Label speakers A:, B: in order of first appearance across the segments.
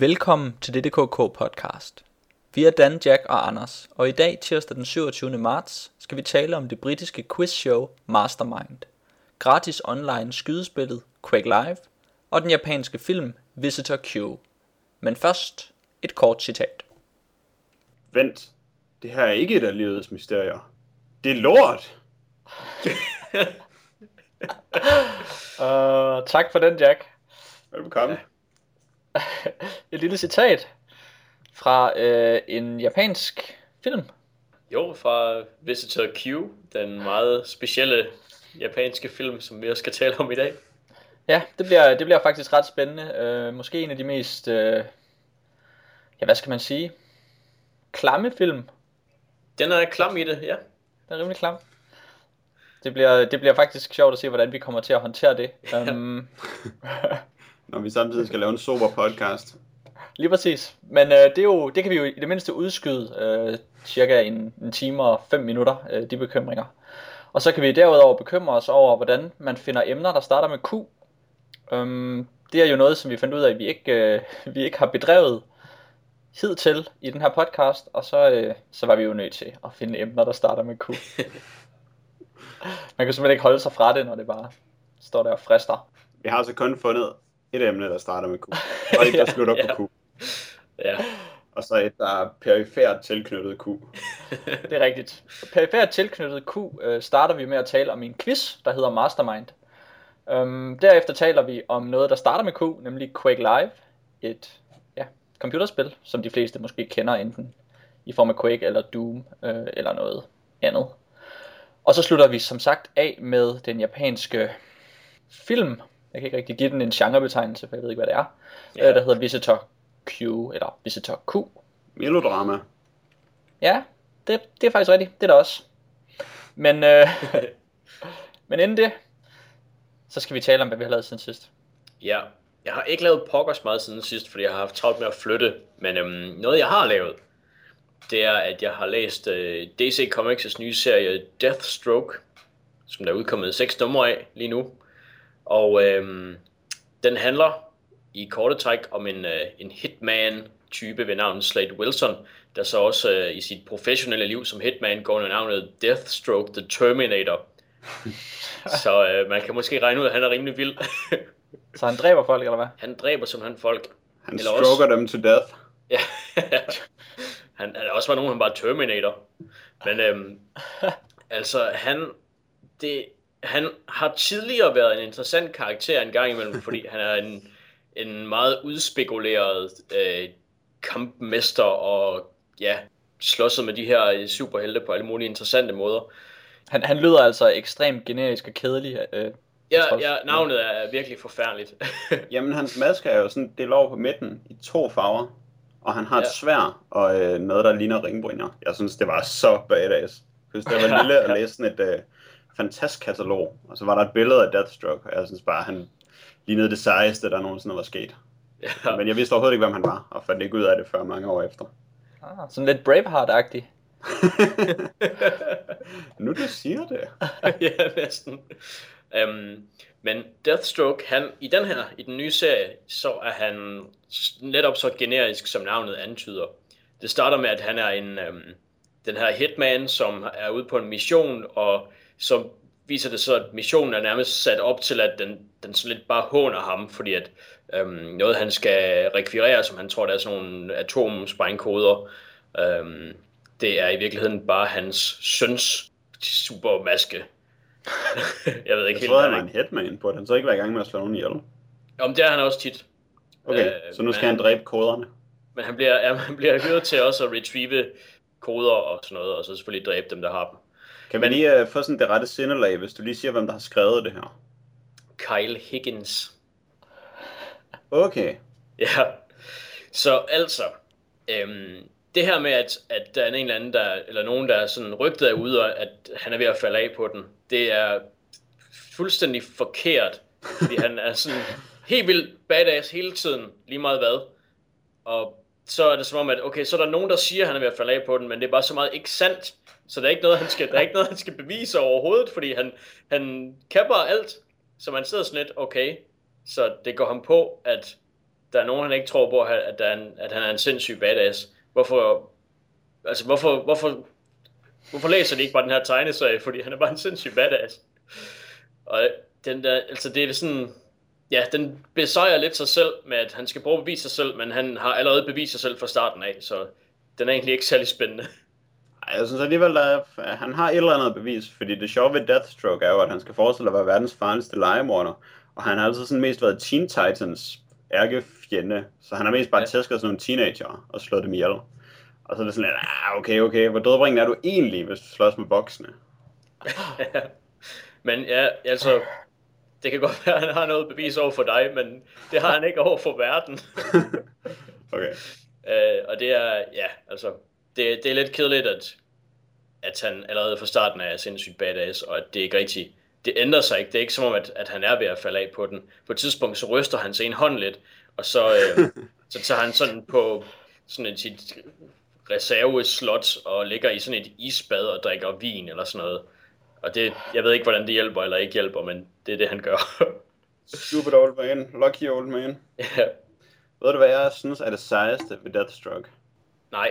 A: Velkommen til DDKK podcast. Vi er Dan, Jack og Anders, og i dag, tirsdag den 27. marts, skal vi tale om det britiske quizshow Mastermind, gratis online skydespillet Quake Live og den japanske film Visitor Q. Men først et kort citat.
B: Vent, det her er ikke et af livets mysterier. Det er lort!
A: uh, tak for den, Jack.
B: Velkommen.
A: et lille citat fra øh, en japansk film.
C: Jo, fra Visitor Q, den meget specielle japanske film, som vi også skal tale om i dag.
A: Ja, det bliver, det bliver faktisk ret spændende. Øh, måske en af de mest, øh, ja hvad skal man sige, klamme film.
C: Den er klam i det, ja.
A: Den er rimelig klam. Det bliver, det bliver faktisk sjovt at se, hvordan vi kommer til at håndtere det. Um,
B: Når vi samtidig skal lave en sober podcast.
A: Lige præcis. Men øh, det, er jo, det kan vi jo i det mindste udskyde øh, cirka en, en time og fem minutter, øh, de bekymringer. Og så kan vi derudover bekymre os over, hvordan man finder emner, der starter med Q. Um, det er jo noget, som vi fandt ud af, at vi ikke, øh, vi ikke har bedrevet hidtil i den her podcast, og så, øh, så var vi jo nødt til at finde emner, der starter med Q. Man kan simpelthen ikke holde sig fra det, når det bare står der og frister.
B: Vi har altså kun fundet et emne, der starter med Q, og et, der slutter ja. på Q.
C: Ja.
B: Og så et, der er perifært tilknyttet Q.
A: det er rigtigt. Perifært tilknyttet Q øh, starter vi med at tale om en quiz, der hedder Mastermind. Um, derefter taler vi om noget, der starter med Q, nemlig Quake Live, et ja, computerspil, som de fleste måske kender enten i form af Quake eller Doom øh, eller noget andet. Og så slutter vi som sagt af med den japanske film, jeg kan ikke rigtig give den en genrebetegnelse, for jeg ved ikke, hvad det er, ja. øh, der hedder Visitor Q, eller Visitor Q.
B: Melodrama.
A: Ja, det, det er faktisk rigtigt, det er der også. Men, øh, men inden det, så skal vi tale om, hvad vi har lavet siden sidst.
C: Ja, jeg har ikke lavet pokkers meget siden sidst, fordi jeg har haft travlt med at flytte. Men øhm, noget, jeg har lavet, det er, at jeg har læst øh, DC Comics' nye serie Deathstroke, som der er udkommet seks numre af lige nu. Og øhm, den handler i korte træk om en, øh, en hitman-type ved navn Slade Wilson, der så også øh, i sit professionelle liv som hitman går under navnet Deathstroke the Terminator. så øh, man kan måske regne ud, at han er rimelig vild.
A: så han dræber folk, eller hvad?
C: Han dræber simpelthen folk.
B: Han eller stroker også... dem to death.
C: ja, han, han også var nogen, han bare Terminator. Men øhm, altså, han, det, han har tidligere været en interessant karakter en gang imellem, fordi han er en, en meget udspekuleret øh, kampmester og ja, slåsset med de her superhelte på alle mulige interessante måder.
A: Han, han lyder altså ekstremt generisk og kedelig. Øh,
C: ja, ja, navnet er virkelig forfærdeligt.
B: Jamen, hans maske er jo sådan delt over på midten i to farver. Og han har et ja. svær og øh, noget, der ligner ringbrynjer. Jeg synes, det var så badass. Jeg synes, det var lille at læse sådan et øh, fantastisk katalog. Og så var der et billede af Deathstroke, og jeg synes bare, han lignede det sejeste, der nogensinde var sket. Ja. Men jeg vidste overhovedet ikke, hvem han var, og fandt ikke ud af det før mange år efter.
A: Ah, sådan lidt Braveheart-agtig.
B: nu du siger det.
C: ja, næsten. Um, men Deathstroke, han, i den her, i den nye serie, så er han netop så generisk, som navnet antyder. Det starter med, at han er en, um, den her hitman, som er ude på en mission, og så viser det så, at missionen er nærmest sat op til, at den, den så lidt bare håner ham, fordi at øhm, noget, han skal rekvirere, som han tror, der er sådan nogle atomsprængkoder, øhm, det er i virkeligheden bare hans søns supermaske.
B: jeg ved ikke jeg helt, tror, han var en headman på, at han så ikke var i gang med at slå nogen ihjel.
C: Om det er han også tit.
B: Okay, øh, så nu skal han dræbe koderne.
C: Men han bliver, ja, han bliver hyret til også at retrieve koder og sådan noget, og så selvfølgelig dræbe dem, der har dem.
B: Kan vi lige uh, få sådan det rette sindelag, hvis du lige siger, hvem der har skrevet det her?
C: Kyle Higgins.
B: Okay.
C: Ja, så altså, øhm, det her med, at, at der er en eller anden, der, eller nogen, der er sådan rygtet af ude, og at han er ved at falde af på den, det er fuldstændig forkert, fordi han er sådan helt vildt badass hele tiden, lige meget hvad. Og så er det som om, at okay, så er der nogen, der siger, at han er ved at falde af på den, men det er bare så meget ikke sandt. Så der er ikke noget, han skal, der er ikke noget, han skal bevise overhovedet, fordi han, han kan bare alt. Så man sidder sådan lidt, okay, så det går ham på, at der er nogen, han ikke tror på, at, der er en, at han er en sindssyg badass. Hvorfor, altså hvorfor, hvorfor, hvorfor læser de ikke bare den her tegneserie, fordi han er bare en sindssyg badass. Og den der, altså det er sådan, ja, den besejrer lidt sig selv med, at han skal prøve at bevise sig selv, men han har allerede bevist sig selv fra starten af, så den er egentlig ikke særlig spændende.
B: Jeg synes alligevel, at han har et eller andet bevis, fordi det sjove ved Deathstroke er jo, at han skal forestille at være verdens farligste legemorder, og han har altid sådan mest været Teen Titans ærkefjende, så han har mest bare ja. tæsket sådan nogle teenager og slået dem ihjel. Og så er det sådan lidt, ah, okay, okay, hvor dødbringende er du egentlig, hvis du slås med voksne?
C: men ja, altså, det kan godt være, at han har noget bevis over for dig, men det har han ikke over for verden.
B: okay.
C: Øh, og det er, ja, altså, det, det er lidt kedeligt, at, at han allerede fra starten er sindssygt badass, og at det ikke rigtig, det ændrer sig ikke. Det er ikke som om, at, at han er ved at falde af på den. På et tidspunkt, så ryster han sig en hånd lidt, og så, øh, så tager han sådan på sådan et sit reserveslot og ligger i sådan et isbad og drikker vin eller sådan noget. Og det, jeg ved ikke, hvordan det hjælper eller ikke hjælper, men det er det, han gør.
B: Stupid old man. Lucky old man. Ja. Ved du, hvad jeg synes er det sejeste ved Deathstroke?
C: Nej.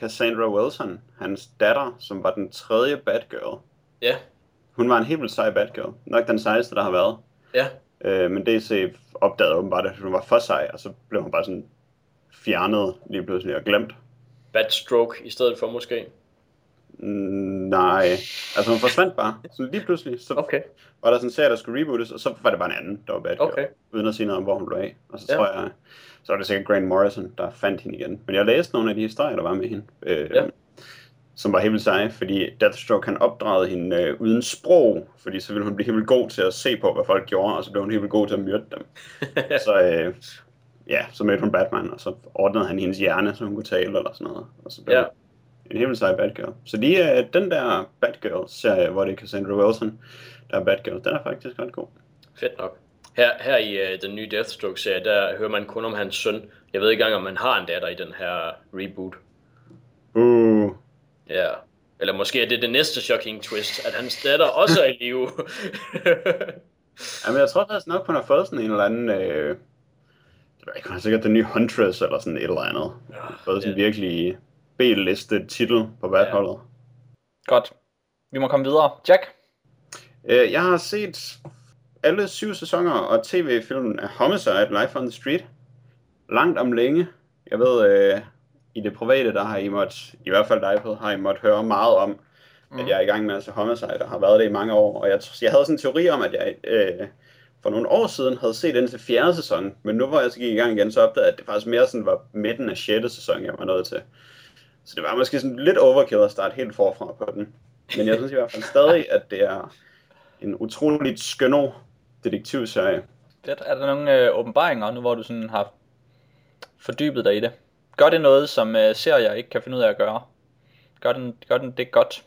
B: Cassandra Wilson, hans datter, som var den tredje Batgirl.
C: Ja.
B: Hun var en helt vildt sej Batgirl. Nok den sejeste, der har været.
C: Ja.
B: Øh, men DC opdagede åbenbart, at hun var for sej, og så blev hun bare sådan fjernet lige pludselig og glemt.
C: Batstroke i stedet for måske?
B: Nej, altså hun forsvandt bare. Så lige pludselig, så
C: okay.
B: var der sådan en serie, der skulle rebootes, og så var det bare en anden, der var bad
C: okay.
B: uden at sige noget om, hvor hun blev af. Og så ja. tror jeg, så var det sikkert Grant Morrison, der fandt hende igen. Men jeg læste nogle af de historier, der var med hende, øh, ja. som var helt vildt seje, fordi Deathstroke han opdragede hende øh, uden sprog, fordi så ville hun blive helt vildt god til at se på, hvad folk gjorde, og så blev hun helt vildt god til at myrde dem. så øh, ja, så mødte hun Batman, og så ordnede han hendes hjerne, så hun kunne tale eller sådan noget. Og så blev ja en helt sej Batgirl. Så lige uh, den der Batgirl-serie, hvor det er Cassandra Wilson, der er Batgirl, den er faktisk ret god.
C: Fedt nok. Her, her i uh, den nye Deathstroke-serie, der hører man kun om hans søn. Jeg ved ikke engang, om man har en datter i den her reboot.
B: Uh.
C: Ja. Eller måske er det det næste shocking twist, at hans datter også er i live.
B: Jamen, jeg tror faktisk nok, hun har fået sådan en eller anden... Øh... Det var ikke, sikkert den nye Huntress eller sådan et eller andet. Ja, fået sådan ja. virkelig B-liste titel på hvert Ja.
A: Godt. Vi må komme videre. Jack?
B: Øh, jeg har set alle syv sæsoner og tv-filmen af Homicide Life on the Street. Langt om længe. Jeg ved, øh, i det private, der har I måtte, i hvert fald dig på, har I måtte høre meget om, mm. at jeg er i gang med at se Homicide, og har været det i mange år. Og jeg, jeg havde sådan en teori om, at jeg øh, for nogle år siden havde set den til fjerde sæson, men nu hvor jeg så gik i gang igen, så opdagede jeg, at det faktisk mere sådan var midten af sjette sæson, jeg var nået til. Så det var måske sådan lidt overkill at starte helt forfra på den. Men jeg synes i hvert fald stadig, at det er en utroligt skønne detektivserie.
A: Fedt. Er der nogle øh, åbenbaringer nu, hvor du sådan har fordybet dig i det? Gør det noget, som øh, serier ikke kan finde ud af at gøre? Gør den, gør den det godt?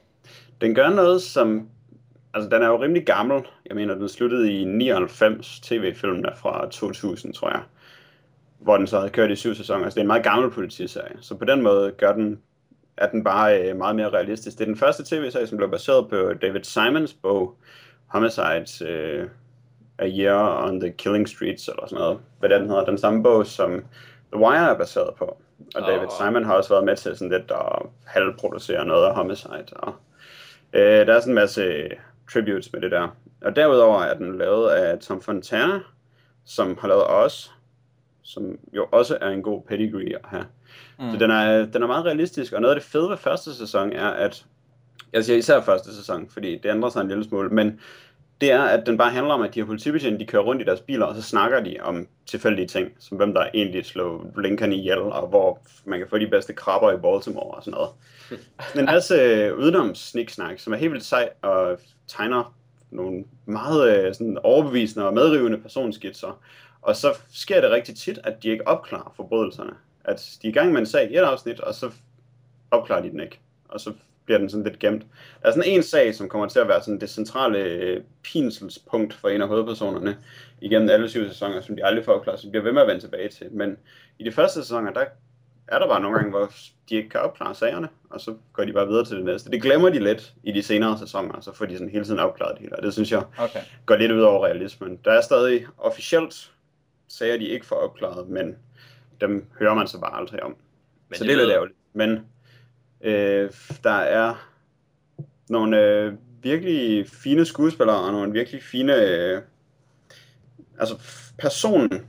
B: Den gør noget, som... Altså, den er jo rimelig gammel. Jeg mener, den sluttede i 99. TV-filmen er fra 2000, tror jeg. Hvor den så havde kørt i syv sæsoner. Altså, det er en meget gammel politiserie. Så på den måde gør den er den bare øh, meget mere realistisk. Det er den første tv-serie, som blev baseret på David Simons bog, Homicides øh, A Year on the Killing Streets, eller sådan noget. Hvad den hedder, den samme bog, som The Wire er baseret på. Og oh. David Simon har også været med til sådan lidt at halvproducere noget af Homicide. Og, øh, der er sådan en masse tributes med det der. Og derudover er den lavet af Tom Fontana, som har lavet Os, som jo også er en god pedigree at have. Mm. Så den er, den er meget realistisk, og noget af det fede ved første sæson er, at, jeg siger især første sæson, fordi det ændrer sig en lille smule, men det er, at den bare handler om, at de her politibetjente, de kører rundt i deres biler, og så snakker de om tilfældige ting, som hvem der egentlig slår Lincoln ihjel, og hvor man kan få de bedste krabber i Baltimore og sådan noget. En masse udenomssniksnak, som er helt vildt sej, og tegner nogle meget øh, sådan overbevisende og medrivende personskitser. Og så sker det rigtig tit, at de ikke opklarer forbrydelserne at de er i gang med en sag i et afsnit, og så opklarer de den ikke. Og så bliver den sådan lidt gemt. Der er sådan en sag, som kommer til at være sådan det centrale øh, pinselspunkt for en af hovedpersonerne igennem alle syv sæsoner, som de aldrig får opklaret, så de bliver ved med at vende tilbage til. Men i de første sæsoner, der er der bare nogle gange, hvor de ikke kan opklare sagerne, og så går de bare videre til det næste. Det glemmer de lidt i de senere sæsoner, så får de sådan hele tiden opklaret det hele, og det synes jeg okay. går lidt ud over realismen. Der er stadig officielt sager, de ikke får opklaret, men dem hører man så bare aldrig om. Men så det, det er lidt ærgerligt. Men øh, der er nogle øh, virkelig fine skuespillere og nogle virkelig fine øh, altså personen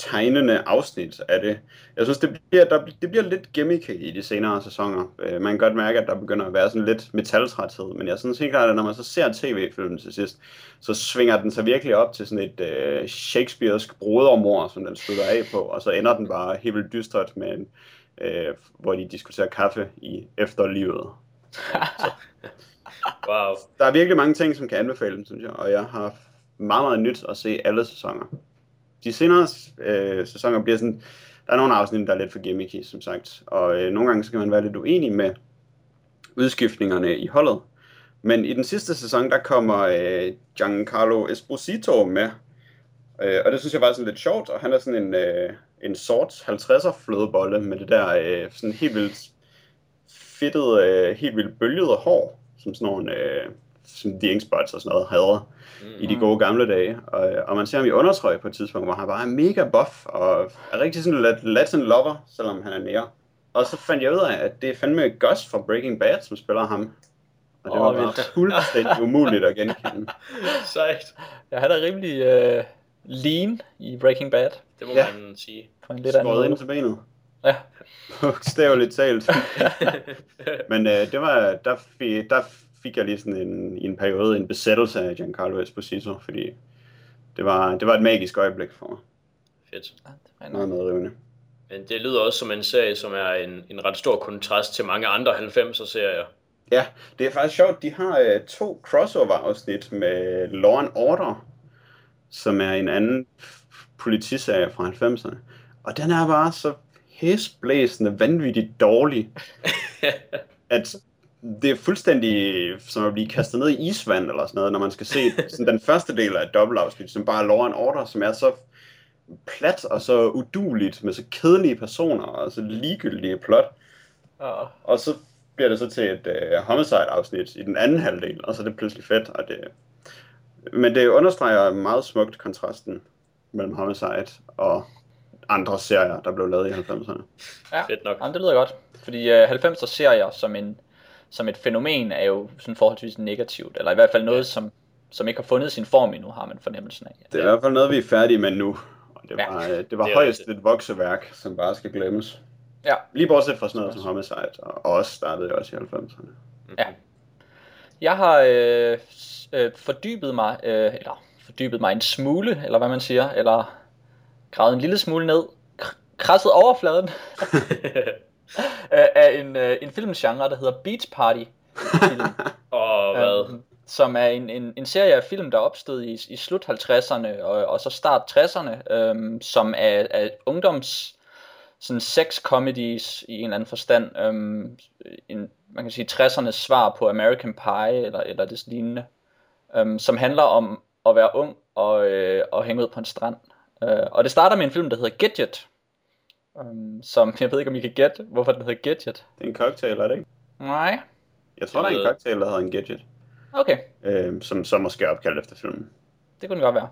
B: tegnende afsnit af det. Jeg synes, det bliver, der, det bliver lidt gimmicky i de senere sæsoner. Øh, man kan godt mærke, at der begynder at være sådan lidt metaltræthed, men jeg synes helt klart, at når man så ser tv-filmen til sidst, så svinger den sig virkelig op til sådan et øh, Shakespearesk brodermor, som den slutter af på, og så ender den bare helt vildt med en, øh, hvor de diskuterer kaffe i efterlivet.
C: wow.
B: Der er virkelig mange ting, som kan anbefale den, synes jeg, og jeg har meget, meget nyt at se alle sæsoner de senere øh, sæsoner bliver sådan, der er nogle afsnit, der er lidt for gimmicky, som sagt, og øh, nogle gange så kan man være lidt uenig med udskiftningerne i holdet. Men i den sidste sæson, der kommer øh, Giancarlo Esposito med, øh, og det synes jeg var sådan lidt sjovt, og han er sådan en, øh, en sort 50'er flødebolle med det der øh, sådan helt vildt fedtet, øh, helt vildt bølgede hår, som sådan nogle, øh, som The Inkspots og sådan noget havde mm. i de gode gamle dage. Og, og man ser ham i undertrøje på et tidspunkt, hvor han bare er mega buff og er rigtig sådan en Latin lover, selvom han er nære. Og så fandt jeg ud af, at det er fandme Gus fra Breaking Bad, som spiller ham. Og det oh, var bare fuldstændig umuligt at genkende.
C: Sejt.
A: Ja, han er rimelig uh, lean i Breaking Bad.
C: Det må ja. man sige.
B: På en lidt Skåret ind til benet.
A: Ja.
B: Bogstaveligt talt. Men uh, det var, der, der fik jeg lige sådan en, i en periode en besættelse af Giancarlo Esposito, fordi det var, det var et magisk øjeblik for mig.
C: Fedt.
B: Ja, det Meget rivende.
C: Men det lyder også som en serie, som er en, en ret stor kontrast til mange andre 90'er-serier.
B: Ja, det er faktisk sjovt. De har uh, to crossover-afsnit med Law and Order, som er en anden politiserie fra 90'erne. Og den er bare så hæsblæsende, vanvittigt dårlig, at det er fuldstændig som at blive kastet ned i isvand eller sådan noget, når man skal se sådan den første del af et dobbeltafsnit, som bare er Law and Order, som er så plat og så uduligt med så kedelige personer og så ligegyldige plot. Oh. Og så bliver det så til et uh, homicide-afsnit i den anden halvdel, og så er det pludselig fedt. Og det... Men det understreger meget smukt kontrasten mellem homicide og andre serier, der blev lavet i 90'erne.
A: Ja, fedt nok. Jamen, det lyder godt. Fordi uh, 90'er serier som en som et fænomen er jo sådan forholdsvis negativt, eller i hvert fald noget, som, som ikke har fundet sin form endnu, har man fornemmelsen af.
B: Det er i hvert fald noget, vi er færdige med nu. Og det var, ja. det var det højst et vokseværk, som bare skal glemmes.
A: Ja.
B: Lige bortset fra sådan noget som Homicide, og også startede også i 90'erne.
A: Ja. Jeg har øh, øh, fordybet mig, øh, eller fordybet mig en smule, eller hvad man siger, eller gravet en lille smule ned, krasset overfladen af en, uh, en filmgenre, der hedder Beach Party.
C: Film. oh, hvad? Um,
A: som er en, en, en serie af film, der opstod i, i slut 50'erne og, og så start 60'erne, um, som er, er ungdoms sådan sex comedies i en eller anden forstand. Um, en, man kan sige 60'ernes svar på American Pie eller, eller det lignende, um, som handler om at være ung og, øh, og hænge ud på en strand. Uh, og det starter med en film, der hedder Gadget, Um, som, jeg ved ikke, om I kan gætte, hvorfor den hedder Gadget.
B: Det er en cocktail, er det ikke?
A: Nej.
B: Jeg tror, der er en cocktail, der hedder en Gadget.
A: Okay.
B: Øh, som så måske er opkaldt efter filmen.
A: Det kunne det godt være.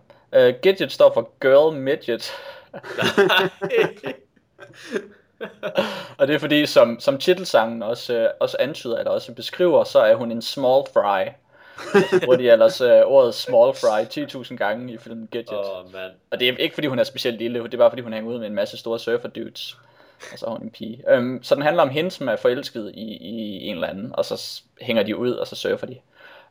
A: Uh, Gadget står for Girl Midget. og det er fordi, som, som titelsangen også, uh, også antyder, eller også beskriver, så er hun en small fry hvor de ellers uh, ordet small fry 10.000 gange i filmen Gadget.
C: Oh, man.
A: Og det er ikke fordi hun er specielt lille, det er bare fordi hun hænger ud med en masse store surfer dudes. Og så er hun en pige. Um, så den handler om hende, som er forelsket i, i en eller anden, og så hænger de ud, og så surfer de.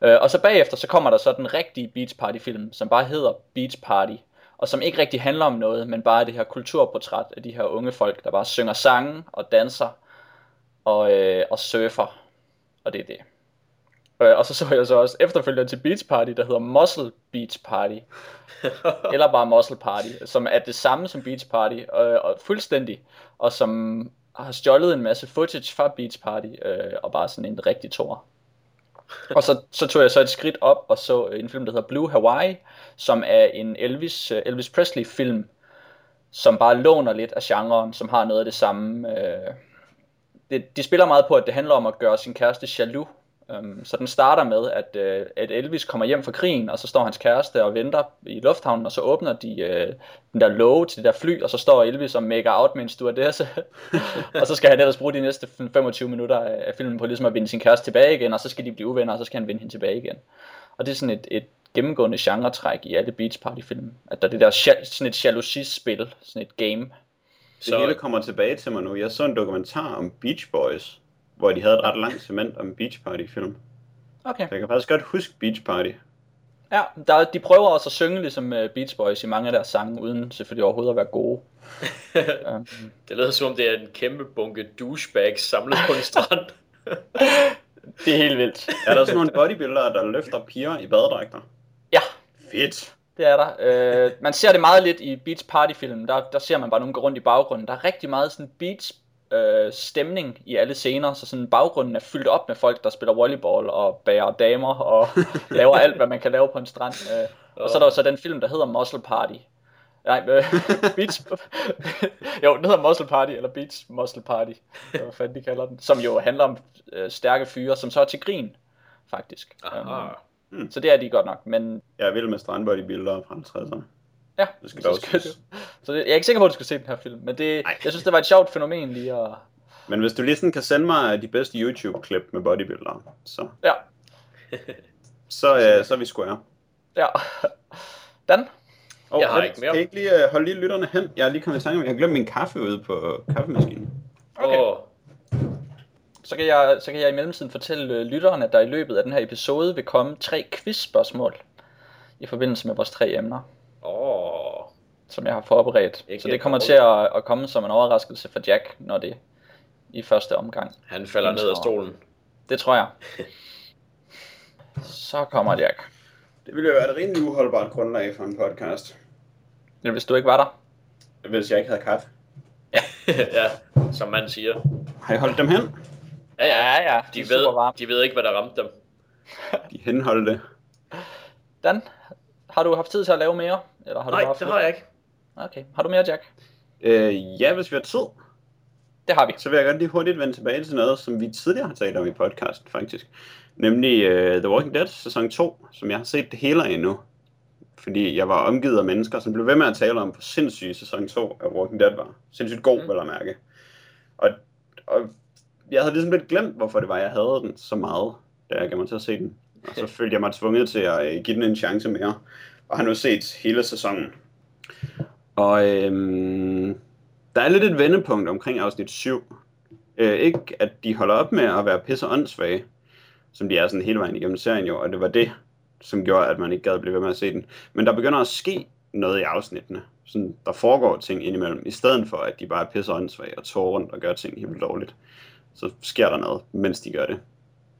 A: Uh, og så bagefter, så kommer der så den rigtige Beach Party film, som bare hedder Beach Party, og som ikke rigtig handler om noget, men bare det her kulturportræt af de her unge folk, der bare synger sange og danser og, øh, og surfer. Og det er det. Øh, og så så jeg så også efterfølgende til Beach Party, der hedder Muscle Beach Party. eller bare Muscle Party, som er det samme som Beach Party, øh, og fuldstændig, og som har stjålet en masse footage fra Beach Party, øh, og bare sådan en rigtig tor. og så, så tog jeg så et skridt op og så en film, der hedder Blue Hawaii, som er en Elvis, øh, Elvis Presley film, som bare låner lidt af genren, som har noget af det samme. Øh, det, de spiller meget på, at det handler om at gøre sin kæreste jaloux, Um, så den starter med, at, uh, at Elvis kommer hjem fra krigen, og så står hans kæreste og venter i lufthavnen, og så åbner de uh, den der låge til det der fly, og så står Elvis og make out med en stewardesse, og så skal han ellers bruge de næste 25 minutter af filmen på ligesom at vinde sin kæreste tilbage igen, og så skal de blive uvenner, og så skal han vinde hende tilbage igen. Og det er sådan et, et gennemgående genretræk i alle Beach Party film, at der er det der sådan et jalousi-spil, sådan et game.
B: Så... Det hele kommer tilbage til mig nu. Jeg så en dokumentar om Beach Boys, hvor de havde et ret langt segment om Beach Party film.
A: Okay.
B: Så jeg kan faktisk godt huske Beach Party.
A: Ja, der, de prøver også at synge ligesom uh, Beach Boys i mange af deres sange, uden selvfølgelig overhovedet at være gode.
C: um. Det lyder som om, det er en kæmpe bunke douchebags samlet på en strand.
A: det er helt vildt.
B: Er der sådan nogle bodybuildere, der løfter piger i badedragter?
A: Ja.
B: Fedt.
A: Det er der. Uh, man ser det meget lidt i Beach Party filmen. Der, der ser man bare nogen gå rundt i baggrunden. Der er rigtig meget sådan beach øh, stemning i alle scener, så sådan baggrunden er fyldt op med folk, der spiller volleyball og bærer damer og laver alt, hvad man kan lave på en strand. Øh. Og så er der så den film, der hedder Muscle Party. Nej, øh, Beach... jo, den hedder Muscle Party, eller Beach Muscle Party, hvad fanden de kalder den. Som jo handler om øh, stærke fyre, som så er til grin, faktisk.
C: Aha.
A: Um, Så det er de godt nok, men...
B: Jeg vild med strandbodybuildere fra 50'erne.
A: Ja,
B: det skal
A: så, skal du. så det, jeg er ikke sikker på, at du skal se den her film, men det, jeg synes, det var et sjovt fænomen lige at...
B: Men hvis du lige sådan kan sende mig de bedste YouTube-klip med bodybuildere, så...
A: Ja.
B: så, øh, så er vi square.
A: Ja. Dan?
C: Oh, jeg har ikke mere.
B: Kan ikke lige uh, holde lige lytterne hen? Jeg er lige kommet i tanke om, jeg har glemt min kaffe ude på kaffemaskinen.
A: Okay. Oh. Så kan, jeg, så kan jeg i mellemtiden fortælle lytterne, at der i løbet af den her episode vil komme tre quiz-spørgsmål i forbindelse med vores tre emner. Som jeg har forberedt. Ikke så det kommer til at, at komme som en overraskelse for Jack, når det i første omgang.
C: Han falder ned af stolen.
A: Det tror jeg. så kommer Jack.
B: Det ville jo være et rimelig uholdbart grundlag for en podcast.
A: Ja, hvis du ikke var der.
B: Hvis jeg ikke havde kaffe.
C: Ja, ja som man siger.
B: Har I holdt dem hen?
C: Ja, ja,
A: ja.
C: De, ved, de ved ikke, hvad der ramte dem.
B: de henholdte.
A: Dan, har du haft tid til at lave mere? Eller har
C: Nej,
A: du haft
C: det har jeg ikke.
A: Okay. Har du mere, Jack?
B: Øh, ja, hvis vi har tid.
A: Det har vi.
B: Så vil jeg godt lige hurtigt vende tilbage til noget, som vi tidligere har talt om i podcasten, faktisk. Nemlig uh, The Walking Dead sæson 2, som jeg har set det hele af endnu. Fordi jeg var omgivet af mennesker, som blev ved med at tale om, hvor sindssyg sæson 2 af Walking Dead var. Sindssygt god, mm. vel at mærke. Og, og jeg havde ligesom lidt glemt, hvorfor det var, jeg havde den så meget, da jeg gav mig til at se den. Og så følte jeg mig tvunget til at uh, give den en chance mere. Og har nu set hele sæsonen. Og øhm, der er lidt et vendepunkt omkring afsnit 7. Øh, ikke at de holder op med at være pisse åndssvage, som de er sådan hele vejen igennem serien jo, og det var det, som gjorde, at man ikke gad blive ved med at se den. Men der begynder at ske noget i afsnittene. Sådan, der foregår ting indimellem, i stedet for, at de bare er pisse åndssvage og tårer rundt og gør ting helt dårligt. Så sker der noget, mens de gør det.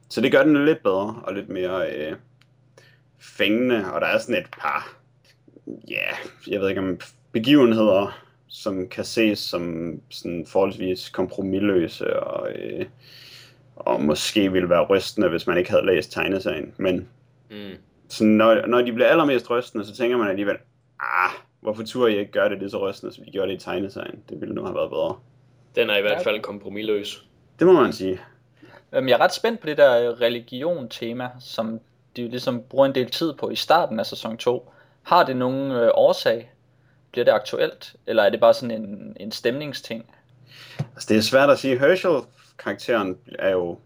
B: Så det gør den lidt bedre og lidt mere øh, fængende, og der er sådan et par, ja, yeah, jeg ved ikke om begivenheder, som kan ses som sådan forholdsvis kompromilløse og, øh, og måske ville være rystende, hvis man ikke havde læst tegneserien. Men
C: mm.
B: så når, når de bliver allermest rystende, så tænker man alligevel, ah, hvorfor turde jeg ikke gøre det lige så rystende, som de gjorde det i tegneserien? Det ville nu have været bedre.
C: Den er i hvert fald kompromilløs.
B: Det må man sige.
A: Øhm, jeg er ret spændt på det der religion-tema, som de jo ligesom bruger en del tid på i starten af sæson 2. Har det nogen øh, årsag? Bliver det aktuelt? Eller er det bare sådan en, en stemningsting?
B: Altså det er svært at sige. Herschel-karakteren er jo,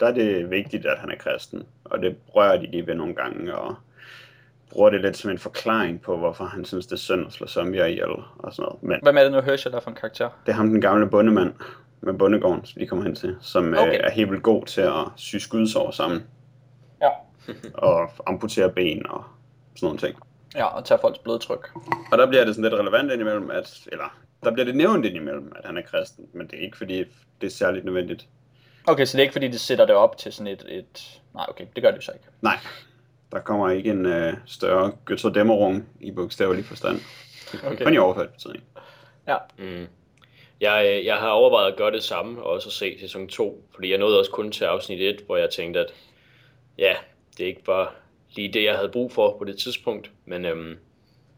B: der er det vigtigt, at han er kristen. Og det rører de lige ved nogle gange, og bruger det lidt som en forklaring på, hvorfor han synes, det er synd at slå zombier ihjel og sådan noget. Men
A: Hvem er det nu, Herschel er for en karakter?
B: det er ham, den gamle bondemand med bondegården, som de kommer hen til, som okay.
A: Okay.
B: øh, er helt vildt god til at sy skudsår sammen
A: Ja.
B: og amputere ben og sådan nogle ting.
A: Ja, og tage folks blodtryk.
B: Og der bliver det sådan lidt relevant indimellem, at, eller der bliver det nævnt indimellem, at han er kristen, men det er ikke fordi, det er særligt nødvendigt.
A: Okay, så det er ikke fordi, de sætter det op til sådan et... et... Nej, okay, det gør det jo så ikke.
B: Nej, der kommer ikke en øh, større Götterdämmerung i bogstavelig forstand. Okay. Kun i overført betydning.
A: Ja.
C: Mm. Jeg, jeg har overvejet at gøre det samme, og også at se sæson 2, fordi jeg nåede også kun til afsnit 1, hvor jeg tænkte, at ja, det er ikke bare lige det, jeg havde brug for på det tidspunkt, men øhm,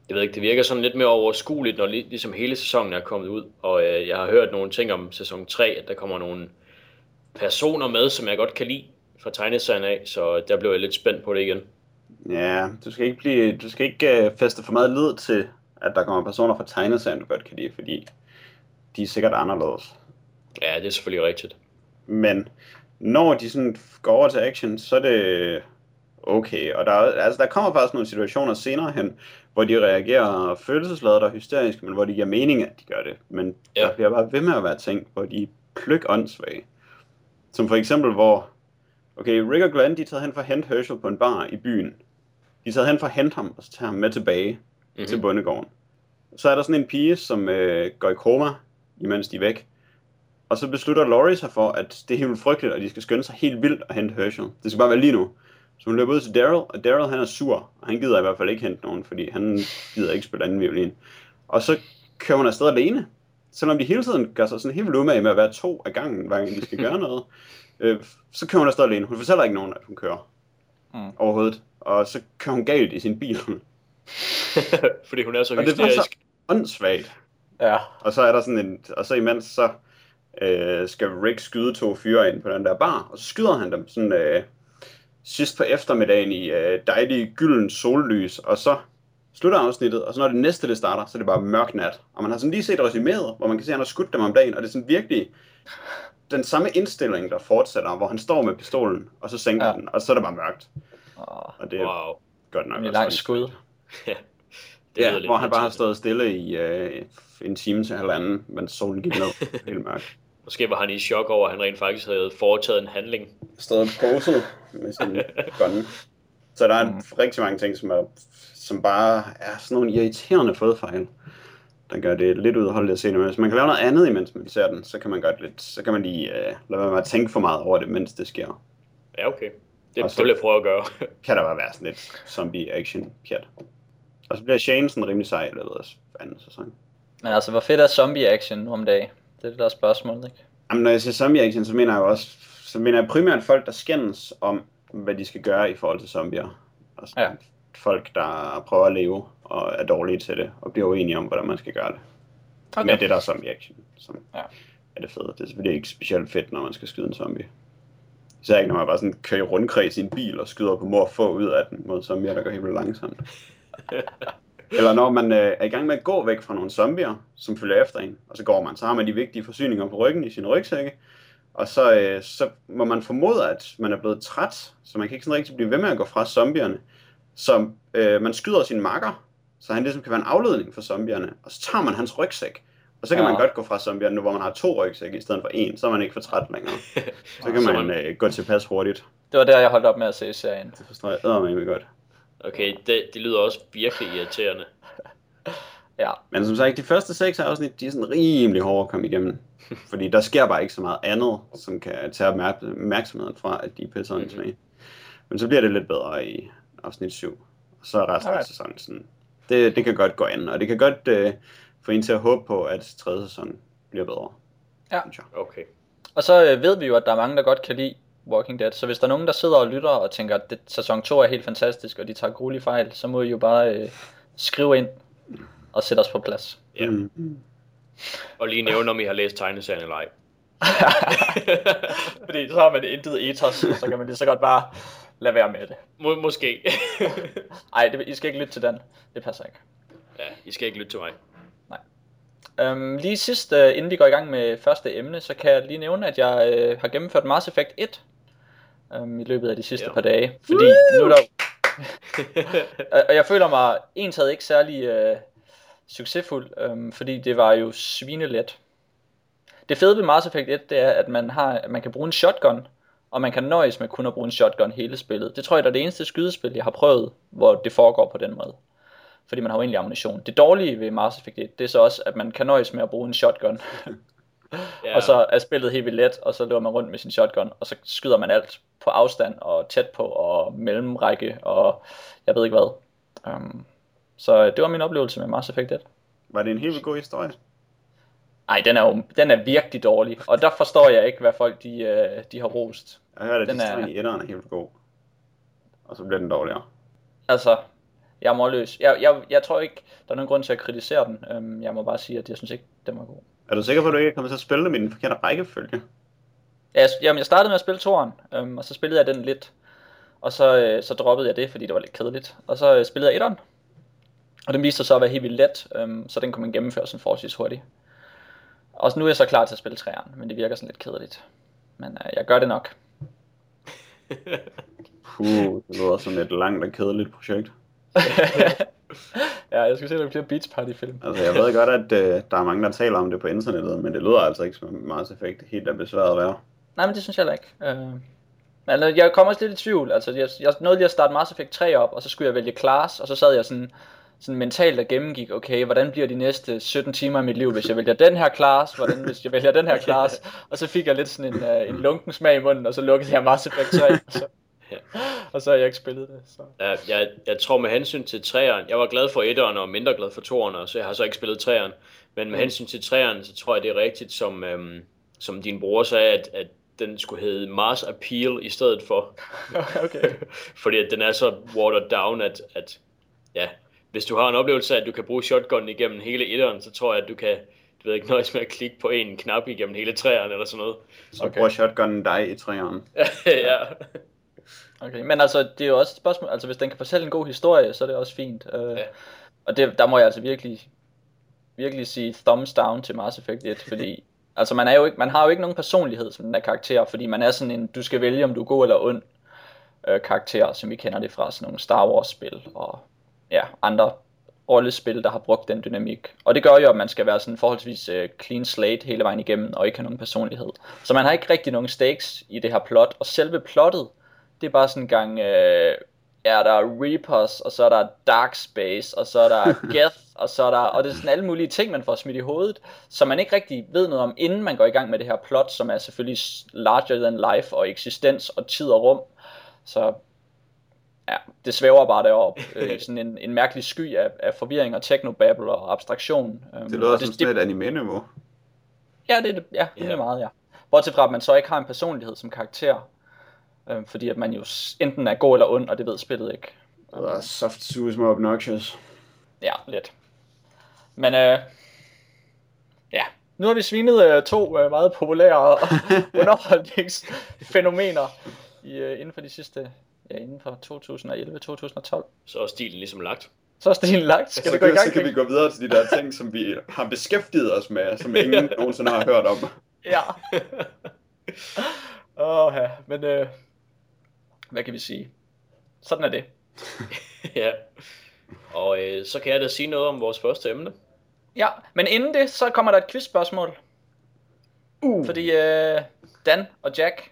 C: jeg ved ikke, det virker sådan lidt mere overskueligt, når lig, ligesom hele sæsonen er kommet ud, og øh, jeg har hørt nogle ting om sæson 3, at der kommer nogle personer med, som jeg godt kan lide, fra tegneserien af, så der blev jeg lidt spændt på det igen.
B: Ja, du skal ikke, blive, du skal ikke uh, feste for meget lid til, at der kommer personer fra tegneserien, du godt kan lide, fordi de er sikkert anderledes.
C: Ja, det er selvfølgelig rigtigt.
B: Men når de sådan går over til action, så er det okay. Og der, altså, der kommer faktisk nogle situationer senere hen, hvor de reagerer følelsesladet og hysterisk, men hvor det giver mening, at de gør det. Men ja. der bliver bare ved med at være ting, hvor de er pløk åndssvage. Som for eksempel, hvor okay, Rick og Glenn, de er taget hen for at hente Herschel på en bar i byen. De er taget hen for at hente ham, og så tager ham med tilbage mm-hmm. til bondegården. Så er der sådan en pige, som øh, går i koma, imens de er væk. Og så beslutter Laurie sig for, at det er helt frygteligt, og de skal skynde sig helt vildt at hente Herschel. Det skal bare være lige nu. Så hun løber ud til Daryl, og Daryl han er sur, og han gider i hvert fald ikke hente nogen, fordi han gider ikke spille anden violin. Og så kører hun afsted alene, selvom de hele tiden gør sig sådan helt vildt med at være to af gangen, hver gang de skal gøre noget. Øh, så kører hun afsted alene. Hun fortæller ikke nogen, at hun kører mm. overhovedet. Og så kører hun galt i sin bil.
C: fordi hun er så
B: hysterisk. Og det er så åndssvagt.
A: Ja.
B: Og så er der sådan en, og så imens så øh, skal Rick skyde to fyre ind på den der bar, og så skyder han dem sådan øh, sidst på eftermiddagen i øh, dejlig gylden sollys, og så slutter afsnittet, og så når det næste det starter, så er det bare mørk nat. Og man har sådan lige set resuméet, hvor man kan se, at han har skudt dem om dagen, og det er sådan virkelig den samme indstilling, der fortsætter, hvor han står med pistolen, og så sænker ja. den, og så er det bare mørkt.
C: Oh,
B: og det er
C: wow.
B: godt nok.
A: Det er langt skud.
C: ja,
B: det ja hvor han bare har stået stille i øh, en time til halvanden, mens solen gik ned. helt mørkt.
C: Måske var han i chok over, at han rent faktisk havde foretaget en handling.
B: Stået poset med sin gun. Så der er mm. rigtig mange ting, som, er, som bare er sådan nogle irriterende fodfejl, der gør det lidt udholdeligt at se det. Men hvis man kan lave noget andet, imens man ser den, så kan man godt lidt, så kan man lige uh, lade være med at tænke for meget over det, mens det sker.
C: Ja, okay. Det, så, vil jeg prøve at gøre.
B: kan der bare være sådan lidt zombie action pjat. Og så bliver Shane sådan rimelig sej i løbet af anden sæson.
A: Men altså, hvor fedt er zombie action nu om dagen? Det er det der spørgsmål, ikke?
B: Jamen, når jeg siger zombie action, så mener jeg jo også, så mener jeg primært folk, der skændes om, hvad de skal gøre i forhold til zombier. Altså, ja. folk, der prøver at leve og er dårlige til det, og bliver uenige om, hvordan man skal gøre det. Okay. Med det der zombie action, som ja. er det fede. Det er selvfølgelig ikke specielt fedt, når man skal skyde en zombie. Især ikke, når man bare sådan kører i rundkreds i en bil og skyder på mor få ud af den mod zombier, der går helt vildt langsomt. Eller når man øh, er i gang med at gå væk fra nogle zombier, som følger efter en, og så går man, så har man de vigtige forsyninger på ryggen i sin rygsække, og så, øh, så må man formode, at man er blevet træt, så man kan ikke sådan rigtig blive ved med at gå fra zombierne. Så øh, man skyder sin makker, så han ligesom kan være en afledning for zombierne, og så tager man hans rygsæk, og så kan ja. man godt gå fra zombierne nu, hvor man har to rygsække i stedet for en, så er man ikke for træt længere. Så kan man øh, gå tilpas hurtigt.
A: Det var der, jeg holdt op med at se serien.
B: Det forstår jeg eddermame godt.
C: Okay, det, det lyder også virkelig irriterende.
A: ja.
B: Men som sagt, de første seks afsnit, de er sådan rimelig hårde at komme igennem. Fordi der sker bare ikke så meget andet, som kan tage opmærksomheden fra, at de er pisse mm-hmm. Men så bliver det lidt bedre i afsnit 7. Og så er resten af sæsonen sådan. Det, det kan godt gå an, og det kan godt uh, få en til at håbe på, at tredje sæson bliver bedre.
A: Ja.
C: Okay.
A: Og så øh, ved vi jo, at der er mange, der godt kan lide Walking Dead. Så hvis der er nogen, der sidder og lytter og tænker, at det, sæson 2 er helt fantastisk, og de tager gruelige fejl, så må I jo bare øh, skrive ind og sætte os på plads.
C: Ja. Mm. Og lige nævne, om I har læst tegneserien eller ej.
A: Fordi så har man intet ethos, så kan man lige så godt bare lade være med det.
C: Må, måske.
A: Nej, I skal ikke lytte til den. Det passer ikke.
C: Ja, I skal ikke lytte til mig.
A: Um, lige sidst, uh, inden vi går i gang med første emne, så kan jeg lige nævne, at jeg uh, har gennemført Mass Effect 1 um, i løbet af de sidste ja. par dage. Fordi Woo! nu er der... og jeg føler mig entaget ikke særlig uh, succesfuld, um, fordi det var jo svinelet. Det fede ved Mass Effect 1, det er, at man, har, at man kan bruge en shotgun, og man kan nøjes med kun at bruge en shotgun hele spillet. Det tror jeg, der er det eneste skydespil, jeg har prøvet, hvor det foregår på den måde fordi man har uendelig ammunition. Det dårlige ved Mass Effect 1, det er så også, at man kan nøjes med at bruge en shotgun. yeah. og så er spillet helt vildt let, og så løber man rundt med sin shotgun, og så skyder man alt på afstand, og tæt på, og mellemrække, og jeg ved ikke hvad. Um, så det var min oplevelse med Mass Effect 1.
B: Var det en helt god historie?
A: Nej, den er jo den er virkelig dårlig, og der forstår jeg ikke, hvad folk de, øh, de har rost.
B: Jeg hørte, at den er... i etteren er helt god, og så bliver den dårligere.
A: Altså, jeg er målløs. Jeg, jeg, jeg tror ikke, der er nogen grund til at kritisere den. Øhm, jeg må bare sige, at jeg synes ikke, den var god.
B: Er du sikker på, at du ikke er kommet til at spille dem i den forkerte rækkefølge?
A: Ja, jeg, jamen, jeg startede med at spille toren, øhm, og så spillede jeg den lidt, og så, øh, så droppede jeg det, fordi det var lidt kedeligt. Og så øh, spillede jeg etteren, og den viste sig så at være helt vildt let, øhm, så den kunne man gennemføre sådan forholdsvis hurtigt. Og nu er jeg så klar til at spille træeren, men det virker sådan lidt kedeligt. Men øh, jeg gør det nok.
B: Puh, det lyder som et langt og kedeligt projekt.
A: ja, jeg skal se, der bliver Beach Party film.
B: Altså, jeg ved godt, at øh, der er mange, der taler om det på internettet, men det lyder altså ikke som Mass Effect helt er besværet at være.
A: Nej, men det synes jeg heller ikke. Øh, men øh, jeg kommer også lidt i tvivl. Altså, jeg, jeg nåede lige at starte Mass Effect 3 op, og så skulle jeg vælge class, og så sad jeg sådan, sådan mentalt og gennemgik, okay, hvordan bliver de næste 17 timer af mit liv, hvis jeg vælger den her class, hvordan hvis jeg vælger den her class, og så fik jeg lidt sådan en, uh, en lunken smag i munden, og så lukkede jeg Mass Effect 3, og så, ja. og så har jeg ikke spillet det. Så.
C: Ja, jeg, jeg tror med hensyn til træeren, jeg var glad for etteren og mindre glad for toeren, så jeg har så ikke spillet træeren, men med mm. hensyn til træeren, så tror jeg det er rigtigt, som, øhm, som din bror sagde, at, at den skulle hedde Mars Appeal i stedet for.
A: okay.
C: Fordi at den er så watered down, at, at ja, hvis du har en oplevelse af, at du kan bruge shotgun igennem hele etteren, så tror jeg, at du kan du ved ikke, nøjes med at klikke på en knap igennem hele træerne eller sådan noget.
B: Så okay. bruger shotgunnen dig i træerne.
C: ja.
A: Okay, men altså, det er jo også et spørgsmål, altså hvis den kan fortælle en god historie, så er det også fint. Uh, ja. Og det, der må jeg altså virkelig, virkelig sige thumbs down til Mass Effect 1, fordi altså man, er jo ikke, man har jo ikke nogen personlighed som den der karakter, fordi man er sådan en, du skal vælge om du er god eller ond uh, karakter, som vi kender det fra sådan nogle Star Wars spil og ja, andre rollespil, der har brugt den dynamik. Og det gør jo, at man skal være sådan forholdsvis uh, clean slate hele vejen igennem, og ikke have nogen personlighed. Så man har ikke rigtig nogen stakes i det her plot, og selve plottet, det er bare sådan en gang, uh, ja, der er Reapers, og så er der Dark Space, og så er der Geth, og så er der, og det er sådan alle mulige ting, man får smidt i hovedet, som man ikke rigtig ved noget om, inden man går i gang med det her plot, som er selvfølgelig larger than life, og eksistens, og tid og rum. Så ja, det svæver bare deroppe øh, sådan en, en mærkelig sky af, af forvirring og technobabble og abstraktion.
B: Øhm, det lyder som sådan et anime-niveau.
A: Ja, det, ja, det yeah. er meget, ja. Bortset fra, at man så ikke har en personlighed som karakter. Øh, fordi at man jo enten er god eller ond, og det ved spillet ikke.
B: Det er soft suge som obnoxious.
A: Ja, lidt. Men øh, ja, nu har vi svinet øh, to øh, meget populære underholdningsfænomener i, øh, inden for de sidste ja, inden for 2011-2012.
C: Så er stilen ligesom lagt.
A: Så er stilen lagt.
B: Skal så, vi gå i gang? Så kan vi gå videre til de der ting, som vi har beskæftiget os med, som ingen nogensinde har hørt om.
A: Ja. Åh, oh, ja. Men øh, hvad kan vi sige? Sådan er det.
C: ja. Og øh, så kan jeg da sige noget om vores første emne.
A: Ja, men inden det, så kommer der et quizspørgsmål. Uh. Fordi øh, Dan og Jack,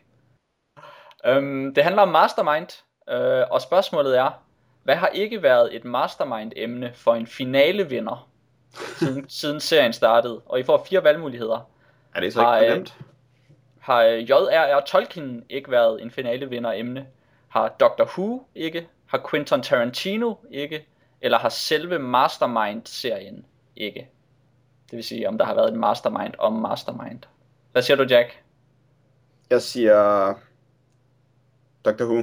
A: øhm, det handler om Mastermind, øh, og spørgsmålet er, hvad har ikke været et Mastermind-emne for en finalevinder, siden, siden serien startede? Og I får fire valgmuligheder.
B: Er det så har, ikke nemt?
A: Har J.R.R. Tolkien ikke været en finalevinder-emne? Har Doctor Who ikke? Har Quentin Tarantino ikke? Eller har selve Mastermind-serien ikke? Det vil sige, om der har været en Mastermind om Mastermind. Hvad siger du, Jack?
B: Jeg siger Doctor Who.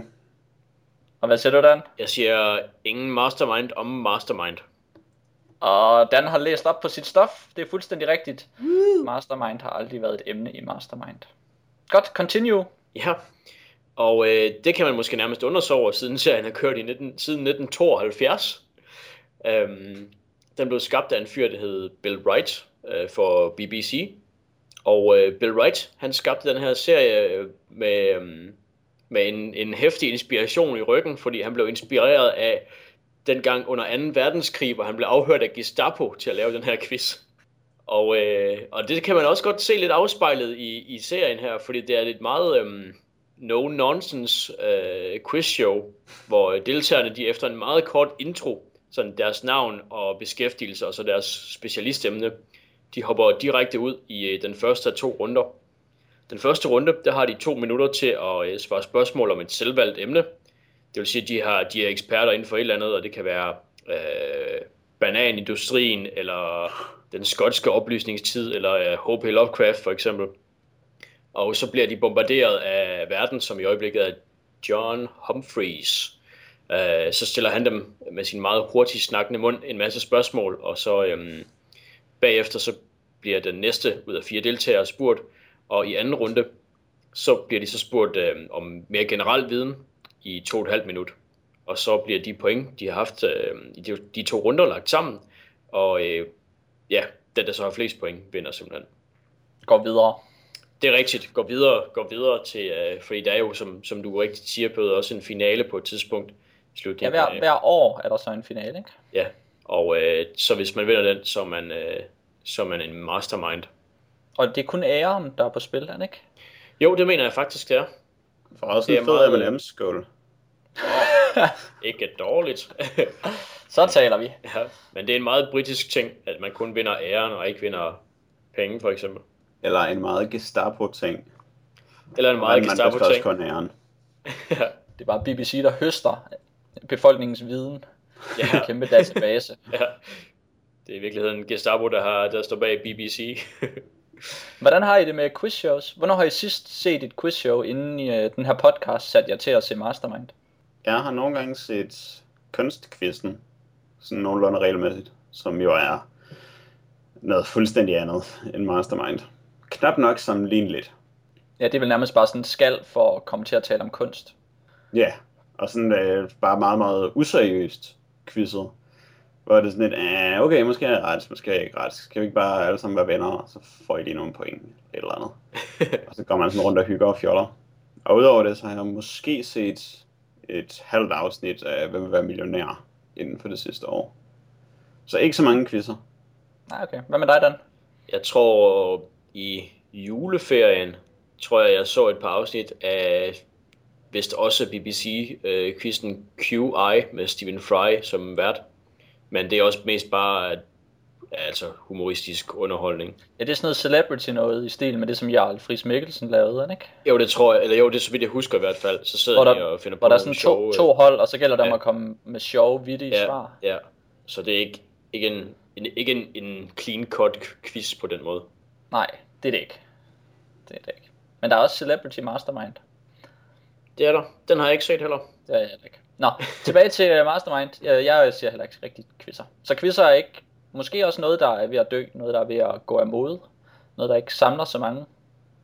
A: Og hvad siger du, Dan?
C: Jeg siger ingen Mastermind om Mastermind.
A: Og Dan har læst op på sit stof. Det er fuldstændig rigtigt. Mastermind har aldrig været et emne i Mastermind. Godt, continue.
C: Ja, og øh, det kan man måske nærmest undre over, siden serien har kørt i 19, siden 1972. Øhm, den blev skabt af en fyr, der hed Bill Wright øh, for BBC. Og øh, Bill Wright, han skabte den her serie øh, med, øh, med en, en hæftig inspiration i ryggen, fordi han blev inspireret af dengang under 2. verdenskrig, hvor han blev afhørt af Gestapo til at lave den her quiz. Og, øh, og det kan man også godt se lidt afspejlet i, i serien her, fordi det er et meget øh, no-nonsense øh, quiz-show, hvor øh, deltagerne de efter en meget kort intro, sådan deres navn og beskæftigelse og så deres specialistemne, de hopper direkte ud i øh, den første af to runder. Den første runde, der har de to minutter til at øh, svare spørgsmål om et selvvalgt emne. Det vil sige, at de, har, de er eksperter inden for et eller andet, og det kan være øh, bananindustrien, eller den skotske oplysningstid, eller øh, H.P. Lovecraft for eksempel. Og så bliver de bombarderet af verden, som i øjeblikket er John Humphreys. Øh, så stiller han dem med sin meget hurtigt snakkende mund en masse spørgsmål, og så øhm, bagefter så bliver den næste ud af fire deltagere spurgt, og i anden runde, så bliver de så spurgt øh, om mere generel viden i to og et halvt minut. Og så bliver de point, de har haft øh, i de, de to runder lagt sammen. Og øh, ja, den der så har flest point, vinder simpelthen.
A: Går videre.
C: Det er rigtigt. Går videre, går videre til, øh, fordi der er jo, som, som du rigtigt siger, på også en finale på et tidspunkt. i
A: Ja,
C: slutningen
A: hver,
C: af-
A: hver år er der så en finale, ikke?
C: Ja, og øh, så hvis man vinder den, så er man, øh, så er man en mastermind.
A: Og det er kun æren, der er på spil, er ikke?
C: Jo, det mener jeg faktisk, det er.
B: For også
C: Det
B: en
C: er
B: fed
C: meget-
B: M&M's skål.
C: Ikke dårligt.
A: Så taler vi.
C: ja, men det er en meget britisk ting, at man kun vinder æren og ikke vinder penge, for eksempel.
B: Eller en meget Gestapo-ting.
C: Eller en meget
B: Men man
C: Gestapo
B: får også
C: ting.
B: kun æren.
C: ja,
A: Det er bare BBC, der høster befolkningens viden.
C: ja,
A: En kæmpe database.
C: ja. Det er i virkeligheden Gestapo, der, har, der står bag BBC.
A: Hvordan har I det med quizshows? Hvornår har I sidst set et quizshow, inden i øh, den her podcast satte jeg til at se Mastermind?
B: Jeg har nogle gange set kunstkvisten, sådan nogenlunde regelmæssigt, som jo er noget fuldstændig andet end Mastermind. Knap nok sammenligneligt.
A: Ja, det er vel nærmest bare sådan en skal for at komme til at tale om kunst.
B: Ja, og sådan øh, bare meget, meget useriøst quizet. Hvor det er sådan lidt, ah, okay, måske er jeg ret, måske er jeg ikke ret. Skal vi ikke bare alle sammen være venner, og så får I lige nogle point, eller andet. og så går man sådan rundt og hygger og fjoller. Og udover det, så har jeg måske set et halvt afsnit af Hvem vil være millionær inden for det sidste år. Så ikke så mange quizzer.
A: Nej, okay. Hvad med dig, Dan?
C: Jeg tror i juleferien, tror jeg, jeg så et par afsnit af vist også BBC-quizzen QI med Stephen Fry som vært. Men det er også mest bare altså humoristisk underholdning.
A: Ja, det er sådan noget celebrity noget i stil med det, som Jarl Friis Mikkelsen lavede, det ikke?
C: Jo, det tror jeg, eller jo, det er så vidt jeg husker i hvert fald. Så sidder
A: Hvor
C: de
A: der,
C: og finder på
A: der er sådan to,
C: sjove,
A: to hold, og så gælder det om
C: Ja.
A: at komme med sjove, vittige
C: ja,
A: svar.
C: ja, så det er ikke, ikke, en, en, ikke en, en clean cut quiz på den måde.
A: Nej, det er det ikke. Det er det ikke. Men der er også Celebrity Mastermind.
C: Det er der. Den har jeg ikke set heller.
A: Det er jeg ikke. Nå, tilbage til øh, Mastermind. Jeg, jeg ser heller ikke rigtig quizzer. Så quizzer er ikke måske også noget, der er ved at dø. Noget, der er ved at gå af mode. Noget, der ikke samler så mange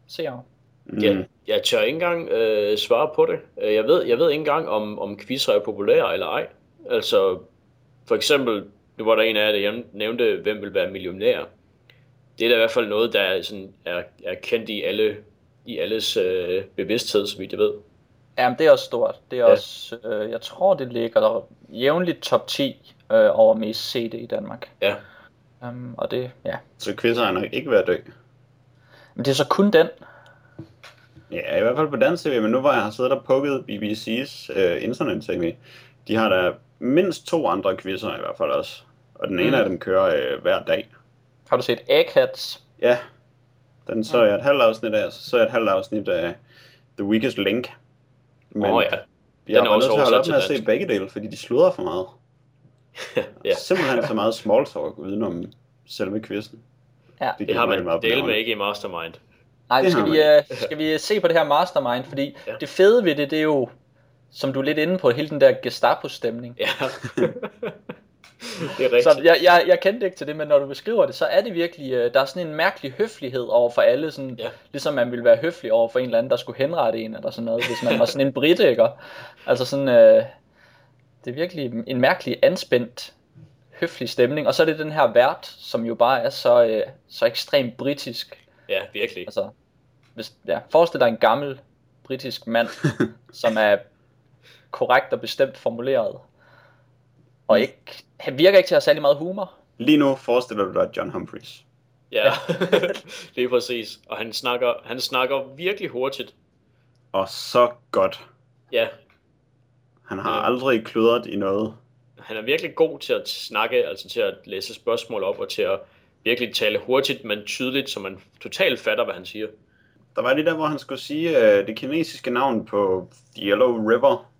A: seere.
B: Mm.
C: Jeg, jeg tør ikke engang øh, svare på det. Øh, Jeg ved, jeg ved ikke engang, om, om quizzer er populære eller ej. Altså, for eksempel, nu var der en af jer, der nævnte, hvem vil være millionær. Det er da i hvert fald noget, der er, sådan, er, er kendt i, alle, i alles øh, bevidsthed, så vidt jeg ved.
A: Jamen, det er også stort. Det er
C: Ja.
A: også, øh, jeg tror, det ligger der jævnligt top 10 øh, over mest set i Danmark.
C: Ja,
A: Um, og det, ja.
B: Så quizzer er nok ikke ved at dø.
A: Men det er så kun den.
B: Ja, i hvert fald på dansk tv, men nu hvor jeg har siddet og pukket BBC's øh, internet-tv, de har der mindst to andre quizzer i hvert fald også. Og den ene
A: Mm.
B: af dem kører øh, hver dag.
A: Har du set Eggheads?
B: Ja, den så jeg et halvt afsnit af, så så jeg et halvt afsnit af The Weakest Link. Men
C: Åh oh, ja.
B: jeg
C: den er
B: var
C: også
B: nødt til at op med at se begge dele, fordi de sludrer for meget.
C: ja.
B: Simpelthen så meget small talk udenom selve quizzen.
A: Ja.
C: Det
B: gik
C: har man dele med ikke i Mastermind.
A: Nej,
B: Det
A: skal vi, øh, skal vi se på det her mastermind, fordi
C: ja.
A: det fede ved det, det er jo, som du er lidt inde på, hele den der Gestapo-stemning.
C: Ja. det er rigtigt.
A: Så jeg, jeg, jeg kendte ikke til det, men når du beskriver det, så er det virkelig, øh, der er sådan en mærkelig høflighed over for alle, sådan,
C: Ja.
A: ligesom man ville være høflig over for en eller anden, der skulle henrette en, eller sådan noget, hvis man var sådan en brite, ikke? Altså sådan, øh, det er virkelig en mærkelig anspændt, høflig stemning, og så er det den her vært, som jo bare er så, øh, så ekstremt britisk,
C: Ja, virkelig.
A: Altså, hvis, ja, forestil dig en gammel britisk mand, som er korrekt og bestemt formuleret, og ikke, han virker ikke til at have særlig meget humor.
B: Lige nu forestiller du dig John Humphreys.
C: Ja, det er præcis. Og han snakker, han snakker virkelig hurtigt.
B: Og så godt.
C: Ja,
B: Han har
C: Ja.
B: aldrig kludret i noget.
C: han er virkelig god til at snakke, altså til at læse spørgsmål op, og til at virkelig tale hurtigt, men tydeligt, så man totalt fatter, hvad han siger.
B: Der var lige der, hvor han skulle sige øh, det kinesiske navn på The Yellow River,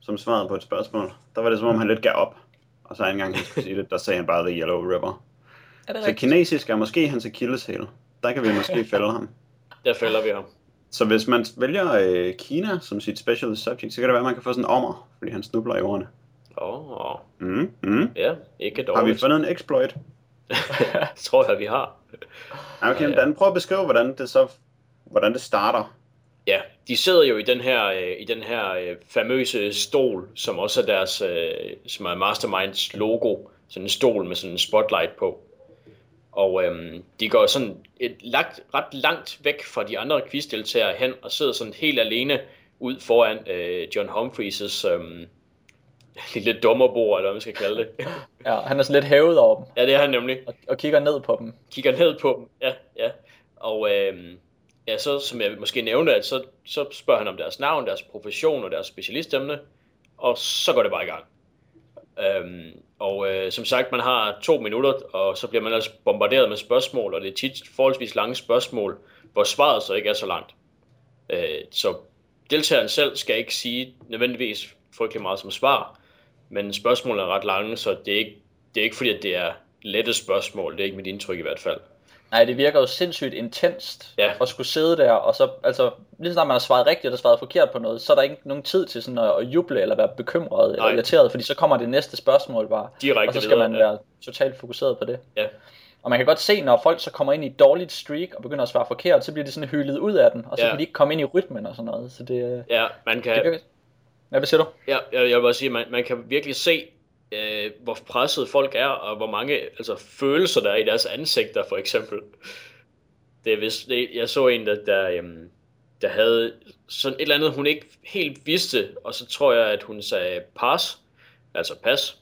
B: som svarede på et spørgsmål. Der var det som om, han lidt gav op. Og så en gang han skulle sige det, der sagde han bare The Yellow River.
A: Er det
B: Så
A: rigtigt?
B: kinesisk er måske hans akilleshæl. Der kan vi måske fælde ham.
C: Der fælder vi ham.
B: Så hvis man vælger øh, Kina som sit special subject, så kan det være, at man kan få sådan en ommer, fordi han snubler i ordene.
C: Åh, oh,
B: Mm, mm.
C: ja, ikke
B: Har vi
C: dårligt.
B: fundet en exploit?
C: tror jeg, vi har.
B: Okay,
C: Ja,
B: men
C: ja.
B: Dan, prøv at beskrive, hvordan det så hvordan det starter.
C: Ja, de sidder jo i den her, øh, i den her øh, famøse stol, som også er deres, øh, som er Masterminds logo. Sådan en stol med sådan en spotlight på. Og øhm, de går sådan et lagt, ret langt væk fra de andre quizdeltagere hen, og sidder sådan helt alene ud foran øh, John Humphreys' øhm, lille dommerbord, eller hvad man skal kalde det.
A: ja, han er sådan lidt hævet over dem.
C: Ja, det er han nemlig.
A: Og, og kigger ned på dem.
C: Kigger ned på dem, ja, ja. Og øhm, ja, så som jeg måske nævnte, at så, så spørger han om deres navn, deres profession og deres specialistemne, og så går det bare i gang. Øhm, og øh, som sagt, man har to minutter, og så bliver man altså bombarderet med spørgsmål, og det er tit forholdsvis lange spørgsmål, hvor svaret så ikke er så langt. Øh, så deltageren selv skal ikke sige nødvendigvis frygtelig meget som svar, men spørgsmålene er ret lange, så det er ikke, det er ikke fordi, at det er lette spørgsmål. Det er ikke mit indtryk i hvert fald.
A: Nej, det virker jo sindssygt intenst
C: Ja.
A: at skulle sidde der, og så, altså, lige snart man har svaret rigtigt eller svaret forkert på noget, så er der ikke nogen tid til sådan at, at juble eller være bekymret eller
C: Nej.
A: irriteret, fordi så kommer det næste spørgsmål bare,
C: Direkte
A: og så skal
C: videre,
A: man
C: ja.
A: være totalt fokuseret på det.
C: Ja,
A: Og man kan godt se, når folk så kommer ind i et dårligt streak og begynder at svare forkert, så bliver de sådan hyldet ud af den, og så
C: Ja.
A: kan de ikke komme ind i rytmen og sådan noget. Så det,
C: ja man kan,
A: det. Ja, hvad siger du?
C: Ja, jeg, jeg vil bare sige, man, man kan virkelig se, øh, hvor presset folk er, og hvor mange altså, følelser der er i deres ansigter, for eksempel. Det er vist, det, jeg så en, der, der, øhm, der havde sådan et eller andet, hun ikke helt vidste, og så tror jeg, at hun sagde pas, altså pas.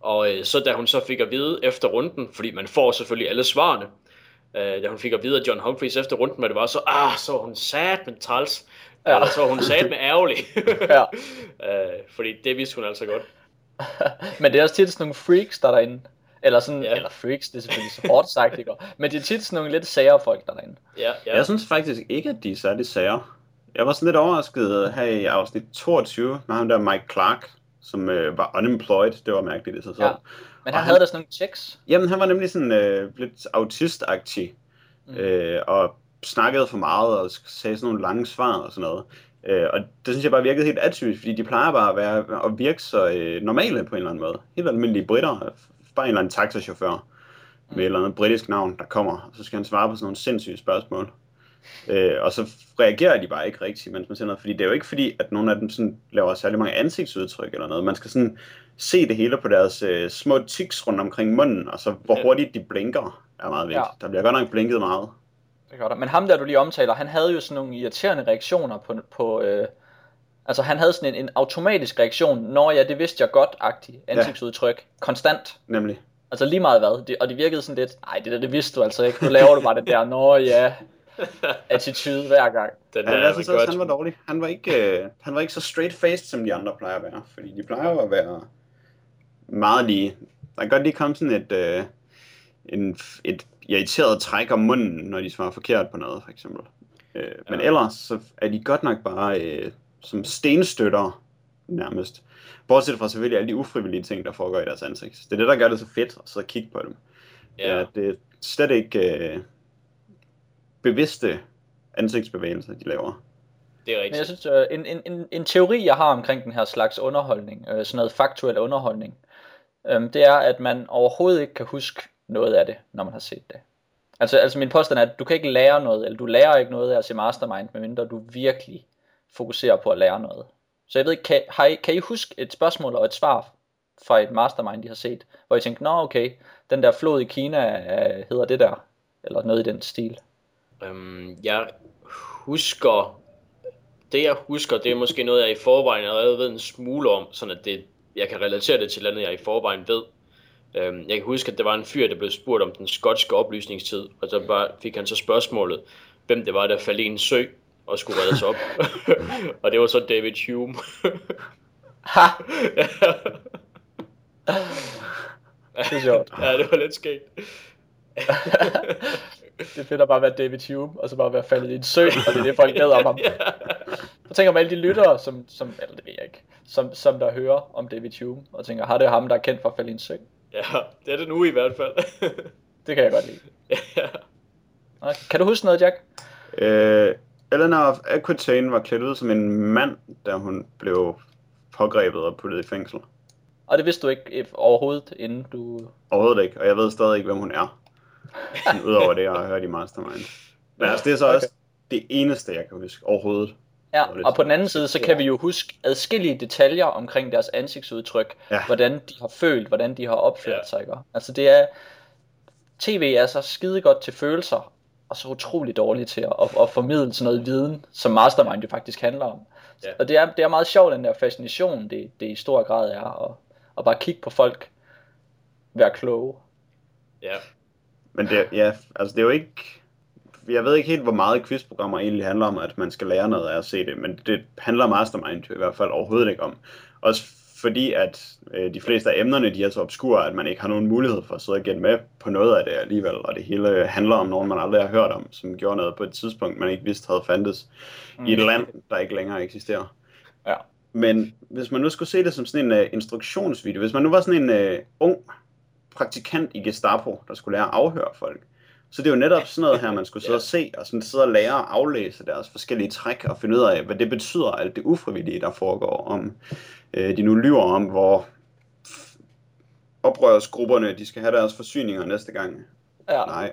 C: Og øh, så da hun så fik at vide efter runden, fordi man får selvfølgelig alle svarene, øh, da hun fik at vide af John Humphreys efter runden, hvad det var, så, ah, så hun sat med træls, ja. Eller så hun sat med ærgerlig.
A: Ja.
C: øh, fordi det vidste hun altså godt.
A: Men det er også tit sådan nogle freaks, der er derinde. Eller sådan,
C: Ja.
A: eller freaks, det er selvfølgelig så hårdt sagt, ikke? Men det er tit sådan nogle lidt sære folk, der er derinde.
C: Ja, ja.
B: Jeg synes faktisk ikke, at de er særlig sager. Jeg var sådan lidt overrasket her i afsnit 22 med ham der Mike Clark, som øh, var unemployed. Det var mærkeligt i sig selv.
A: Ja. Men
B: Og
A: han
B: han-
A: havde da sådan nogle checks.
B: Jamen, han var nemlig sådan øh, lidt autistagtig, mm. øh, og snakkede for meget og sagde sådan nogle lange svar og sådan noget. Øh, og det synes jeg bare virkede helt atypisk, fordi de plejer bare at, være, at virke så øh, normale på en eller anden måde. Helt almindelige britter, bare en eller anden taxachauffør med et eller andet britisk navn, der kommer, og så skal han svare på sådan nogle sindssyge spørgsmål. Øh, og så reagerer de bare ikke rigtigt, mens man siger noget, fordi det er jo ikke fordi, at nogle af dem sådan laver særlig mange ansigtsudtryk eller noget. Man skal sådan se det hele på deres øh, små tics rundt omkring munden, og så hvor hurtigt de blinker, er meget vigtigt.
A: Ja.
B: Der bliver godt nok blinket meget.
A: Det gør der. Men ham der, du lige omtaler, han havde jo sådan nogle irriterende reaktioner på... på øh, altså han havde sådan en, en automatisk reaktion, når ja, det vidste jeg godt-agtig ansigtsudtryk, konstant.
B: Nemlig.
A: Altså lige meget hvad. Det, og det virkede sådan lidt, nej, det der, det vidste du altså ikke. Nu laver du bare det der, nå ja, attitude hver gang.
C: Den
B: Han,
C: er
B: synes også,
C: godt.
B: han var dårlig. Han var ikke, øh, han var ikke så straight-faced, som de andre plejer at være. Fordi de plejer jo at være meget lige. Der kan godt lige komme sådan et, øh, en, et irriteret træk om munden, når de svarer forkert på noget, for eksempel. Øh, men
C: Ja.
B: ellers så er de godt nok bare øh, som stenstøtter nærmest. Bortset fra selvfølgelig alle de ufrivillige ting, der foregår i deres ansigt. Det er det, der gør det så fedt at sidde og kigge på dem.
C: Ja.
B: Ja. Det er slet ikke øh, bevidste ansigtsbevægelser, de laver.
C: Det er
A: Men jeg
C: rigtigt.
A: synes, øh, en, en, en, en teori, jeg har omkring den her slags underholdning, øh, sådan noget faktuel underholdning, øh, det er, at man overhovedet ikke kan huske noget af det, når man har set det. Altså, altså min påstand er, at du kan ikke lære noget, eller du lærer ikke noget af at se Mastermind, medmindre du virkelig fokuserer på at lære noget. Så jeg ved ikke, kan, har I, kan I huske et spørgsmål og et svar fra et Mastermind, I har set, hvor I tænkte, nå okay, den der flod i Kina øh, hedder det der, eller noget i den stil.
C: Øhm, jeg husker... Det jeg husker, det er måske noget, jeg i forvejen allerede ved en smule om, sådan at det, jeg kan relatere det til noget, jeg i forvejen ved. Øhm, jeg kan huske, at der var en fyr, der blev spurgt om den skotske oplysningstid, og så bare fik han så spørgsmålet, hvem det var, der faldt i en sø og skulle reddes op. og det var så David Hume.
A: Ha! Det er sjovt.
C: ja, det var lidt skægt.
A: Det er fedt at bare være David Hume, og så bare være faldet i en sø, og det er det, folk ved om ham. Jeg tænker om alle de lyttere, som, som eller det ved jeg ikke, som, som der hører om David Hume, og tænker, har det ham, der er kendt for at falde i en sø?
C: Ja, det er det nu i hvert fald.
A: Det kan jeg godt lide.
C: ja.
A: Kan du huske noget, Jack?
B: Øh, Eleanor of Aquitaine var klædt ud som en mand, da hun blev pågrebet og puttet i fængsel.
A: Og det vidste du ikke overhovedet, inden du...
B: Overhovedet ikke, og jeg ved stadig ikke, hvem hun er. Udover det, jeg har hørt i Mastermind. Men altså, det er så
A: Okay.
B: også det eneste, jeg kan huske overhovedet.
A: Ja, og på den anden side, så kan vi jo huske adskillige detaljer omkring deres ansigtsudtryk,
B: Ja.
A: hvordan de har følt, hvordan de har opført
C: Ja.
A: sig. Ikke? Altså det er, tv er så skide godt til følelser, og så utrolig dårligt til at, at, at formidle sådan noget viden, som Mastermind jo faktisk handler om.
C: Ja.
A: Og det er, det er meget sjovt, den der fascination, det, det i stor grad er, at, at bare kigge på folk, være kloge.
C: Ja,
B: Men det, ja, altså det er jo ikke... Jeg ved ikke helt, hvor meget quizprogrammer egentlig handler om, at man skal lære noget af at se det, men det handler Mastermind i hvert fald overhovedet ikke om. Også fordi, at øh, de fleste af emnerne, de er så obskure, at man ikke har nogen mulighed for at sidde og gætte med på noget af det alligevel, og det hele handler om nogen, man aldrig har hørt om, som gjorde noget på et tidspunkt, man ikke vidste havde fandtes mm. i et land, der ikke længere eksisterer.
A: Ja.
B: Men hvis man nu skulle se det som sådan en uh, instruktionsvideo, hvis man nu var sådan en uh, ung praktikant i Gestapo, der skulle lære at afhøre folk, så det er jo netop sådan noget her, man skulle sidde og se, og sådan sidde og lære at aflæse deres forskellige træk, og finde ud af, hvad det betyder, alt det ufrivillige, der foregår, om øh, de nu lyver om, hvor oprørsgrupperne, de skal have deres forsyninger næste gang.
A: Ja.
B: Nej.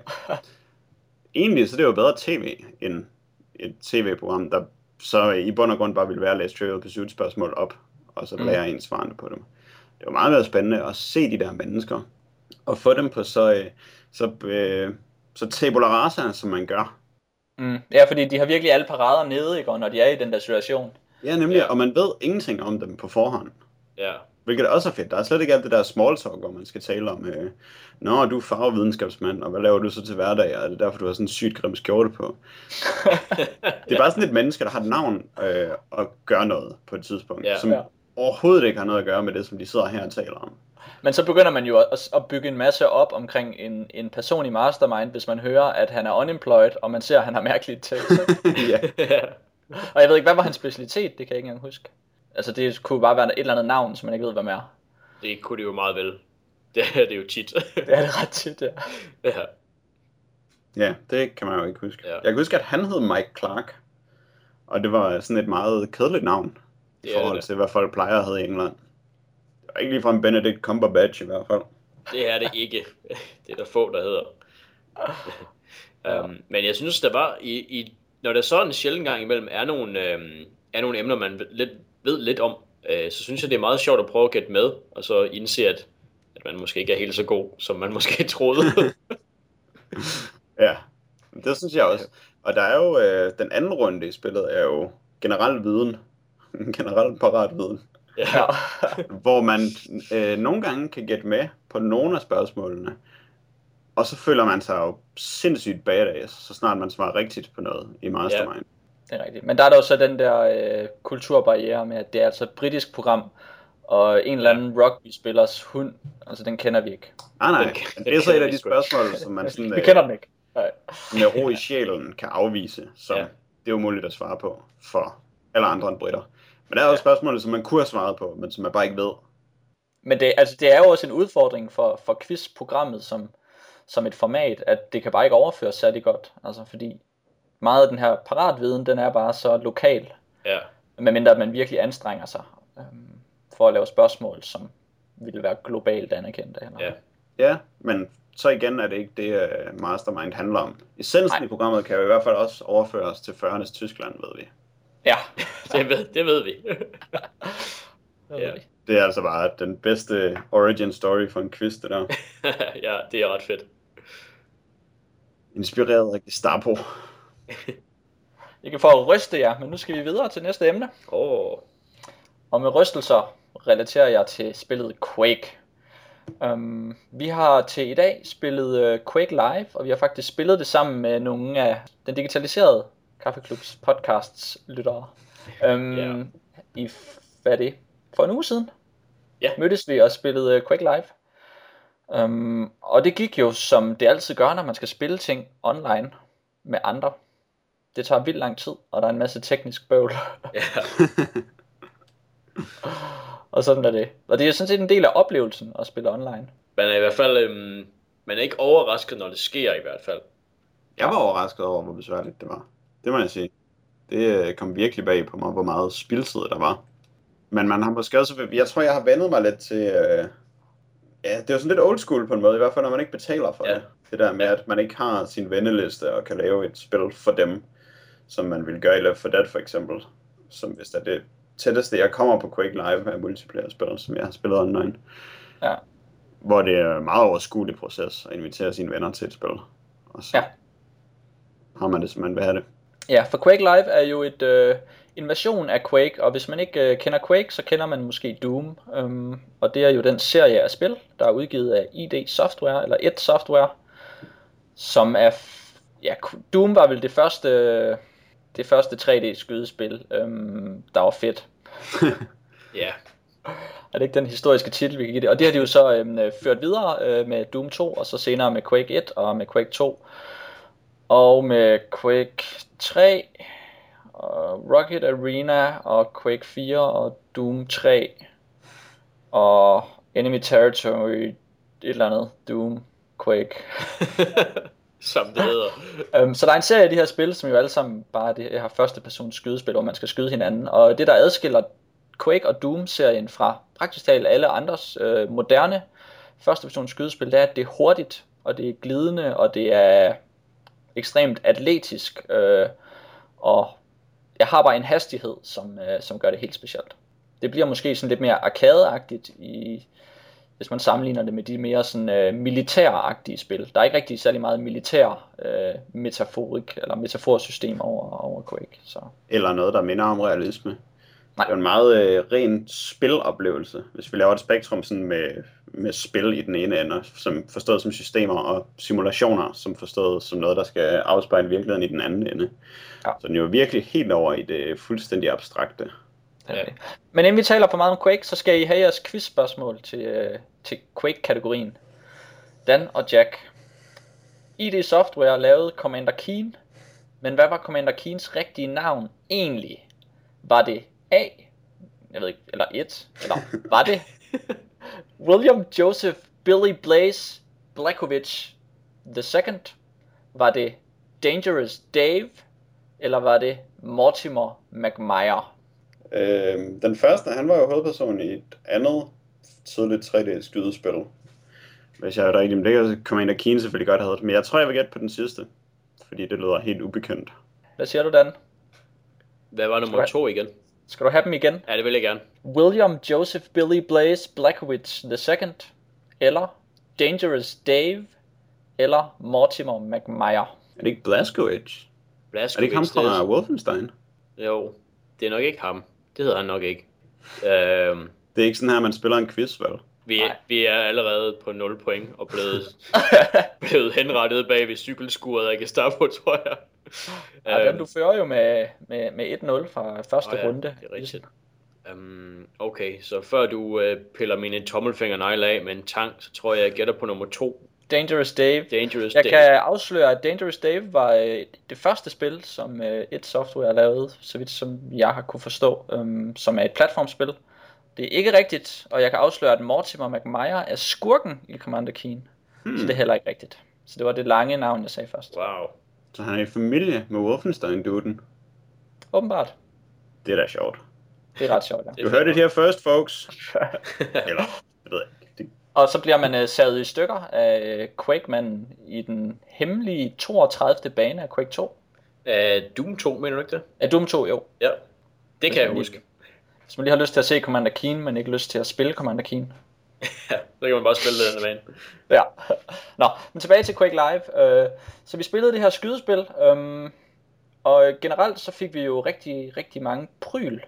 B: Egentlig så er det jo bedre tv, end et tv-program, der så i bund og grund bare vil være at læse Trivial Pursuit spørgsmål op, og så
A: Mm.
B: lære ens svarene på dem. Det var meget mere spændende at se de der mennesker, og få dem på så, øh, så, øh, så tabula rasa, som man gør.
A: Mm. Ja, fordi de har virkelig alle parader nede, ikke? Når de er i den der situation.
B: Ja, nemlig,
C: Ja.
B: og man ved ingenting om dem på forhånd.
C: ja,
B: Hvilket også er fedt. Der er slet ikke alt det der small talk, hvor man skal tale om, øh, Nå, du er farvevidenskabsmand, og hvad laver du så til hverdag? Og er det derfor, du har sådan en sygt grim skjorte på? Det er bare sådan et menneske, der har et navn øh, og gør noget på et tidspunkt,
C: Ja.
B: som
A: Ja.
B: Overhovedet ikke har noget at gøre med det, som de sidder her og taler om.
A: Men så begynder man jo at, at bygge en masse op omkring en, en person i Mastermind, hvis man hører, at han er unemployed, og man ser, at han har mærkeligt til.
B: ja.
A: og jeg ved ikke, hvad var hans specialitet? Det kan jeg ikke engang huske. Altså det kunne bare være et eller andet navn, som man ikke ved, hvad er.
C: det kunne det jo meget vel. Det er det jo tit.
A: Det er det ret tit, ja.
C: ja.
B: ja, det kan man jo ikke huske.
C: Ja.
B: Jeg kan huske, at han hed Mike Clark, og det var sådan et meget kedeligt navn i
C: Det
B: forhold
C: det.
B: til, hvad folk plejer at hedde i England. Det var ikke ligefrem Benedict Cumberbatch i hvert fald.
C: Det er det ikke. Det er der få, der hedder. um, men jeg synes, der var, i, i, når der så en sjældent gang imellem er nogle, øhm, er nogle emner, man lidt, ved lidt om, øh, så synes jeg, det er meget sjovt at prøve at gætte med, og så indse, at, at man måske ikke er helt så god, som man måske troede.
B: Ja, det synes jeg også. Og der er jo, øh, den anden runde i spillet er jo generel viden. generel parat viden.
C: ja.
A: ja.
B: Hvor man øh, nogle gange kan gætte med på nogle af spørgsmålene. Og så føler man sig jo sindssygt badass, så snart man svarer rigtigt på noget i Mastermind.
A: Det er rigtigt. Men der er der jo så den der øh, kulturbarriere med, at det er altså et britisk program, og en eller anden rugby-spillers hund, altså den kender vi ikke.
B: Nej, nej.
C: Den
B: det er så et af de spørgsmål, som man sådan,
A: Vi
B: øh,
A: kender den ikke. Nej.
B: med ro i sjælen kan afvise,
C: Ja.
B: ja. det er umuligt at svare på for alle andre end britter. Men der er også spørgsmål, som man kunne have svaret på, men som man bare ikke ved.
A: Men det, altså, det er jo også en udfordring for, for quiz-programmet som, som et format, at det kan bare ikke overføres særlig godt. Altså fordi meget af den her paratviden, den er bare så lokal,
C: ja.
A: medmindre at man virkelig anstrenger sig øhm, for at lave spørgsmål, som ville være globalt anerkendte. Eller?
C: Ja.
B: Ja, men så igen er det ikke det, uh, Mastermind handler om. Essensen
A: Nej.
B: i programmet kan jo i hvert fald også overføres til 40'ernes Tyskland, ved vi.
A: Ja.
C: Det, ved, det ved vi.
A: Det
C: Ja.
B: Det er altså bare den bedste origin story for en quiz, det der.
C: ja, det er ret fedt.
B: Inspireret af Gestapo.
A: Ikke for at ryste jer, men nu skal vi videre til næste emne.
C: Åh, oh,
A: Og med rystelser relaterer jeg til spillet Quake. Um, vi har til i dag spillet uh, Quake Live, og vi har faktisk spillet det sammen med nogle af den digitaliserede Kaffeklubs podcasts lyttere. Um,
C: Ja.
A: I, hvad er det? For en uge siden
C: Ja.
A: mødtes vi og spillede uh, Quake Live. Um, og det gik jo, som det altid gør, når man skal spille ting online med andre. Det tager vildt lang tid, og der er en masse teknisk bøvl.
C: ja.
A: Og sådan er det. Og det er sådan set en del af oplevelsen at spille online.
C: Man er i hvert fald øhm, man er ikke overrasket, når det sker i hvert fald.
B: Jeg var overrasket over, hvor besværligt det var. Det må jeg sige. Det øh, kom virkelig bag på mig, hvor meget spildtid der var. Men man har måske også... Jeg tror, jeg har vendet mig lidt til... Øh... Ja, det er jo sådan lidt old school på en måde, i hvert fald når man ikke betaler for
C: Ja.
B: det. Det der med, at man ikke har sin venneliste og kan lave et spil for dem. som man ville gøre i Left 4 Dead for eksempel. Som hvis det er det tætteste, jeg kommer på Quake Live af multiplayer-spil, som jeg har spillet online.
A: Ja.
B: Hvor det er en meget overskuelig proces at invitere sine venner til et spil. Og så
A: Ja.
B: har man det, som man vil have det.
A: Ja, for Quake Live er jo et, øh, en version af Quake, og hvis man ikke øh, kender Quake, så kender man måske Doom. Øhm, og det er jo den serie af spil, der er udgivet af ID Software, eller id Software, som er... Ja, Doom var vel det første, det første 3D-skydespil, øhm, der var fedt.
C: Ja,
A: Er det ikke den historiske titel, vi kan give det? Og det har de jo så øhm, øh, ført videre øh, med Doom 2, og så senere med Quake 1 og med Quake 2. Og med Quake 3, og Rocket Arena og Quake 4 og Doom 3 og Enemy Territory, et eller andet, Doom, Quake.
C: som det hedder.
A: Øhm, så der er en serie af de her spil, som jo alle sammen bare det her første persons skydespil, hvor man skal skyde hinanden. Og det, der adskiller Quake og Doom-serien fra praktisk talt alle andres øh, moderne første persons skydespil, det er, at det er hurtigt, og det er glidende, og det er ekstremt atletisk. Øh, og jeg har bare en hastighed, som, øh, som gør det helt specielt. Det bliver måske sådan lidt mere arkadeagtigt i, hvis man sammenligner det med de mere sådan øh, militæragtige spil. Der er ikke rigtig særlig meget militær øh, metaforik eller metaforsystem over, over Quake. Så
B: Eller noget, der minder om realisme.
A: Nej.
B: Det er en meget øh, ren spiloplevelse, hvis vi laver et spektrum sådan med, med spil i den ene ende, som forstået som systemer, og simulationer, som forstået som noget, der skal afspejle virkeligheden i den anden ende.
A: Ja.
B: Så den er jo virkelig helt over i det fuldstændig abstrakte.
A: Ja. Men inden vi taler for meget om Quake, så skal I have jeres quizspørgsmål til, øh, til Quake-kategorien. Dan og Jack. ID Software lavede Commander Keen, men hvad var Commander Keens rigtige navn egentlig? Var det A, jeg ved ikke, eller 1, eller var det William Joseph Billy Blaze Blackovich the second? Var det Dangerous Dave, eller var det Mortimer McMire?
B: Øh, den første, han var jo hovedperson i et andet tidligt 3D-skydespil. Hvis jeg er rigtig, men det kan Commander Keen selvfølgelig godt have heddet. Men jeg tror, jeg vil gætte på den sidste. Fordi det lyder helt ubekendt.
A: Hvad siger du, Dan?
C: Hvad var nummer to igen?
A: Skal du have dem igen?
C: Ja, det vil jeg gerne.
A: William Joseph Billy Blaze Blackovich II, eller Dangerous Dave, eller Mortimer McMire.
B: Er det ikke Blazkowicz? Er det ikke ham fra Wolfenstein?
C: Jo, det er nok ikke ham. Det hedder han nok ikke. Øhm,
B: Det er ikke sådan her, man spiller en quiz, vel?
C: Vi,
A: Nej.
C: vi er allerede på 0 point og blevet, blevet henrettet bag ved cykelskuret af Gestapo, tror jeg.
A: Ja, den, du fører jo med, med, med 1-0 fra første
C: Åh ja,
A: runde.
C: det er rigtigt. Um, okay, så før du uh, piller mine tommelfingernegle af med en tang, så tror jeg, jeg gætter på nummer to.
A: Dangerous Dave.
C: Dangerous
A: Jeg
C: Dave.
A: kan afsløre, at Dangerous Dave var øh, det første spil, som øh, et software lavede, så vidt som jeg har kunne forstå, øhm, som er et platformspil. Det er ikke rigtigt, og jeg kan afsløre, at Mortimer McMire er skurken i Commander Keen. Hmm. Så det er heller ikke rigtigt. Så det var det lange navn, jeg sagde først.
C: Wow.
B: Så han er i familie med Wolfenstein-duden.
A: Åbenbart.
B: Det er da sjovt.
A: Det er ret sjovt, ja.
B: Du hørte det her først, folks. Eller, jeg ved ikke. Det,
A: Og så bliver man øh, savet i stykker af Quake-manden i den hemmelige 32. bane af Quake 2.
C: Uh, Doom 2, mener du ikke det?
A: Af Doom 2, jo.
C: Ja. Det kan jeg
A: lige-
C: huske.
A: Hvis man lige har lyst til at se Commander Keen, men ikke lyst til at spille Commander Keen.
C: Ja, så kan man bare spille det den bane.
A: Ja. Nå, men tilbage til Quake Live. Øh, så vi spillede det her skydespil, øhm, og generelt så fik vi jo rigtig, rigtig mange pryl.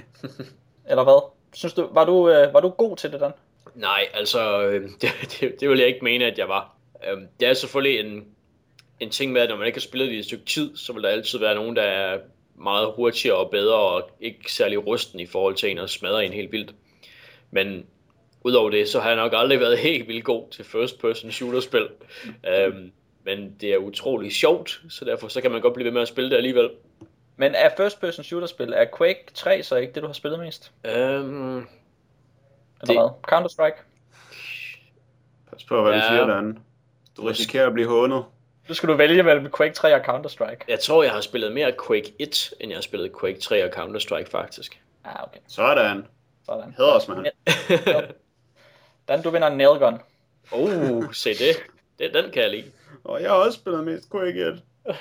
A: Eller hvad? Synes du, var du, øh, var du god til det, Dan?
C: Nej, altså, øh, det, det, det vil jeg ikke mene, at jeg var. Øhm, Det er selvfølgelig en, en ting med, at når man ikke har spillet det i et stykke tid, så vil der altid være nogen, der er meget hurtigere og bedre, og ikke særlig rusten i forhold til en og smadre en helt vildt. Men udover det, så har jeg nok aldrig været helt vildt god til first person shooter-spil. øhm, men det er utrolig sjovt, så derfor så kan man godt blive ved med at spille det alligevel.
A: Men er first person shooter spil, er Quake 3 så ikke det, du har spillet mest?
C: Øhm,
A: Eller
C: Det-
A: hvad? Counter Strike?
B: pas på, hvad ja. du
C: Ja.
B: siger, Dan. Du risikerer at blive hånet.
A: Nu skal du vælge mellem Quake 3 og Counter Strike.
C: jeg tror, jeg har spillet mere Quake 1, end jeg har spillet Quake 3 og Counter-Strike faktisk.
A: Ah, okay.
B: Sådan.
A: Sådan.
B: Heders, mand.
A: Dan, du vinder en nailgun.
C: Oh, se det. det. Den kan jeg lide.
B: Og jeg har også spillet mest Quake 1.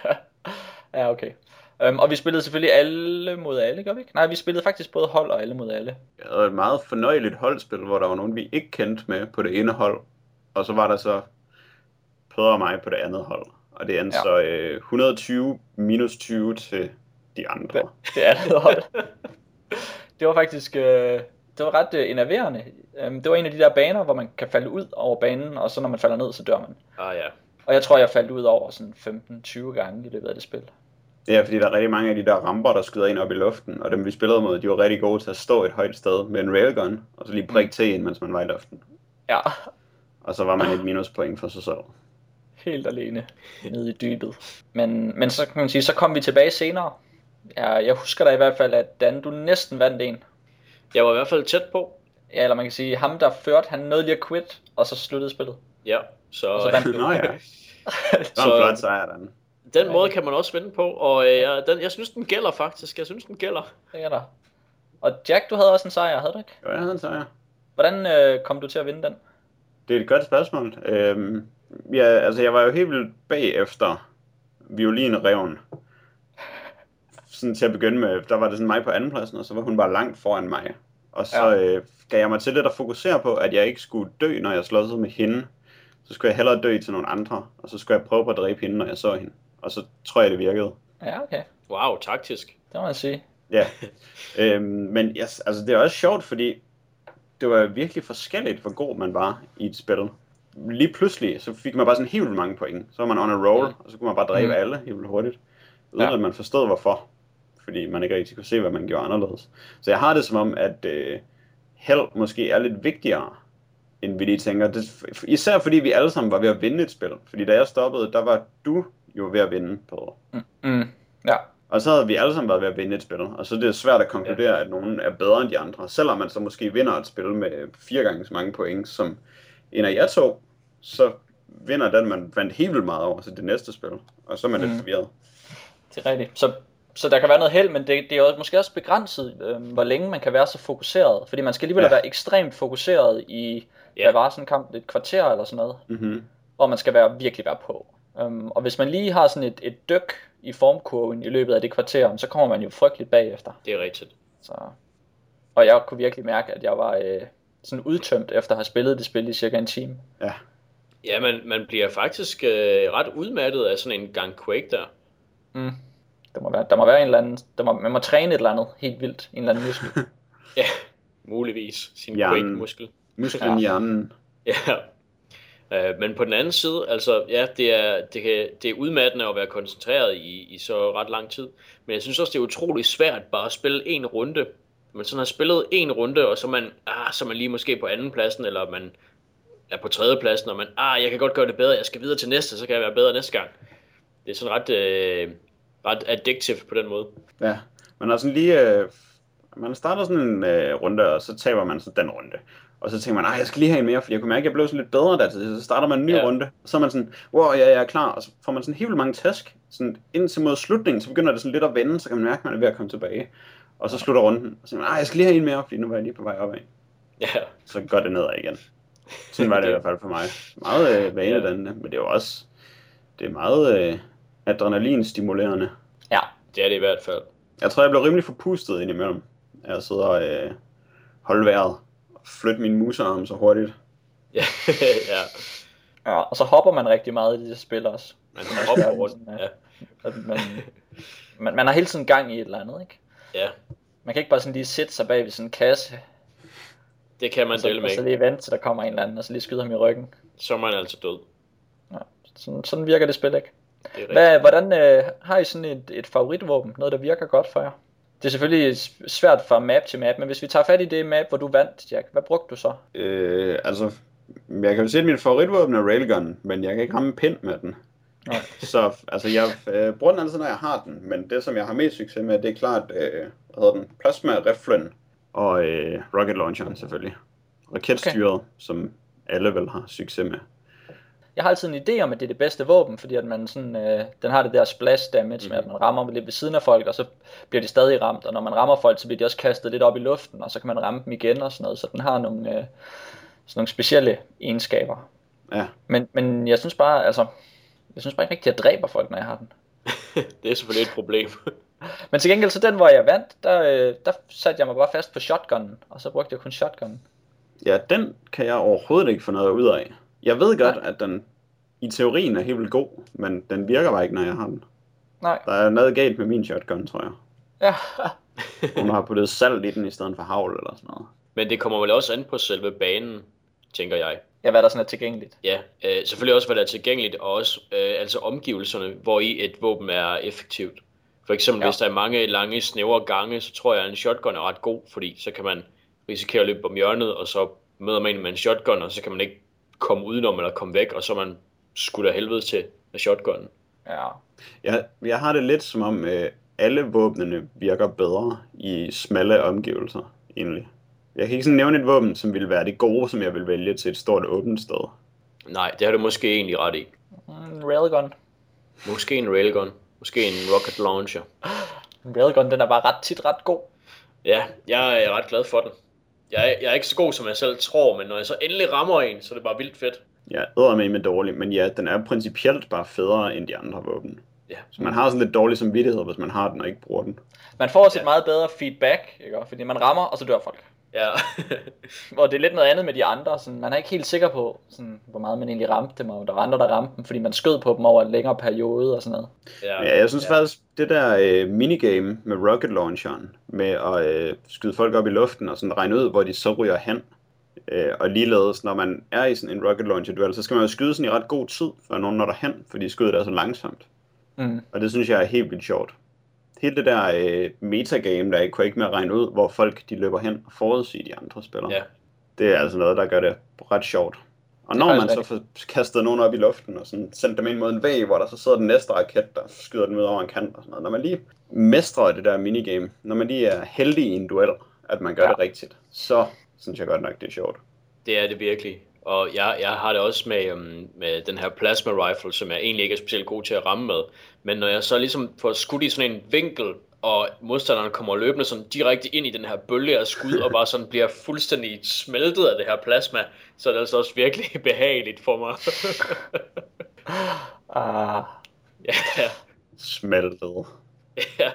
A: Ja, okay. Um, og vi spillede selvfølgelig alle mod alle, gør vi ikke? Nej, vi spillede faktisk både hold og alle mod alle.
B: Det var et meget fornøjeligt holdspil, hvor der var nogen, vi ikke kendte med på det ene hold. Og så var der så Peder og mig på det andet hold. Og det endte ja. så øh, 120 minus 20 til de andre.
A: Det, det andet hold. det var faktisk øh, det var ret øh, enerverende. Um, det var en af de der baner, hvor man kan falde ud over banen, og så når man falder ned, så dør man.
C: Ah ja.
A: Og jeg tror, jeg faldt ud over sådan 15-20 gange i løbet af det spil.
B: Ja, fordi der er rigtig mange af de der ramper, der skyder ind op i luften, og dem vi spillede mod, de var rigtig gode til at stå et højt sted med en railgun, og så lige prikke til en, mens man var i luften.
A: Ja.
B: Og så var man et minuspoint for sig selv.
A: Helt alene nede i dybet. Men, men så kan man sige, så kom vi tilbage senere. Ja, jeg husker da i hvert fald, at Dan, du næsten vandt en.
C: Jeg var i hvert fald tæt på.
A: Ja, eller man kan sige, ham der førte, han nåede lige at quit, og så sluttede spillet.
C: Ja, så...
A: Og så vandt du.
B: Nå ja. Så en flot sejr, den.
C: Den måde kan man også vinde på, og øh, jeg, den, jeg synes, den gælder faktisk. Jeg synes, den gælder.
A: Det er der. Og Jack, du havde også en sejr, havde du ikke?
B: Jo, jeg havde en sejr.
A: Hvordan øh, kom du til at vinde den?
B: Det er et godt spørgsmål. Øhm, ja, altså, jeg var jo helt vildt bagefter violinreven. Sådan til at begynde med, der var det sådan mig på andenpladsen, og så var hun bare langt foran mig. Og så ja. øh, gav jeg mig til det at fokusere på, at jeg ikke skulle dø, når jeg slåsede med hende. Så skulle jeg hellere dø til nogle andre, og så skulle jeg prøve på at dræbe hende, når jeg så hende. Og så tror jeg, det virkede.
A: Ja, okay.
C: Wow, taktisk.
A: Det må man sige.
B: Ja. øhm, men yes, altså, det er også sjovt, fordi det var virkelig forskelligt, hvor god man var i et spil. Lige pludselig, så fik man bare sådan helt vildt mange point. Så var man on a roll, og så kunne man bare dræbe mm. alle helt vildt hurtigt. Uden ja. at man forstod hvorfor. Fordi man ikke rigtig kunne se, hvad man gjorde anderledes. Så jeg har det som om, at øh, held måske er lidt vigtigere, end vi lige tænker. Det, især fordi vi alle sammen var ved at vinde et spil. Fordi da jeg stoppede, der var du jo ved at vinde på.
A: Mm. Mm. Ja.
B: Og så havde vi alle sammen været ved at vinde et spil, og så er det svært at konkludere, at nogen er bedre end de andre. Selvom man så måske vinder et spil med fire gange så mange point som en af jer to, så vinder den, man vandt helt vildt meget over til det næste spil. Og så er man mm. lidt forvirret.
A: Det er rigtigt. Så, så der kan være noget held, men det, det er også, måske også begrænset, øh, hvor længe man kan være så fokuseret. Fordi man skal alligevel ja. være ekstremt fokuseret i, ja. hvad var sådan en kamp, et kvarter eller sådan noget.
B: Mm-hmm.
A: Og man skal være virkelig være på. Um, og hvis man lige har sådan et, et dyk i formkurven i løbet af det kvarter, så kommer man jo frygteligt bagefter.
C: Det er rigtigt.
A: Så. Og jeg kunne virkelig mærke, at jeg var øh, sådan udtømt efter at have spillet det spil i cirka en time.
B: Ja.
C: Ja, man, man bliver faktisk øh, ret udmattet af sådan en gang Quake der.
A: Mm. Der må være, der må være en eller anden, der må, man må træne et eller andet helt vildt, en eller anden muskel.
C: ja, muligvis sin. Quake-muskel.
B: Musklen ja. i hjernen.
C: Ja, Øh, men på den anden side, altså ja, det er, det, kan, det er udmattende at være koncentreret i, i så ret lang tid. Men jeg synes også, det er utrolig svært bare at spille en runde. Man sådan har spillet en runde, og så man, ah, så man lige måske på anden pladsen, eller man er på tredje pladsen, og man, ah, jeg kan godt gøre det bedre, jeg skal videre til næste, så kan jeg være bedre næste gang. Det er sådan ret, øh, ret addictive på den måde.
B: Ja, man har sådan lige, øh, man starter sådan en øh, runde, og så taber man så den runde. Og så tænker man, nej, jeg skal lige have en mere, fordi jeg kunne mærke, at jeg blev sådan lidt bedre der. Så starter man en ny ja. runde, og så er man sådan, wow, ja, jeg er klar. Og så får man sådan helt vildt mange task. Sådan indtil mod slutningen, så begynder det sådan lidt at vende, så kan man mærke, at man er ved at komme tilbage. Og så slutter runden, og så nej, jeg skal lige have en mere, fordi nu var jeg lige på vej opad.
C: Ja.
B: Så går det nedad igen. Sådan var det i hvert fald for mig. Meget øh, vanedannende, ja. men det er jo også, det er meget øh, adrenalinstimulerende.
A: Ja,
C: det er det i hvert fald.
B: Jeg tror, jeg blev rimelig forpustet indimellem. Jeg sidder og øh, holde vejret flytte min musearm så hurtigt.
C: ja, ja.
A: Ja, og så hopper man rigtig meget i de spil også.
C: Man hopper rundt, ja.
A: Man, man, man har hele tiden gang i et eller andet, ikke?
C: Ja.
A: Man kan ikke bare sådan lige sætte sig bag ved sådan en kasse.
C: Det kan man dele med.
A: Og så lige vente til der kommer en eller anden, og så lige skyder ham i ryggen.
C: Så er man altså død.
A: Ja, sådan, sådan virker det spil ikke. Det Hvad, hvordan øh, har I sådan et, et favoritvåben? Noget der virker godt for jer? Det er selvfølgelig svært fra map til map, men hvis vi tager fat i det map, hvor du vandt, Jack, hvad brugte du så?
B: Øh, altså, jeg kan jo sige, at min favoritvåben er railgun, men jeg kan ikke ramme pind med den.
A: Nej.
B: Så altså, jeg øh, bruger den altid, når jeg har den, men det, som jeg har mest succes med, det er klart, øh, hvad hedder den, plasma riflen og øh, rocket launcheren selvfølgelig. Raketstyret, okay. som alle vel har succes med
A: jeg har altid en idé om, at det er det bedste våben, fordi at man sådan, øh, den har det der splash damage, mm. med at man rammer lidt ved siden af folk, og så bliver de stadig ramt, og når man rammer folk, så bliver de også kastet lidt op i luften, og så kan man ramme dem igen og sådan noget, så den har nogle, øh, sådan nogle specielle egenskaber.
B: Ja.
A: Men, men jeg synes bare, altså, jeg synes bare ikke rigtig, at jeg dræber folk, når jeg har den.
C: det er selvfølgelig et problem.
A: Men til gengæld så den, hvor jeg vandt, der, øh, der satte jeg mig bare fast på shotgunnen, og så brugte jeg kun shotgunnen.
B: Ja, den kan jeg overhovedet ikke få noget ud af. Jeg ved godt, at den i teorien er helt vildt god, men den virker bare ikke, når jeg har den.
A: Nej.
B: Der er noget galt med min shotgun, tror jeg.
A: Ja.
B: Hun har puttet salt i den i stedet for havl eller sådan noget.
C: Men det kommer vel også an på selve banen, tænker jeg.
A: Ja, hvad der sådan er tilgængeligt.
C: Ja, øh, selvfølgelig også, hvad der er tilgængeligt, og også øh, altså omgivelserne, hvor i et våben er effektivt. For eksempel, ja. hvis der er mange lange, snævre gange, så tror jeg, at en shotgun er ret god, fordi så kan man risikere at løbe om hjørnet, og så møder man en med en shotgun, og så kan man ikke komme udenom eller komme væk, og så er man skudt af helvede til med shotgunnen.
A: Ja.
B: Jeg, jeg har det lidt som om, øh, alle våbnene virker bedre i smalle omgivelser, egentlig. Jeg kan ikke sådan nævne et våben, som ville være det gode, som jeg vil vælge til et stort åbent sted.
C: Nej, det har du måske egentlig ret i.
A: En railgun.
C: Måske en railgun. Måske en rocket launcher.
A: En railgun, den er bare ret tit ret god.
C: Ja, jeg er ret glad for den. Jeg er, jeg er ikke så god, som jeg selv tror, men når jeg så endelig rammer en, så er det bare vildt fedt.
B: Jeg er med med dårlig, men ja, den er principielt bare federe end de andre våben.
C: Ja.
B: Så man har sådan lidt dårlig samvittighed, hvis man har den og ikke bruger den.
A: Man får også ja. et meget bedre feedback, ikke? fordi man rammer, og så dør folk.
C: Ja.
A: og det er lidt noget andet med de andre. Sådan, man er ikke helt sikker på, sådan, hvor meget man egentlig ramte dem, og der var andre, der ramte dem, fordi man skød på dem over en længere periode og sådan noget.
B: Ja, ja jeg synes ja. faktisk, det der øh, minigame med rocket launcheren, med at øh, skyde folk op i luften og sådan regne ud, hvor de så ryger hen, øh, og ligeledes, når man er i sådan en rocket launcher duel, så skal man jo skyde sådan i ret god tid, før nogen når derhen, fordi skuddet er så langsomt.
A: Mm.
B: Og det synes jeg er helt vildt sjovt hele det der øh, metagame, der ikke kunne ikke med at regne ud, hvor folk de løber hen og forudsige de andre spillere.
C: Ja.
B: Det er altså noget, der gør det ret sjovt. Og når man så får kastet nogen op i luften og sådan sendt dem ind mod en væg, hvor der så sidder den næste raket, der skyder den ud over en kant og sådan noget. Når man lige mestrer det der minigame, når man lige er heldig i en duel, at man gør ja. det rigtigt, så synes jeg godt nok, det er sjovt.
C: Det er det virkelig. Og jeg, jeg har det også med, um, med den her plasma rifle, som jeg egentlig ikke er specielt god til at ramme med. Men når jeg så ligesom får skudt i sådan en vinkel, og modstanderen kommer løbende sådan direkte ind i den her bølge af skud, og bare sådan bliver fuldstændig smeltet af det her plasma, så er det altså også virkelig behageligt for mig.
A: ah.
C: ja.
B: Smeltet.
C: Ja.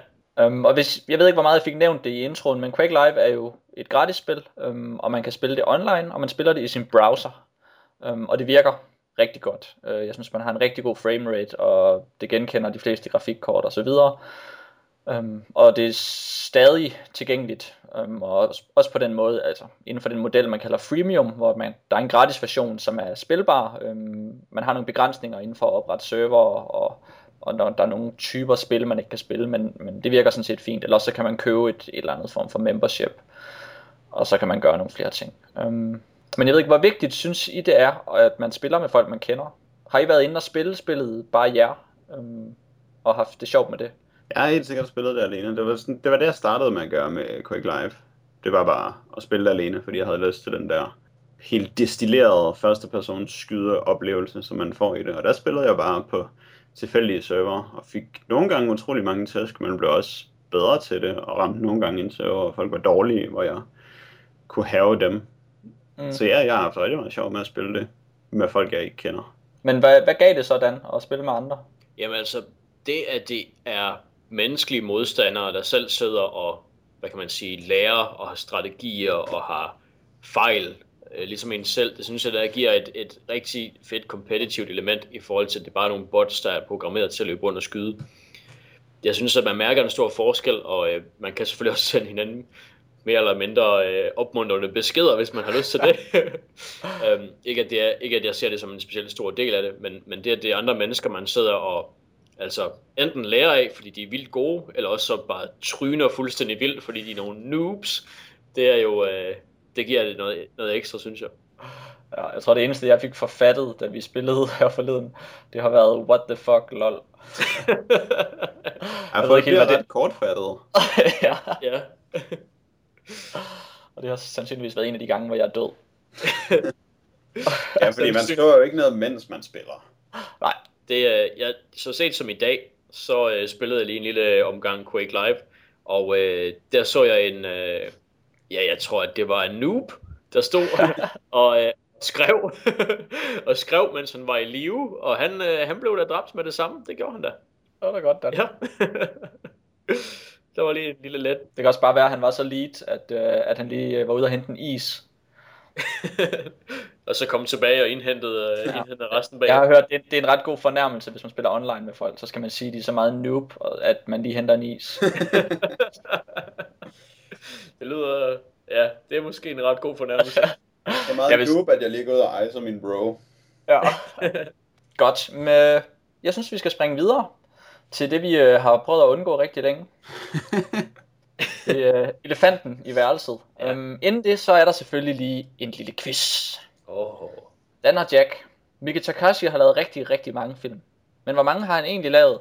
A: Um, og hvis, jeg ved ikke, hvor meget jeg fik nævnt det i introen, men Quake Live er jo et gratis spil, um, og man kan spille det online, og man spiller det i sin browser. Um, og det virker rigtig godt. Uh, jeg synes, man har en rigtig god framerate, og det genkender de fleste grafikkort og så videre. Um, og det er stadig tilgængeligt, um, og også, også på den måde, altså inden for den model, man kalder freemium, hvor man, der er en gratis version, som er spilbar. Um, man har nogle begrænsninger inden for at oprette server, og og når der er nogle typer spil, man ikke kan spille, men, men det virker sådan set fint. Eller så kan man købe et, et eller andet form for membership, og så kan man gøre nogle flere ting. Um, men jeg ved ikke, hvor vigtigt synes I det er, at man spiller med folk, man kender? Har I været inde og spille spillet bare jer, um, og haft det sjovt med det?
B: Jeg har helt sikkert spillet det alene. Det var, sådan, det var det, jeg startede med at gøre med Quick Live. Det var bare at spille det alene, fordi jeg havde lyst til den der helt destillerede første persons skyde oplevelse, som man får i det. Og der spillede jeg bare på tilfældige server, og fik nogle gange utrolig mange tæsk, men blev også bedre til det, og ramte nogle gange en server, hvor folk var dårlige, hvor jeg kunne have dem. Mm. Så ja, jeg har haft rigtig meget sjov med at spille det med folk, jeg ikke kender.
A: Men hvad, hvad gav det sådan at spille med andre?
C: Jamen altså, det at det er menneskelige modstandere, der selv sidder og, hvad kan man sige, lærer og har strategier og har fejl øh, ligesom en selv. Det synes jeg, der giver et, et rigtig fedt competitive element i forhold til, at det er bare nogle bots, der er programmeret til at løbe rundt og skyde. Jeg synes, at man mærker en stor forskel, og øh, man kan selvfølgelig også sende hinanden mere eller mindre øh, opmuntrende beskeder, hvis man har lyst til det. øhm, ikke, at det er, ikke at jeg ser det som en specielt stor del af det, men, men det at det er andre mennesker, man sidder og altså enten lærer af, fordi de er vildt gode, eller også så bare tryner fuldstændig vildt, fordi de er nogle noobs. Det er jo, øh, det giver det noget, noget ekstra, synes jeg.
A: Ja, jeg tror det eneste, jeg fik forfattet, da vi spillede her forleden, det har været what the fuck, lol.
B: jeg har fået ikke helt, ret kortfattet.
A: ja.
C: ja.
A: Og det har sandsynligvis været en af de gange, hvor jeg er død.
B: ja, fordi man skriver jo ikke noget, mens man spiller.
A: Nej.
C: Det, er, jeg, så set som i dag, så uh, spillede jeg lige en lille omgang Quake Live, og uh, der så jeg en, uh, ja, jeg tror, at det var en noob, der stod og øh, skrev, og skrev, mens han var i live, og han, øh, han blev da dræbt med det samme. Det gjorde han da.
A: Det var da godt, Dan.
C: Ja. der var lige en lille let.
A: Det kan også bare være, at han var så lead, at, øh, at han lige øh, var ude og hente en is.
C: og så kom tilbage og indhentede, øh, ja. indhentede resten bag.
A: Jeg har hørt, det, det er en ret god fornærmelse, hvis man spiller online med folk. Så skal man sige, at de er så meget noob, at man lige henter en is.
C: Det lyder... Ja, det er måske en ret god fornærmelse.
B: Det er meget jeg noob, at jeg lige går ud og ejser min bro.
A: Ja. Godt. Men jeg synes, vi skal springe videre til det, vi øh, har prøvet at undgå rigtig længe. det, øh, elefanten i værelset. Ja. Um, inden det, så er der selvfølgelig lige en lille quiz.
C: Oh.
A: Dan og Jack. Miki Takashi har lavet rigtig, rigtig mange film. Men hvor mange har han egentlig lavet?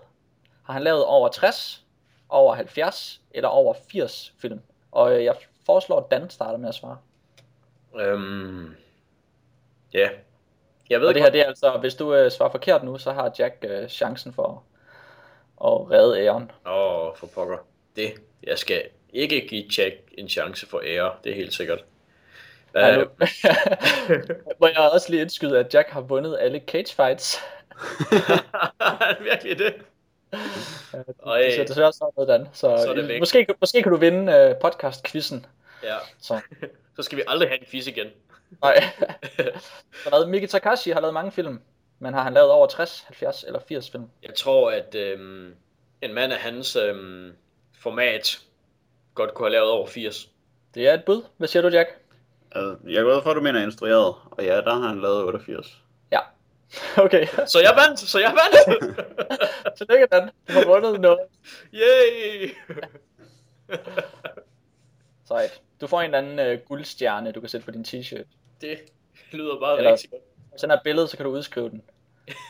A: Har han lavet over 60, over 70 eller over 80 film? Og øh, jeg foreslår, at Dan starter med at svare.
C: Um, ja. Yeah.
A: Jeg ved og det her, det er altså, hvis du øh, svarer forkert nu, så har Jack øh, chancen for at redde æren.
C: Åh, oh, for pokker. Det, jeg skal ikke give Jack en chance for ære, det er helt sikkert.
A: Uh, Må jeg også lige indskyde, at Jack har vundet alle cage fights.
C: Virkelig det?
A: Og, det ser desværre sådan noget, Dan. Så, så det måske, måske kan du vinde uh, podcast-quizzen.
C: Ja. Så. så skal vi aldrig have en quiz igen.
A: Nej. så Miki Takashi har lavet mange film, men har han lavet over 60, 70 eller 80 film?
C: Jeg tror, at øhm, en mand af hans øhm, format godt kunne have lavet over 80.
A: Det er et bud. Hvad siger du, Jack?
B: Altså, jeg går ud fra, at du mener instrueret, og ja, der har han lavet 88.
A: Okay.
C: så jeg vandt, så jeg vandt!
A: Tillykke, Dan. Du har vundet noget.
C: Yay!
A: Sejt. Du får en eller anden uh, guldstjerne, du kan sætte på din t-shirt.
C: Det lyder bare Eller, rigtig godt.
A: Den er et billede, så kan du udskrive den.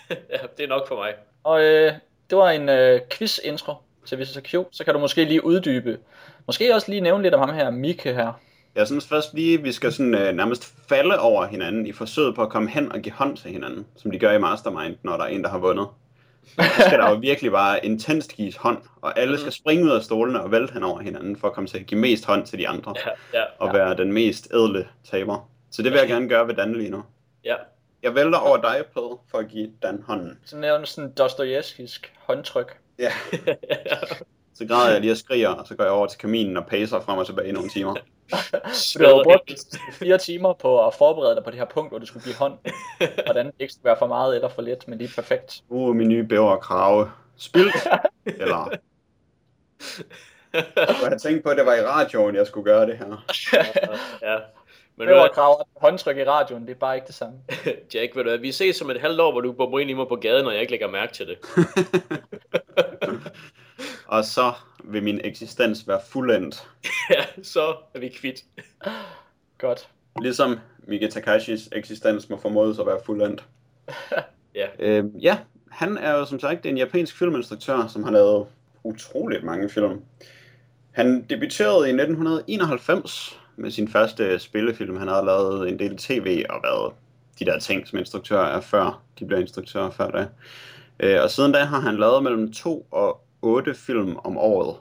C: ja, det er nok for mig.
A: Og øh, det var en øh, quiz-intro til Visa Q. Så kan du måske lige uddybe. Måske også lige nævne lidt om ham her, Mike her.
B: Jeg synes først lige, vi skal sådan, øh, nærmest falde over hinanden i forsøget på at komme hen og give hånd til hinanden, som de gør i Mastermind, når der er en, der har vundet. Så skal der jo virkelig bare intenst gives hånd, og alle skal springe ud af stolene og vælte hen over hinanden, for at komme til at give mest hånd til de andre,
C: ja, ja,
B: og være den mest ædle taber. Så det vil jeg gerne gøre ved Dan lige nu.
C: Ja.
B: Jeg vælter over dig, på for at give Dan hånden.
A: Så nævner sådan Dostojevskisk håndtryk.
B: Ja. så græder jeg lige og skriger, og så går jeg over til kaminen og pacer frem og tilbage i nogle timer.
A: du har brugt fire timer på at forberede dig på det her punkt, hvor du skulle give hånd. Hvordan det ikke skulle være for meget eller for lidt, men lige perfekt.
B: Uh, min nye bæver og krave. Spildt? eller... Jeg tænkte på, at det var i radioen, jeg skulle gøre det her.
C: ja.
A: Men det var krav håndtryk i radioen, det er bare ikke det samme.
C: Jack, ved du vi ses som et halvt år, hvor du bomber ind i mig på gaden, og jeg ikke lægger mærke til det.
B: Og så vil min eksistens være fuldendt.
C: ja, så er vi kvitt.
A: Godt.
B: Ligesom Miki Takashis eksistens må formodes at være fuldendt.
C: ja.
B: Øhm, ja, han er jo som sagt en japansk filminstruktør, som har lavet utroligt mange film. Han debuterede i 1991 med sin første spillefilm. Han havde lavet en del tv og været de der ting, som instruktør er før. De blev instruktører før det. Øh, og siden da har han lavet mellem 2 og 8 film om året.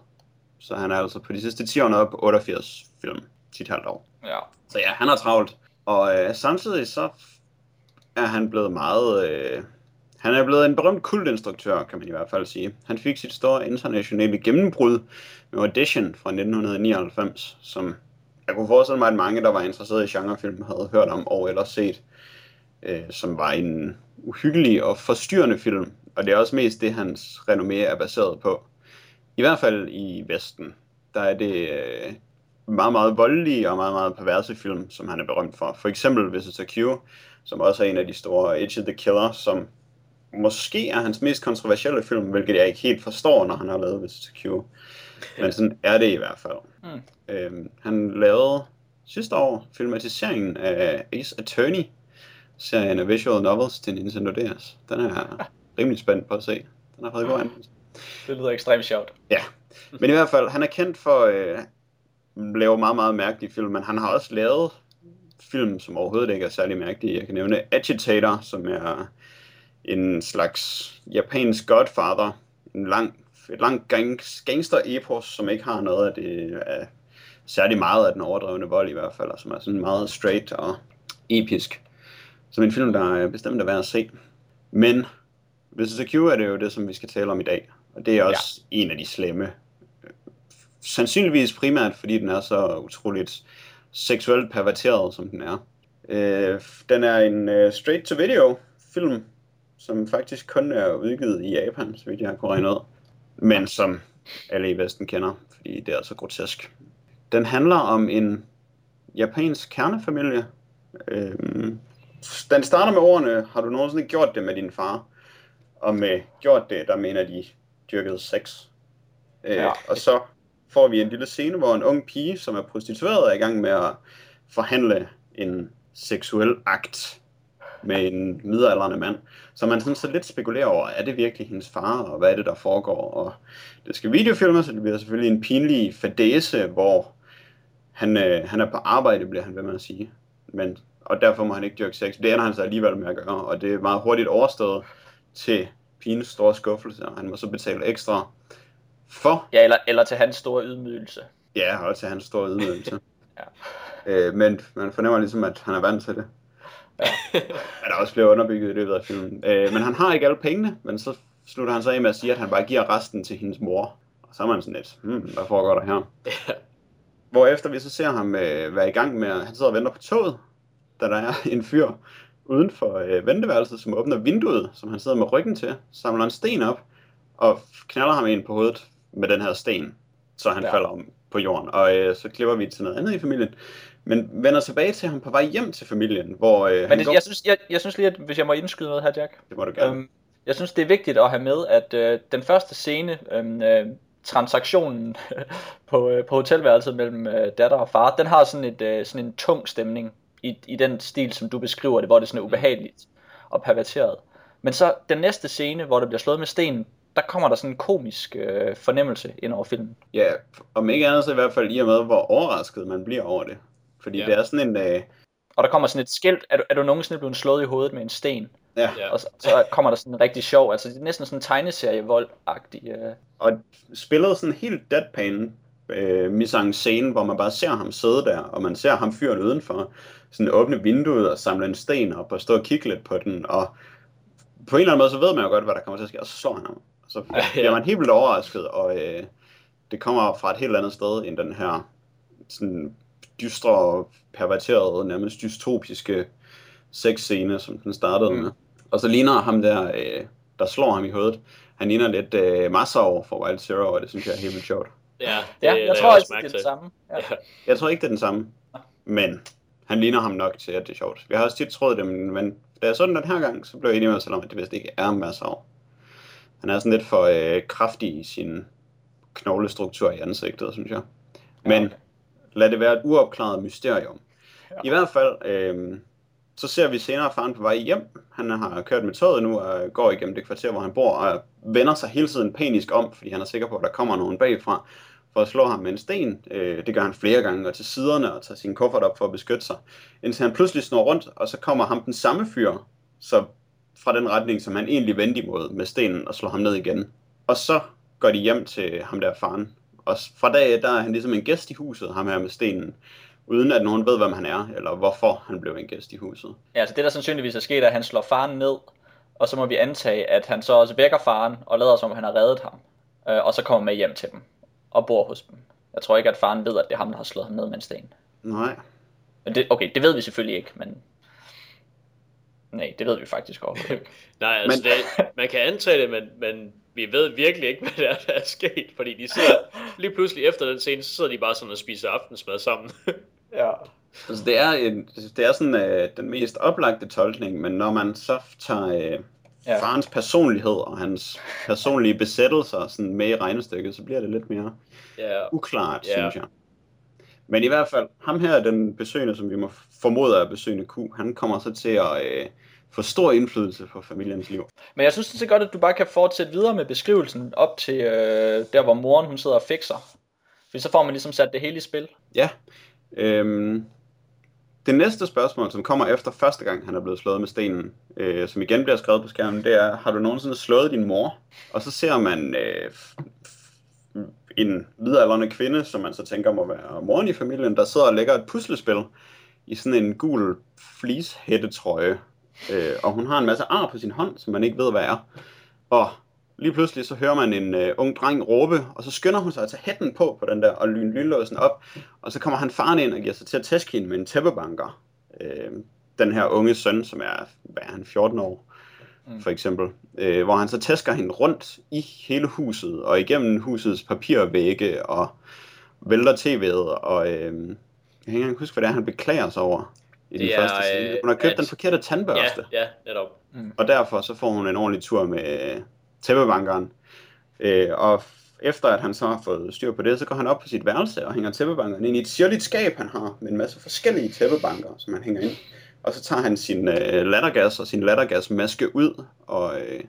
B: Så han er altså på de sidste 10 år op 88 film. 10,5 år.
A: Ja.
B: Så ja, han har travlt. Og øh, samtidig så er han blevet meget... Øh, han er blevet en berømt kultinstruktør, kan man i hvert fald sige. Han fik sit store internationale gennembrud med Audition fra 1999, som jeg kunne forestille mig, at mange, der var interesseret i genrefilm, havde hørt om og eller set, øh, som var en uhyggelig og forstyrrende film. Og det er også mest det, hans renommé er baseret på. I hvert fald i Vesten, der er det øh, meget, meget voldelige og meget, meget perverse film, som han er berømt for. For eksempel Visitor Q, som også er en af de store Edge of the Killer, som måske er hans mest kontroversielle film, hvilket jeg ikke helt forstår, når han har lavet Visitor Q. Men sådan er det i hvert fald. Mm. Øhm, han lavede sidste år filmatiseringen af Ace Attorney, serien af visual novels til Nintendo DS. Den er rimelig spændt på at se. Den har fået god anmeldelse.
A: Det lyder ekstremt sjovt.
B: Ja, men i hvert fald, han er kendt for øh, at lave meget, meget mærkelige film, men han har også lavet film, som overhovedet ikke er særlig mærkelige. Jeg kan nævne Agitator, som er en slags japansk godfather, en lang et langt gangster-epos, som ikke har noget af det, af særlig meget af den overdrevne vold i hvert fald, og som er sådan meget straight og episk. Som en film, der er bestemt er værd at se. Men Visitor Q er det jo det, som vi skal tale om i dag. Og det er også ja. en af de slemme. Sandsynligvis primært, fordi den er så utroligt seksuelt perverteret, som den er. Øh, den er en uh, straight-to-video film, som faktisk kun er udgivet i Japan, så vidt jeg har kunnet ud. Men som alle i Vesten kender, fordi det er så grotesk. Den handler om en japansk kernefamilie. Øhm, den starter med ordene, har du nogensinde gjort det med din far? Og med gjort det, der mener de dyrket sex. Øh, ja. Og så får vi en lille scene, hvor en ung pige, som er prostitueret, er i gang med at forhandle en seksuel akt med en midaldrende mand. Så man sådan så lidt spekulerer over, er det virkelig hendes far, og hvad er det, der foregår? Og det skal videofilmes, så det bliver selvfølgelig en pinlig fadese, hvor han, øh, han er på arbejde, bliver han ved med at sige. Men, og derfor må han ikke dyrke sex. Det ender han så alligevel med at gøre, og det er meget hurtigt overstået til pigens store skuffelse, og han må så betale ekstra for...
A: Ja, eller, eller til hans store ydmygelse.
B: Ja, og til hans store ydmygelse. ja. øh, men man fornemmer ligesom, at han er vant til det. Ja. er der også bliver underbygget i løbet af filmen. Øh, men han har ikke alle pengene, men så slutter han så af med at sige, at han bare giver resten til hendes mor. Og så er man sådan lidt, hmm, hvad foregår der her? Hvor efter vi så ser ham øh, være i gang med, at han sidder og venter på toget, da der er en fyr uden for øh, venteværelset, som åbner vinduet, som han sidder med ryggen til, samler en sten op, og knaller ham ind på hovedet med den her sten, så han ja. falder om på jorden. Og øh, så klipper vi til noget andet i familien. Men vender tilbage til ham på vej hjem til familien, hvor øh,
A: Men det, går... jeg, synes, jeg, jeg synes lige, at hvis jeg må indskyde noget her, Jack.
B: Det må du gerne. Øhm,
A: jeg synes, det er vigtigt at have med, at øh, den første scene, øhm, øh, transaktionen på, øh, på hotelværelset mellem øh, datter og far, den har sådan, et, øh, sådan en tung stemning i, i den stil, som du beskriver det, hvor det er sådan ubehageligt og perverteret. Men så den næste scene, hvor det bliver slået med sten, der kommer der sådan en komisk øh, fornemmelse ind over filmen.
B: Ja, om ikke andet så i hvert fald i og med, hvor overrasket man bliver over det. Fordi ja. det er sådan en... Øh...
A: Og der kommer sådan et skilt, er du, er du nogensinde blevet slået i hovedet med en sten?
B: Ja.
A: Og så, så kommer der sådan en rigtig sjov, altså det er næsten sådan en tegneserie-vold-agtig. Øh...
B: Og spillet sådan helt deadpan øh, mise scene, hvor man bare ser ham sidde der, og man ser ham fyren udenfor, sådan åbne vinduet og samle en sten op og stå og kigge lidt på den, og på en eller anden måde, så ved man jo godt, hvad der kommer til at ske, og så slår han ham. Og så bliver man helt vildt overrasket, og øh, det kommer fra et helt andet sted end den her sådan dystre, perverterede, nærmest dystopiske sexscene, som den startede mm. med. Og så ligner ham der, øh, der slår ham i hovedet, han ligner lidt øh, masser over for Wild Zero, og det synes jeg er helt vildt sjovt.
C: Ja,
A: det, ja jeg tror også, det er det samme. Ja.
B: Jeg tror ikke, det er den samme, men han ligner ham nok til, at det er sjovt. Vi har også tit troet det, men da jeg så den den her gang, så blev jeg enig med mig selv om, at det vist ikke er masser over. Han er sådan lidt for øh, kraftig i sin knoglestruktur i ansigtet, synes jeg. Men ja, okay. lad det være et uopklaret mysterium. Ja. I hvert fald, øh, så ser vi senere faren på vej hjem. Han har kørt med toget nu og går igennem det kvarter, hvor han bor, og vender sig hele tiden panisk om, fordi han er sikker på, at der kommer nogen bagfra for at slå ham med en sten. Øh, det gør han flere gange, og til siderne og tager sin kuffert op for at beskytte sig. Indtil han pludselig snor rundt, og så kommer ham den samme fyr, så fra den retning, som han egentlig vendte imod med stenen og slår ham ned igen. Og så går de hjem til ham der faren. Og fra dag der er han ligesom en gæst i huset, ham her med stenen uden at nogen ved, hvem han er, eller hvorfor han blev en gæst i huset.
A: Ja, altså det der sandsynligvis er sket, er, at han slår faren ned, og så må vi antage, at han så også vækker faren, og lader som, om han har reddet ham, øh, og så kommer med hjem til dem, og bor hos dem. Jeg tror ikke, at faren ved, at det er ham, der har slået ham ned med en sten.
B: Nej.
A: Men det, okay, det ved vi selvfølgelig ikke, men... Nej, det ved vi faktisk også ikke.
C: Nej, altså men... det, man kan antage det, men, men vi ved virkelig ikke, hvad der er, der er sket, fordi de sidder lige pludselig efter den scene, så sidder de bare sådan og spiser aftensmad sammen.
A: Ja.
B: Altså, det er, en, det er sådan øh, den mest oplagte tolkning, men når man så tager øh, ja. farens personlighed og hans personlige besættelser sådan med i regnestykket, så bliver det lidt mere ja. uklart, ja. synes jeg. Men i hvert fald, ham her, den besøgende, som vi må formode er besøgende Q, han kommer så til at øh, få stor indflydelse på familiens liv.
A: Men jeg synes det er godt, at du bare kan fortsætte videre med beskrivelsen op til øh, der, hvor moren hun sidder og fikser. For så får man ligesom sat det hele i spil.
B: Ja, Øhm, det næste spørgsmål, som kommer efter første gang, han er blevet slået med stenen, øh, som igen bliver skrevet på skærmen, det er, har du nogensinde slået din mor? Og så ser man øh, en vidaldrende kvinde, som man så tænker må være moren i familien, der sidder og lægger et puslespil i sådan en gul fleece-hættetrøje. Øh, og hun har en masse ar på sin hånd, som man ikke ved, hvad er. Og lige pludselig så hører man en øh, ung dreng råbe, og så skynder hun sig at tage hætten på på den der, og lyne lynlåsen op, og så kommer han faren ind og giver sig til at tæske hende med en tæppebanker. Øh, den her unge søn, som er, hvad er han, 14 år, mm. for eksempel, øh, hvor han så tæsker hende rundt i hele huset, og igennem husets papirvægge, og vælter tv'et, og øh, jeg kan ikke huske, hvad det er, han beklager sig over i den første scene. Hun har købt at, den forkerte tandbørste.
C: Ja, ja netop.
B: Mm. Og derfor så får hun en ordentlig tur med tæppebankeren. Øh, og efter at han så har fået styr på det, så går han op på sit værelse og hænger tæppebankeren ind i et sirligt skab, han har med en masse forskellige tæppebanker, som han hænger ind. Og så tager han sin øh, lattergas og sin lattergasmaske ud og øh,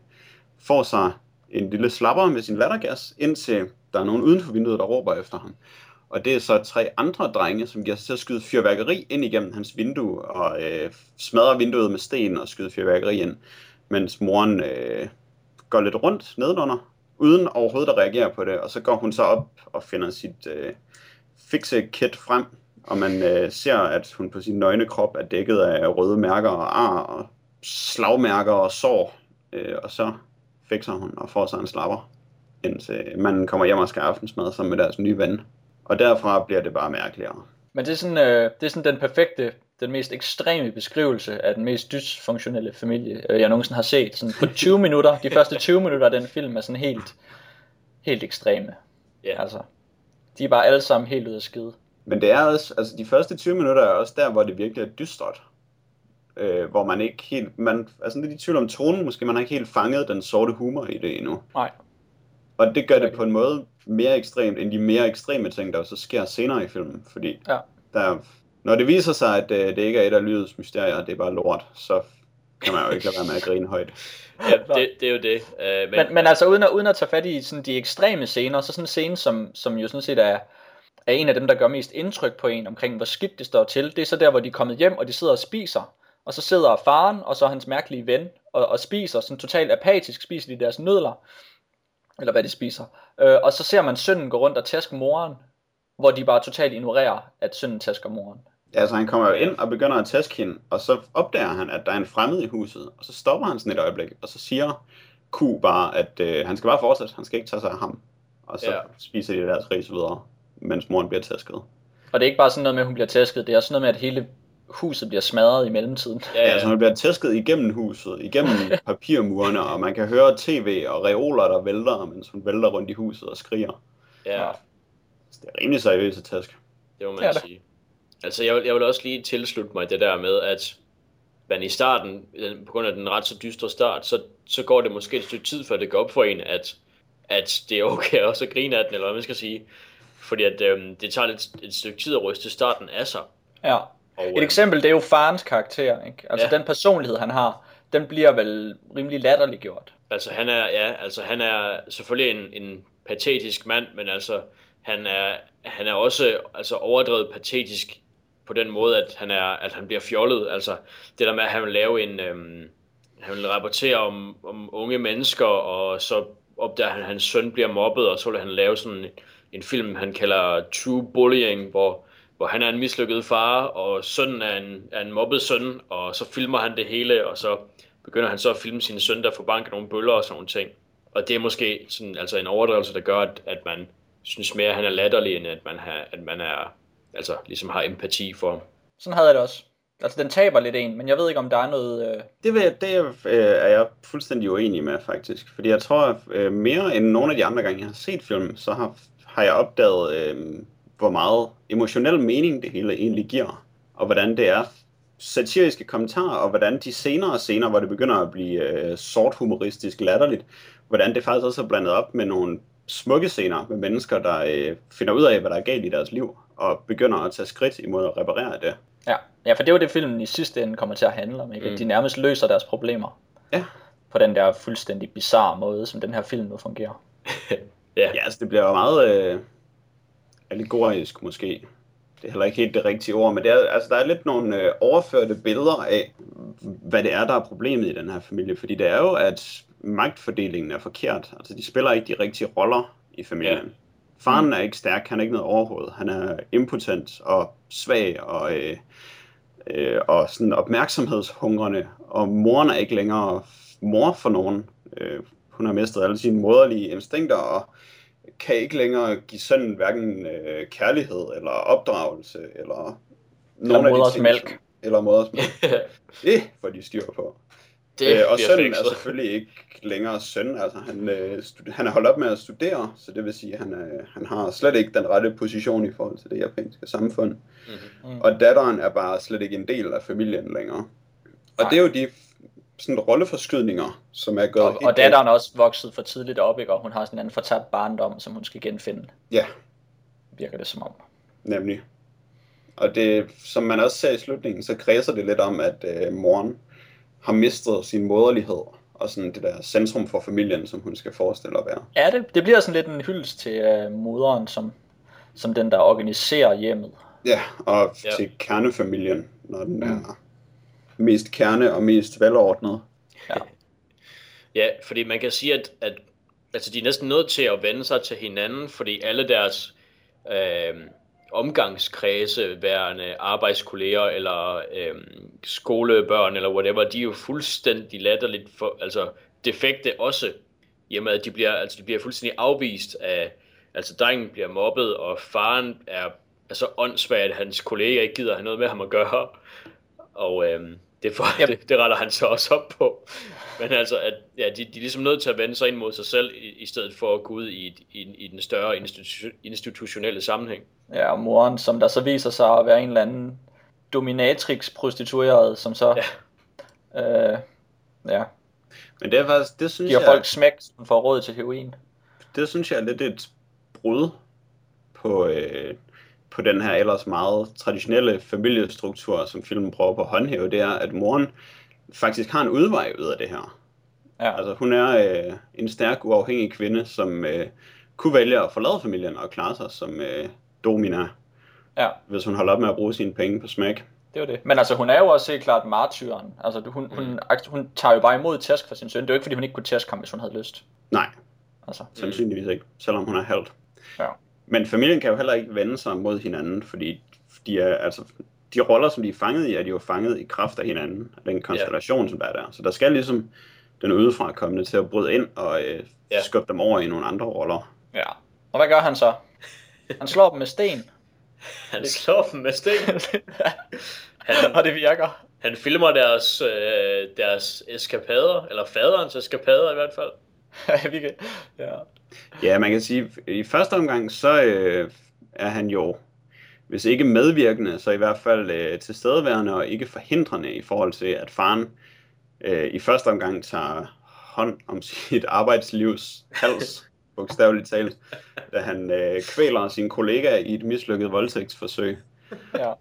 B: får sig en lille slapper med sin lattergas, indtil der er nogen uden for vinduet, der råber efter ham. Og det er så tre andre drenge, som giver sig til at skyde fyrværkeri ind igennem hans vindue, og øh, smadrer vinduet med sten og skyder fyrværkeri ind, mens moren øh, går lidt rundt nedenunder, uden overhovedet at reagere på det, og så går hun så op og finder sit øh, fikse kit frem, og man øh, ser, at hun på sin nøgne krop er dækket af røde mærker og ar og slagmærker og sår, øh, og så fikser hun og får sig en slapper, indtil manden kommer hjem og skal aftensmad sammen med deres nye ven. Og derfra bliver det bare mærkeligere.
A: Men det er sådan, øh, det er sådan den perfekte, den mest ekstreme beskrivelse af den mest dysfunktionelle familie, øh, jeg nogensinde har set. Sådan på 20 minutter, de første 20 minutter af den film er sådan helt, helt ekstreme. Ja. Yeah. Altså, de er bare alle sammen helt ude af skide.
B: Men det er også, altså de første 20 minutter er også der, hvor det virkelig er dystert. Øh, hvor man ikke helt, man er sådan lidt i tvivl om tonen, måske man har ikke helt fanget den sorte humor i det endnu.
A: Nej.
B: Og det gør det på en måde mere ekstremt, end de mere ekstreme ting, der så sker senere i filmen. Fordi ja. der, når det viser sig, at øh, det ikke er et af lydets mysterier, det er bare lort, så kan man jo ikke lade være med at grine højt.
C: ja, det, det er jo det.
A: Uh, men... Men, men altså uden at, uden at tage fat i sådan de ekstreme scener, så sådan en scene, som, som jo sådan set er, er en af dem, der gør mest indtryk på en omkring, hvor skidt det står til. Det er så der, hvor de er kommet hjem, og de sidder og spiser. Og så sidder faren og så hans mærkelige ven og, og spiser sådan totalt apatisk, spiser de deres nødler eller hvad de spiser. Øh, og så ser man sønnen gå rundt og tæske moren, hvor de bare totalt ignorerer, at sønnen tæsker moren.
B: Ja, altså han kommer jo ind og begynder at tæske hende, og så opdager han, at der er en fremmed i huset, og så stopper han sådan et øjeblik, og så siger Q bare, at øh, han skal bare fortsætte, han skal ikke tage sig af ham. Og så ja. spiser de deres ris videre, mens moren bliver tæsket.
A: Og det er ikke bare sådan noget med, at hun bliver tæsket, det er også noget med, at hele huset bliver smadret i mellemtiden.
B: Ja, ja. altså man bliver tæsket igennem huset, igennem papirmurene, og man kan høre tv og reoler, der vælter, mens hun vælter rundt i huset og skriger.
C: Ja.
B: Så det er rimelig seriøst task.
C: Det må man ja, sige. Altså jeg vil, jeg vil også lige tilslutte mig det der med, at man i starten, på grund af den ret så dystre start, så, så går det måske et stykke tid, før det går op for en, at, at det er okay også at grine af den, eller hvad man skal sige. Fordi at øhm, det tager lidt, et stykke tid at ryste starten af sig.
A: Ja. Og, Et øh, eksempel, det er jo farens karakter, ikke? Altså ja. den personlighed, han har, den bliver vel rimelig latterligt gjort.
C: Altså han er, ja, altså han er selvfølgelig en, en patetisk mand, men altså han er, han er også altså overdrevet patetisk på den måde, at han er, at han bliver fjollet. Altså det der med, at han vil lave en, øhm, han vil rapportere om, om unge mennesker, og så opdager han, at hans søn bliver mobbet, og så vil han lave sådan en, en film, han kalder True Bullying, hvor hvor han er en mislykket far, og sønnen er en, er en mobbet søn, og så filmer han det hele, og så begynder han så at filme sin søn, der får banket nogle bøller og sådan nogle ting. Og det er måske sådan, altså en overdrivelse, der gør, at, at man synes mere, at han er latterlig, end at man, har, at man er, altså, ligesom har empati for ham.
A: Sådan havde jeg det også. Altså, den taber lidt en, men jeg ved ikke, om der er noget... Øh...
B: Det, vil, det øh, er jeg fuldstændig uenig med, faktisk. Fordi jeg tror, at øh, mere end nogle af de andre gange, jeg har set filmen, så har, har jeg opdaget... Øh, hvor meget emotionel mening det hele egentlig giver, og hvordan det er satiriske kommentarer, og hvordan de senere scener, hvor det begynder at blive øh, sort humoristisk latterligt, hvordan det faktisk også er blandet op med nogle smukke scener med mennesker, der øh, finder ud af, hvad der er galt i deres liv, og begynder at tage skridt imod at reparere det.
A: Ja, ja for det jo det, filmen i sidste ende kommer til at handle om, ikke? Mm. De nærmest løser deres problemer.
B: Ja.
A: På den der fuldstændig bizarre måde, som den her film nu fungerer.
B: ja. ja, altså det bliver jo meget... Øh, allegorisk måske. Det er heller ikke helt det rigtige ord, men det er, altså, der er lidt nogle øh, overførte billeder af, hvad det er, der er problemet i den her familie. Fordi det er jo, at magtfordelingen er forkert. Altså, de spiller ikke de rigtige roller i familien. Ja. Faren mm. er ikke stærk, han er ikke noget overhovedet. Han er impotent og svag og, øh, øh, og sådan opmærksomhedshungrende. Og moren er ikke længere mor for nogen. Øh, hun har mistet alle sine moderlige instinkter, og kan ikke længere give sønnen hverken øh, kærlighed, eller opdragelse, eller
A: eller
B: nogle af de
A: moders
B: ting,
A: mælk.
B: som- Eller modersmælk. det får de styr på.
C: Det
B: Øh, og sønnen er selvfølgelig ikke længere søn, altså han, øh, han er holdt op med at studere, så det vil sige, at han, øh, han har slet ikke den rette position i forhold til det japanske samfund.
C: Mhm.
A: Mm.
B: Og datteren er bare slet ikke en del af familien længere. Og
A: Nej.
B: det er jo de sådan rolleforskydninger, som er gået
A: Og, og datteren er også vokset for tidligt op, ikke? og hun har sådan en anden fortabt barndom, som hun skal genfinde,
B: Ja,
A: virker det som om.
B: nemlig. Og det, som man også ser i slutningen, så kredser det lidt om, at øh, moren har mistet sin moderlighed, og sådan det der centrum for familien, som hun skal forestille at være.
A: Ja, det, det bliver sådan lidt en hyldest til øh, moderen, som, som den, der organiserer hjemmet.
B: Ja, og
C: ja.
B: til kernefamilien, når den
A: Mm.
B: er mest kerne og mest velordnet.
C: Ja, ja fordi man kan sige, at, at altså, de er næsten nødt til at vende sig til hinanden, fordi alle deres øh, omgangskredse, værende arbejdskolleger eller øh, skolebørn eller whatever, de er jo fuldstændig latterligt for, altså defekte også, i og med at de bliver, altså, de bliver fuldstændig afvist af, altså drengen bliver mobbet, og faren er altså åndssvagt, at hans kollega ikke gider have noget med ham at gøre, og øh, det, får,
A: Yep.
C: det, det retter han så også op på. Men altså, at, ja, de, de er ligesom nødt til at vende sig ind mod sig selv, i, i stedet for at gå ud i, i, i den større institu, institutionelle sammenhæng.
A: Ja, og moren, som der så viser sig at være en eller anden dominatrix-prostitueret, som så ja. Øh, ja,
B: Men det er faktisk, det synes,
A: giver
B: jeg,
A: folk smæk, hun får råd til heroin.
B: det synes jeg er lidt et brud på, øh, på den her ellers meget traditionelle familiestruktur, som filmen prøver på at håndhæve, det er, at moren faktisk har en udvej ud af det her.
A: Ja,
B: Altså hun er øh, en stærk, uafhængig kvinde, som øh, kunne vælge at forlade familien og klare sig som øh, domina,
A: ja,
B: hvis hun holder op med at bruge sine penge på smæk.
A: det er det. Men altså, hun er jo også helt klart martyren. Altså, hun, hun, hun tager jo bare imod tæsk for sin søn. Det er jo ikke, fordi hun ikke kunne tæske ham, hvis hun havde lyst.
B: Nej,
A: Altså,
B: sandsynligvis ikke, selvom hun er halvt.
A: ja.
B: Men familien kan jo heller ikke vende sig mod hinanden, fordi de er, altså, de roller, som de er fanget i, er de jo fanget i kraft af hinanden, af den konstellation, yeah. som der er der. Så der skal ligesom den udefra kommende til at bryde ind og øh,
C: Ja.
B: skubbe dem over i nogle andre roller.
A: ja. Og hvad gør han så? Han slår dem med sten.
C: Han slår dem med sten. Han,
A: og det virker.
C: han filmer deres, øh, deres eskapader, eller faderens eskapader i hvert fald.
A: Ja, vi kan, ja.
B: Man kan sige, i første omgang, så øh, er han jo, hvis ikke medvirkende, så i hvert fald øh, tilstedeværende og ikke forhindrende i forhold til, at faren øh, i første omgang tager hånd om sit arbejdslivs hals, bogstaveligt talt, da han øh, kvæler sin kollega i et mislykket voldtægtsforsøg.
A: ja.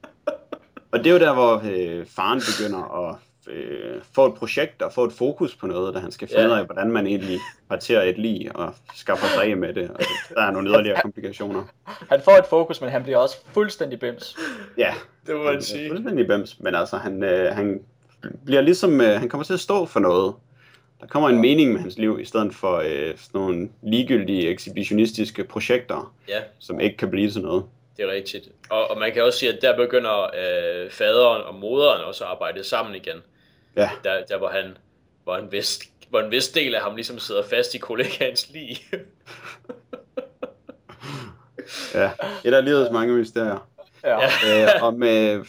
B: Og det er jo der, hvor øh, faren begynder at øh, få et projekt og få et fokus på noget, da han skal finde
C: Ja.
B: ud af, hvordan man egentlig parterer et lig og skaffer sig af med det. Og der er nogle yderligere komplikationer.
A: Han får et fokus, men han bliver også fuldstændig bims.
B: Ja,
C: Det må man sige.
B: fuldstændig bims, men altså han, øh, han bliver ligesom, øh, han kommer til at stå for noget. Der kommer en mening med hans liv, i stedet for øh, sådan nogle ligegyldige ekshibitionistiske projekter,
C: Ja,
B: som ikke kan blive til noget.
C: det er rigtigt. Og, og man kan også sige, at der begynder øh, faderen og moderen også at arbejde sammen igen.
B: Ja,
C: Der, der hvor han hvor en vis, hvor en vis del af ham ligesom sidder fast i kollegaens lige.
B: ja. Et af livets mange mysterier.
A: Ja.
C: Ja.
B: øh, og med,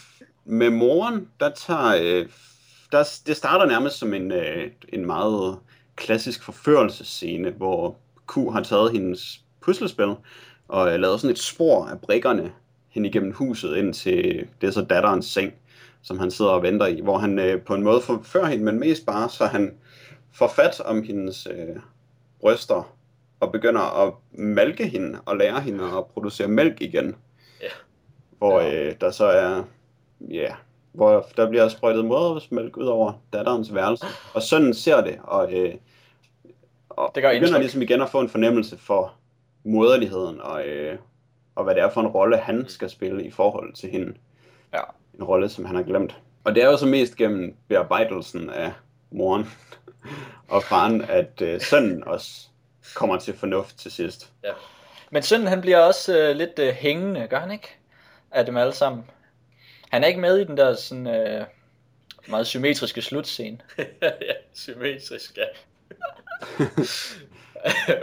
B: med moren, der tager, øh, der, det starter nærmest som en, øh, en meget klassisk forførelsescene, hvor Q har taget hendes puslespil og øh, lavet sådan et spor af brikkerne hen igennem huset ind til det er så datterens seng, som han sidder og venter i, hvor han øh, på en måde forfører hende, men mest bare så han får fat om hendes øh, bryster og begynder at malke hende og lære hende at producere mælk igen
C: Ja.
B: hvor øh, der så er, ja, hvor der bliver sprøjtet modersmælk ud over datterens værelse, og sønnen ser det, og, øh, og
A: Det gør
B: begynder
A: indtryk.
B: ligesom igen at få en fornemmelse for moderligheden, og, øh, og hvad det er for en rolle, han skal spille i forhold til hende.
A: Ja.
B: En rolle, som han har glemt. Og det er jo så mest gennem bearbejdelsen af moren og faren, at øh, sønnen også kommer til fornuft til sidst.
C: ja.
A: Men sønnen han bliver også øh, lidt øh, hængende, gør han ikke? Af dem alle sammen. Han er ikke med i den der sådan øh, meget symmetriske slutscene.
C: ja, symmetrisk, ja.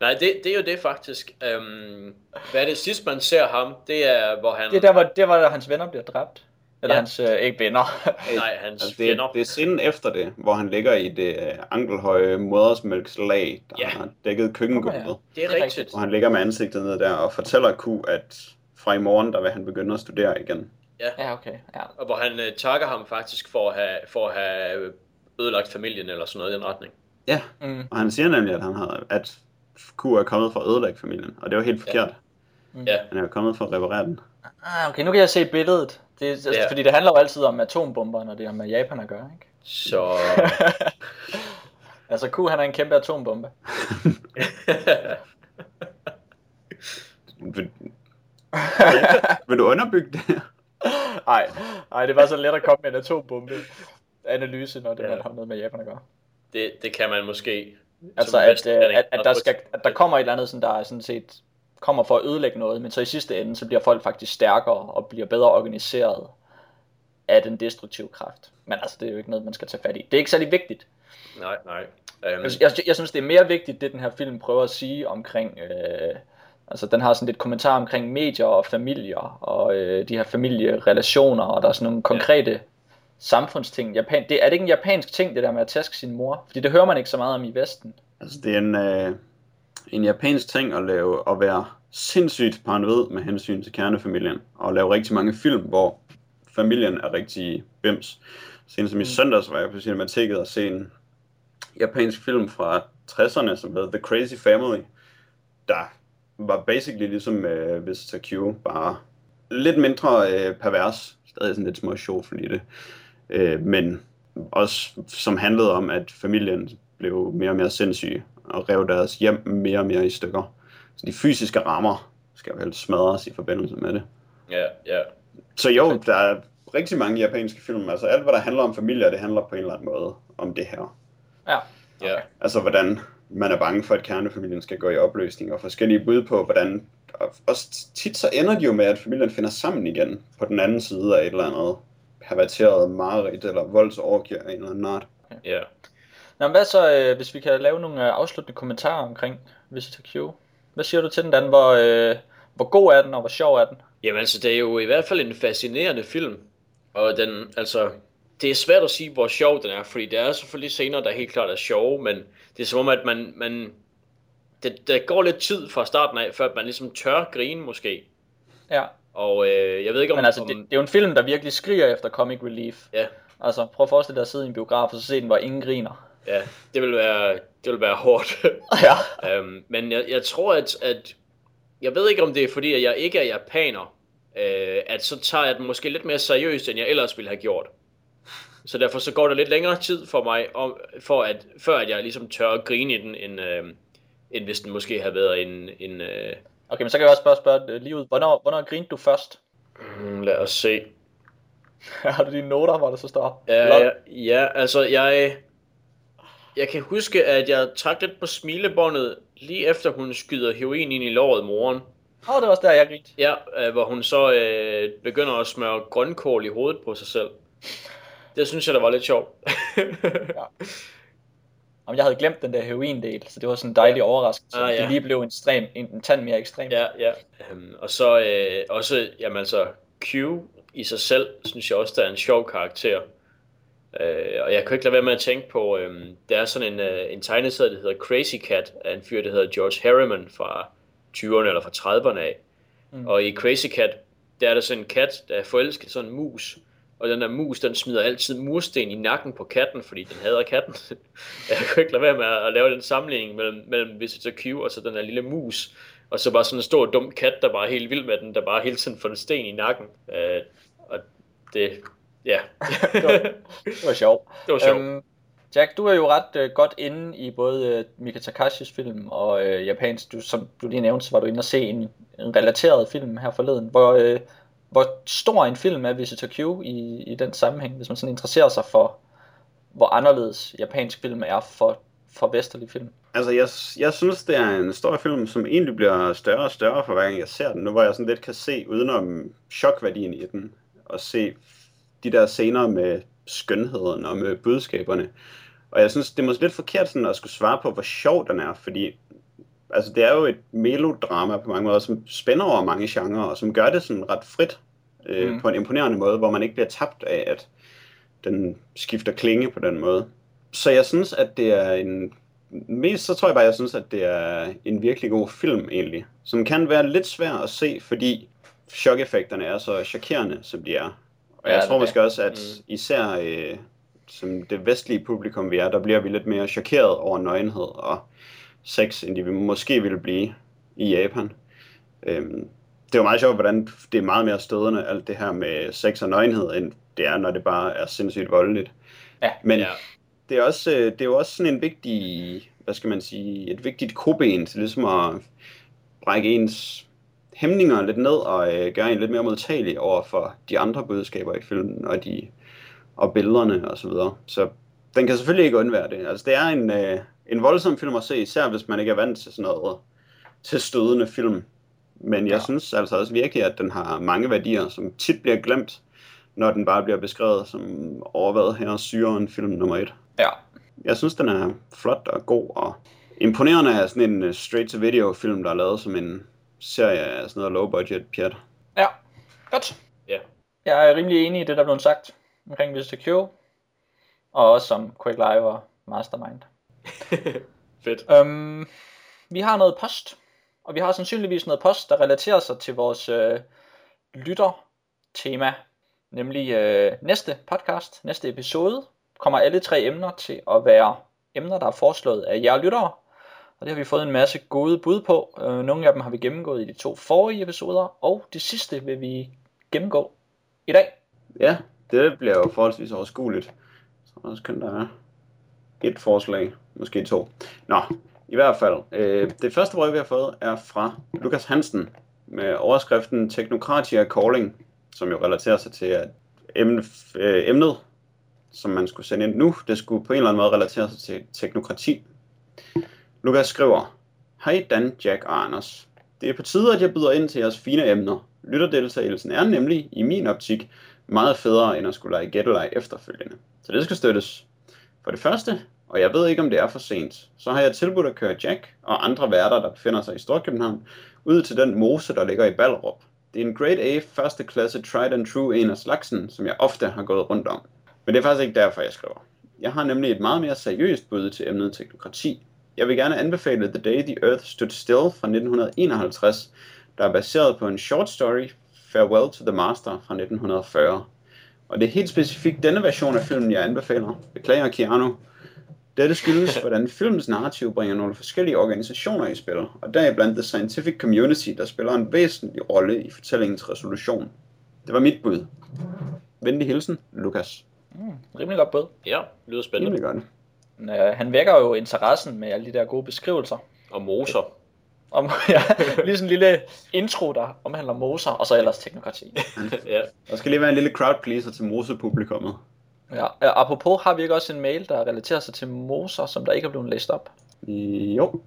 C: Nej, det, det er jo det faktisk. Um, hvad er det sidste, man ser ham? Det er, hvor han...
A: Det er der, hvor, der, hvor hans venner bliver dræbt. Eller ja. hans, øh, ikke venner.
C: Nej, hans
B: Altså,
C: fjender.
B: det, det er scenen efter det, hvor han ligger i det øh, ankelhøje modersmælkslag, der
C: Ja.
B: har dækket køkkengulvet.
A: Okay,
C: Det er
A: Det er
C: rigtigt.
B: Og han ligger med ansigtet ned der og fortæller Q, at fra i morgen, der vil han begynde at studere igen.
A: ja, okay. Ja.
C: Og hvor han øh, takker ham faktisk for at have, for at have ødelagt familien eller sådan noget i den retning.
B: Ja,
A: Mm.
B: og han siger nemlig, at, han har, at Q er kommet for at ødelægge familien, og det er jo helt forkert.
C: Ja.
B: Han er jo kommet for at reparere den.
A: Ah, okay, nu kan jeg se billedet. Det, altså,
C: Ja.
A: Fordi det handler jo altid om atombomber, når det har med Japan at gøre, ikke?
C: Så...
A: Altså, Q han er en kæmpe atombombe.
B: Vil, vil du underbygge det?
A: Nej, nej, det var så let at komme med en atombombe analyse, når det
C: Ja.
A: har noget med Japan at gøre.
C: det, det kan man måske...
A: Altså, at,
C: vestlænding
A: øh, at, at, der skal, at der kommer et eller andet, sådan, der er sådan set kommer for at ødelægge noget, men så i sidste ende, så bliver folk faktisk stærkere og bliver bedre organiseret af den destruktive kraft. Men altså, det er jo ikke noget, man skal tage fat i. Det er ikke særlig vigtigt.
C: Nej, nej. Um,
A: Jeg, jeg, jeg synes, det er mere vigtigt, det den her film prøver at sige omkring... Øh, altså, den har sådan lidt kommentar omkring medier og familier, og øh, de her familierelationer, og der er sådan nogle konkrete ja. samfundsting. Japan, det, er det ikke en japansk ting, det der med at tæske sin mor? Fordi det hører man ikke så meget om i Vesten.
B: Altså, det er en, øh, en japansk ting at lave, at være sindssygt paranoid med hensyn til kernefamilien, og lave rigtig mange film, hvor familien er rigtig bims. Senest som i søndags var jeg på Cinemateket og se en japansk film fra 60'erne, som hedder The Crazy Family, der var basically ligesom øh, Visitor Q, bare lidt mindre øh, pervers, stadig sådan lidt små sjov i det, øh, men også som handlede om, at familien blev mere og mere sindssyge og rev deres hjem mere og mere i stykker. Så de fysiske rammer skal helst smadres i forbindelse med det.
C: ja, ja.
B: Så jo, der er rigtig mange japanske film. Altså alt, hvad der handler om familier, det handler på en eller anden måde om det her.
A: Ja.
C: ja.
B: Altså hvordan man er bange for, at kernefamilien skal gå i opløsning, og forskellige bud på, hvordan... Og også tit så ender de jo med, at familien finder sammen igen på den anden side af et eller andet perverteret mareridt eller voldsorgie af en eller anden art.
C: ja.
A: Nå, men hvad så, øh, hvis vi kan lave nogle øh, afsluttende kommentarer omkring Visitor Q? Hvad siger du til den, Dan? Hvor, øh, hvor god er den, og hvor sjov er den?
C: Jamen altså, det er jo i hvert fald en fascinerende film. Og den, altså, det er svært at sige, hvor sjov den er, fordi der er selvfølgelig scener, der helt klart er sjove, men det er som om, at man, man det, der går lidt tid fra starten af, før man ligesom tør grine måske.
A: Ja,
C: Og øh, jeg ved ikke om...
A: men altså,
C: om,
A: det, det er jo en film, der virkelig skriger efter comic relief.
C: Ja,
A: Altså, prøv at forestille dig at sidde i en biograf, og så se den, hvor ingen griner.
C: Ja, det vil være, det vil være hårdt.
A: ja.
C: øhm, men jeg, jeg tror, at, at... Jeg ved ikke, om det er fordi, at jeg ikke er japaner, øh, at så tager jeg den måske lidt mere seriøst, end jeg ellers ville have gjort. Så derfor så går der lidt længere tid for mig, om, for at, før at jeg ligesom tør at grine i den, end, øh, end hvis den måske havde været en... en øh,
A: Okay, men så kan jeg også bare spørge øh, lige ud. Hvornår, hvornår grinte du først?
C: hmm, lad os se.
A: Har du dine noter, hvor der så står?
C: Ja, ja, ja, altså jeg... Jeg kan huske, at jeg trak lidt på smilebåndet, lige efter hun skyder heroin ind i låret moren.
A: Oh, det var også der, jeg grinte.
C: Ja, øh, hvor hun så øh, begynder at smøre grønkål i hovedet på sig selv. Det synes jeg, der var lidt sjovt.
A: Om jeg havde glemt den der heroin-del, så det var sådan en dejlig
C: Ja.
A: overraskelse.
C: Ah, ja.
A: Det lige blev en, strem, en, en tand mere ekstrem.
C: ja, ja. Um, og så øh, også, jamen altså, Q i sig selv, synes jeg også, der er en sjov karakter. Øh, og jeg kan ikke lade være med at tænke på, øh, der er sådan en, øh, en tegneserie, der hedder Crazy Cat, af en fyr, der hedder George Harriman fra 20'erne eller fra 30'erne af. Mm. Og i Crazy Cat, der er der sådan en kat, der er forelsket sådan en mus. Og den der mus, den smider altid mursten i nakken på katten, fordi den hader katten. jeg kan ikke lade være med at at lave den sammenligning mellem, mellem Visitor Q og så den der lille mus. Og så bare sådan en stor dum kat, der bare er helt vild med den, der bare hele tiden får en sten i nakken. Øh, og det, ja.
A: det, var, det var sjovt.
C: Det var sjovt.
A: Øhm, Jack, du er jo ret øh, godt inde i både øh, Mika Takashis film og øh, japansk. Du, som du lige nævnte, så var du inde og se en, en relateret film her forleden. Hvor, øh, hvor stor en film er Visitor Q i, i den sammenhæng, hvis man sådan interesserer sig for, hvor anderledes japansk film er for, for vesterlig film?
B: Altså, jeg, jeg synes, det er en stor film, som egentlig bliver større og større for hver gang jeg ser den. Nu hvor jeg sådan lidt kan se udenom chokværdien i den, og se de der scener med skønheden og med budskaberne. Og jeg synes, det er måske lidt forkert sådan at skulle svare på, hvor sjov den er, fordi altså, det er jo et melodrama på mange måder, som spænder over mange genrer, og som gør det sådan ret frit øh, mm. på en imponerende måde, hvor man ikke bliver tabt af, at den skifter klinge på den måde. Så jeg synes, at det er en... Mest så tror jeg bare, jeg synes, at det er en virkelig god film egentlig, som kan være lidt svær at se, fordi chok-effekterne er så chokerende, som de er. Og jeg ja, tror måske også, at mm. især øh, som det vestlige publikum vi er, der bliver vi lidt mere chokeret over nøgenhed og sex, end de måske ville blive i Japan. Øhm, det er jo meget sjovt, hvordan det er meget mere stødende, alt det her med sex og nøgenhed, end det er, når det bare er sindssygt voldeligt.
A: Ja.
B: Men
A: ja.
B: det er, også, øh, det er jo også sådan en vigtig, hvad skal man sige, et vigtigt koben til ligesom at brække ens hæmninger lidt ned og øh, gøre en lidt mere modtagelig over for de andre budskaber i filmen og de og billederne og så videre. Så den kan selvfølgelig ikke undvære det. Altså det er en, øh, en voldsom film at se, især hvis man ikke er vant til sådan noget til stødende film. Men jeg ja. synes altså også virkelig, at den har mange værdier, som tit bliver glemt, når den bare bliver beskrevet som overvejet her syren film nummer et.
A: Ja.
B: Jeg synes, den er flot og god og imponerende af sådan en øh, straight-to-video film, der er lavet som en serie af sådan noget low-budget pjat.
A: Ja, godt.
C: Ja.
A: Jeg er rimelig enig i det, der blev sagt omkring Mr. Q, og også om Quick Live og Mastermind.
C: Fedt.
A: Øhm, vi har noget post, og vi har sandsynligvis noget post, der relaterer sig til vores øh, lytter-tema, nemlig øh, næste podcast, næste episode, kommer alle tre emner til at være emner, der er foreslået af jer lyttere, og det har vi fået en masse gode bud på. Øh, nogle af dem har vi gennemgået i de to forrige episoder, og det sidste vil vi gennemgå i dag.
B: Ja, det bliver jo forholdsvis overskueligt. Så også kun der er et forslag, måske to. Nå, i hvert fald. Øh, det første brev, vi har fået, er fra Lukas Hansen med overskriften Technocratia Calling, som jo relaterer sig til at emne, øh, emnet, som man skulle sende ind nu, det skulle på en eller anden måde relatere sig til teknokrati. Lukas skriver, Hej Dan, Jack og Anders. Det er på tide, at jeg byder ind til jeres fine emner. Lytterdeltagelsen er nemlig, i min optik, meget federe, end at skulle lege gættelej efterfølgende. Så det skal støttes. For det første, og jeg ved ikke, om det er for sent, så har jeg tilbudt at køre Jack og andre værter, der befinder sig i Storkøbenhavn, ud til den mose, der ligger i Ballerup. Det er en Grade A første klasse tried and true en af slagsen, som jeg ofte har gået rundt om. Men det er faktisk ikke derfor, jeg skriver. Jeg har nemlig et meget mere seriøst bud til emnet teknokrati. Jeg vil gerne anbefale The Day the Earth Stood Still fra 1951, der er baseret på en short story Farewell to the Master fra 1940. Og det er helt specifikt denne version af filmen, jeg anbefaler. Beklager Keanu. Dette skyldes, hvordan filmens narrativ bringer nogle forskellige organisationer i spil, og deriblandt The Scientific Community, der spiller en væsentlig rolle i fortællingens resolution. Det var mit bud. Venlig hilsen, Lukas.
A: Mm, rimelig godt bud.
C: Ja, lyder spændende.
B: Rimelig godt.
A: Øh, han vækker jo interessen med alle de der gode beskrivelser.
C: Og moser.
A: Om, ja, lige sådan en lille intro, der omhandler moser, og så ellers teknokrati.
C: ja.
B: Der skal lige være en lille crowd pleaser til mosepublikummet.
A: Ja, ja, apropos har vi ikke også en mail, der relaterer sig til moser, som der ikke er blevet læst op?
B: Jo,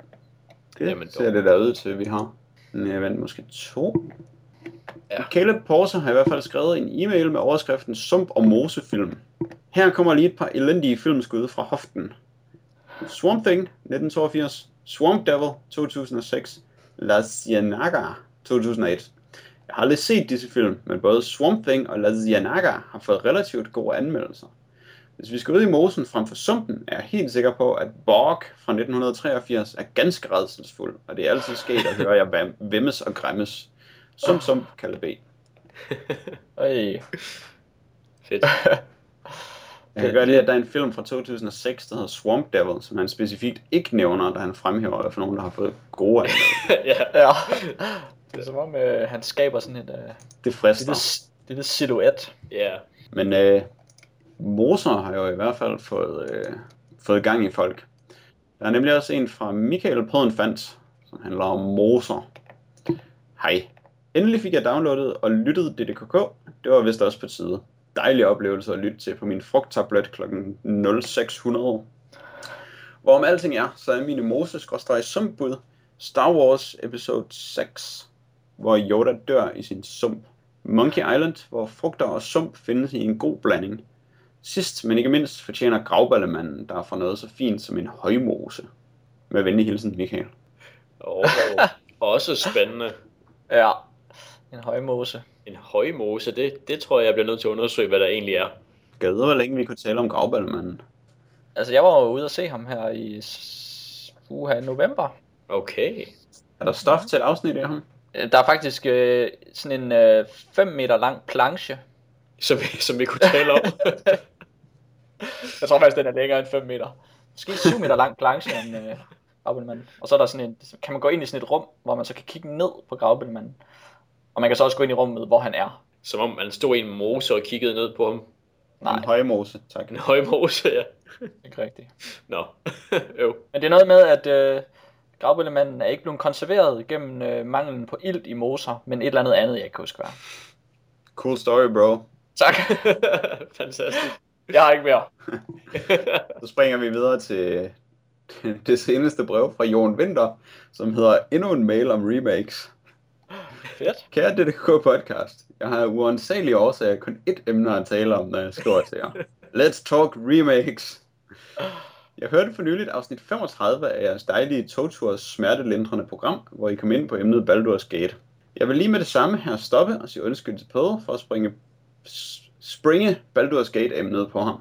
B: det
C: Jamen,
B: ser det der ud til, vi har. Men jeg venter måske to.
C: Ja.
B: Caleb Porser har i hvert fald skrevet en e-mail med overskriften Sump og Mosefilm. Her kommer lige et par elendige filmskud fra hoften. Swamp Thing 1982, Swamp Devil 2006, La Ciénaga 2008. Jeg har aldrig set disse film, men både Swamp Thing og La Ciénaga har fået relativt gode anmeldelser. Hvis vi skal ud i mosen frem for sumpen, er jeg helt sikker på, at Borg fra 1983 er ganske redselsfuld, og det er altid sket at høre vam- vemmes og græmmes. Som som kalde B.
A: Øj.
C: Fedt.
B: Jeg kan gøre det, at der er en film fra 2006, der hedder Swamp Devil, som han specifikt ikke nævner, da han fremhæver for nogen, der har fået gode anmeldelser.
C: ja.
A: Ja. Det er som om, øh, han skaber sådan et øh,
B: Det frister.
A: lille, lille silhuet.
C: Ja.
B: Men øh, Moser har jo i hvert fald fået, øh, fået gang i folk. Der er nemlig også en fra Michael Podenfant, som handler om Moser. Hej. Endelig fik jeg downloadet og lyttet DDKK. Det var vist også på tide. Dejlig oplevelse at lytte til på min frugttablet kl. 0600. Hvorom alting er, så er mine moses sumpbud Star Wars episode 6, hvor Yoda dør i sin sump. Monkey Island, hvor frugter og sump findes i en god blanding. Sidst, men ikke mindst, fortjener gravballemanden, der får noget så fint som en højmose. Med venlig hilsen, Michael.
C: Oh, også spændende.
A: Ja, en højmose.
C: En højmose, det, det tror jeg, jeg bliver nødt til at undersøge, hvad der egentlig er.
B: Gad hvor længe vi kunne tale om gravballemanden.
A: Altså, jeg var jo ude og se ham her i uha, november.
C: Okay.
B: Er der stof til et afsnit af ham?
A: Øh, Der er faktisk øh, sådan en 5 øh, meter lang planche.
C: Som vi, som vi kunne tale om.
A: Jeg tror faktisk, den er længere end 5 meter. Måske 7 meter lang planche af en øh, gravbælmand. Og så er der sådan en, kan man gå ind i sådan et rum, hvor man så kan kigge ned på gravbælmanden. Og man kan så også gå ind i rummet, hvor han er.
C: som om man stod i en mose og kiggede ned på ham.
A: Nej,
B: En højmose, tak.
C: En højmose, ja.
A: ikke rigtigt.
C: Nå, øv.
A: Men det er noget med, at øh, gravbælmanden er ikke blevet konserveret gennem øh, manglen på ilt i moser, men et eller andet andet, jeg ikke kan huske hvad.
B: Cool story, bro.
A: Tak.
C: Fantastisk.
A: Jeg har ikke mere.
B: Så springer vi videre til det seneste brev fra Jon Winter, som hedder Endnu en mail om remakes.
A: Fedt.
B: Kære DDK podcast, jeg har uansagelige årsager kun ét emne at tale om, når jeg skriver til jer. Let's talk remakes. Jeg hørte for nyligt afsnit 35 af jeres dejlige togturs smertelindrende program, hvor I kom ind på emnet Baldur's Gate. Jeg vil lige med det samme her stoppe og sige undskyld til Pøde for at springe, springe Baldur's Gate-emnet på ham.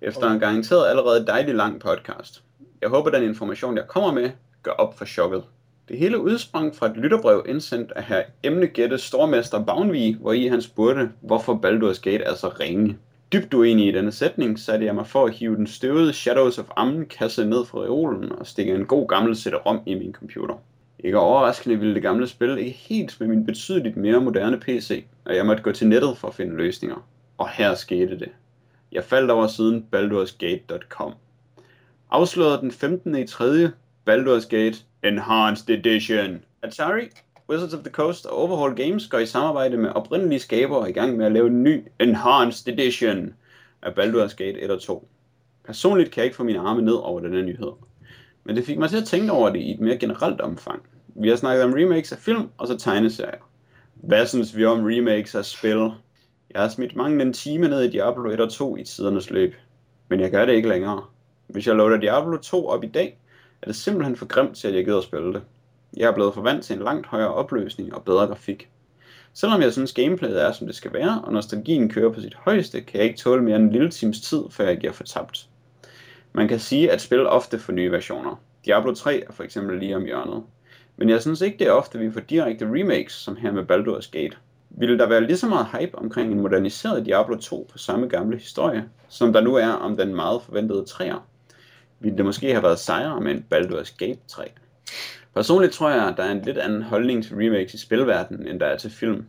B: Efter en garanteret allerede dejlig lang podcast. Jeg håber, den information, jeg kommer med, gør op for chokket. Det hele udsprang fra et lytterbrev indsendt af herr Emnegætte Stormester Bavnvig, hvor i han spurgte, hvorfor Baldur's Gate er så ringe. Dybt uenig i denne sætning, satte jeg mig for at hive den støvede Shadows of Ammen kasse ned fra reolen og stikke en god gammel CD-ROM i min computer. Ikke overraskende ville det gamle spil ikke helt med min betydeligt mere moderne PC, og jeg måtte gå til nettet for at finde løsninger. Og her skete det. Jeg faldt over siden baldursgate.com. Afsløret den 15. i 3. Baldur's Gate Enhanced Edition. Atari, Wizards of the Coast og Overhaul Games går i samarbejde med oprindelige skabere i gang med at lave en ny Enhanced Edition af Baldur's Gate 1 og 2. Personligt kan jeg ikke få mine arme ned over denne nyhed. Men det fik mig til at tænke over det i et mere generelt omfang. Vi har snakket om remakes af film og så tegneserier. Hvad synes vi om remakes af spil? Jeg har smidt mange en time ned i Diablo 1 og 2 i tidernes løb. Men jeg gør det ikke længere. Hvis jeg loader Diablo 2 op i dag, er det simpelthen for grimt til, at jeg gider at spille det. Jeg er blevet forvant til en langt højere opløsning og bedre grafik. Selvom jeg synes gameplayet er som det skal være, og nostalgien kører på sit højeste, kan jeg ikke tåle mere end en lille times tid, før jeg giver fortabt. Man kan sige, at spil ofte får nye versioner. Diablo 3 er for eksempel lige om hjørnet. Men jeg synes ikke, det er ofte, vi får direkte remakes, som her med Baldur's Gate. Ville der være lige så meget hype omkring en moderniseret Diablo 2 på samme gamle historie, som der nu er om den meget forventede 3'er? Ville det måske have været sejere med en Baldur's Gate 3? Personligt tror jeg, at der er en lidt anden holdning til remakes i spilverdenen, end der er til film.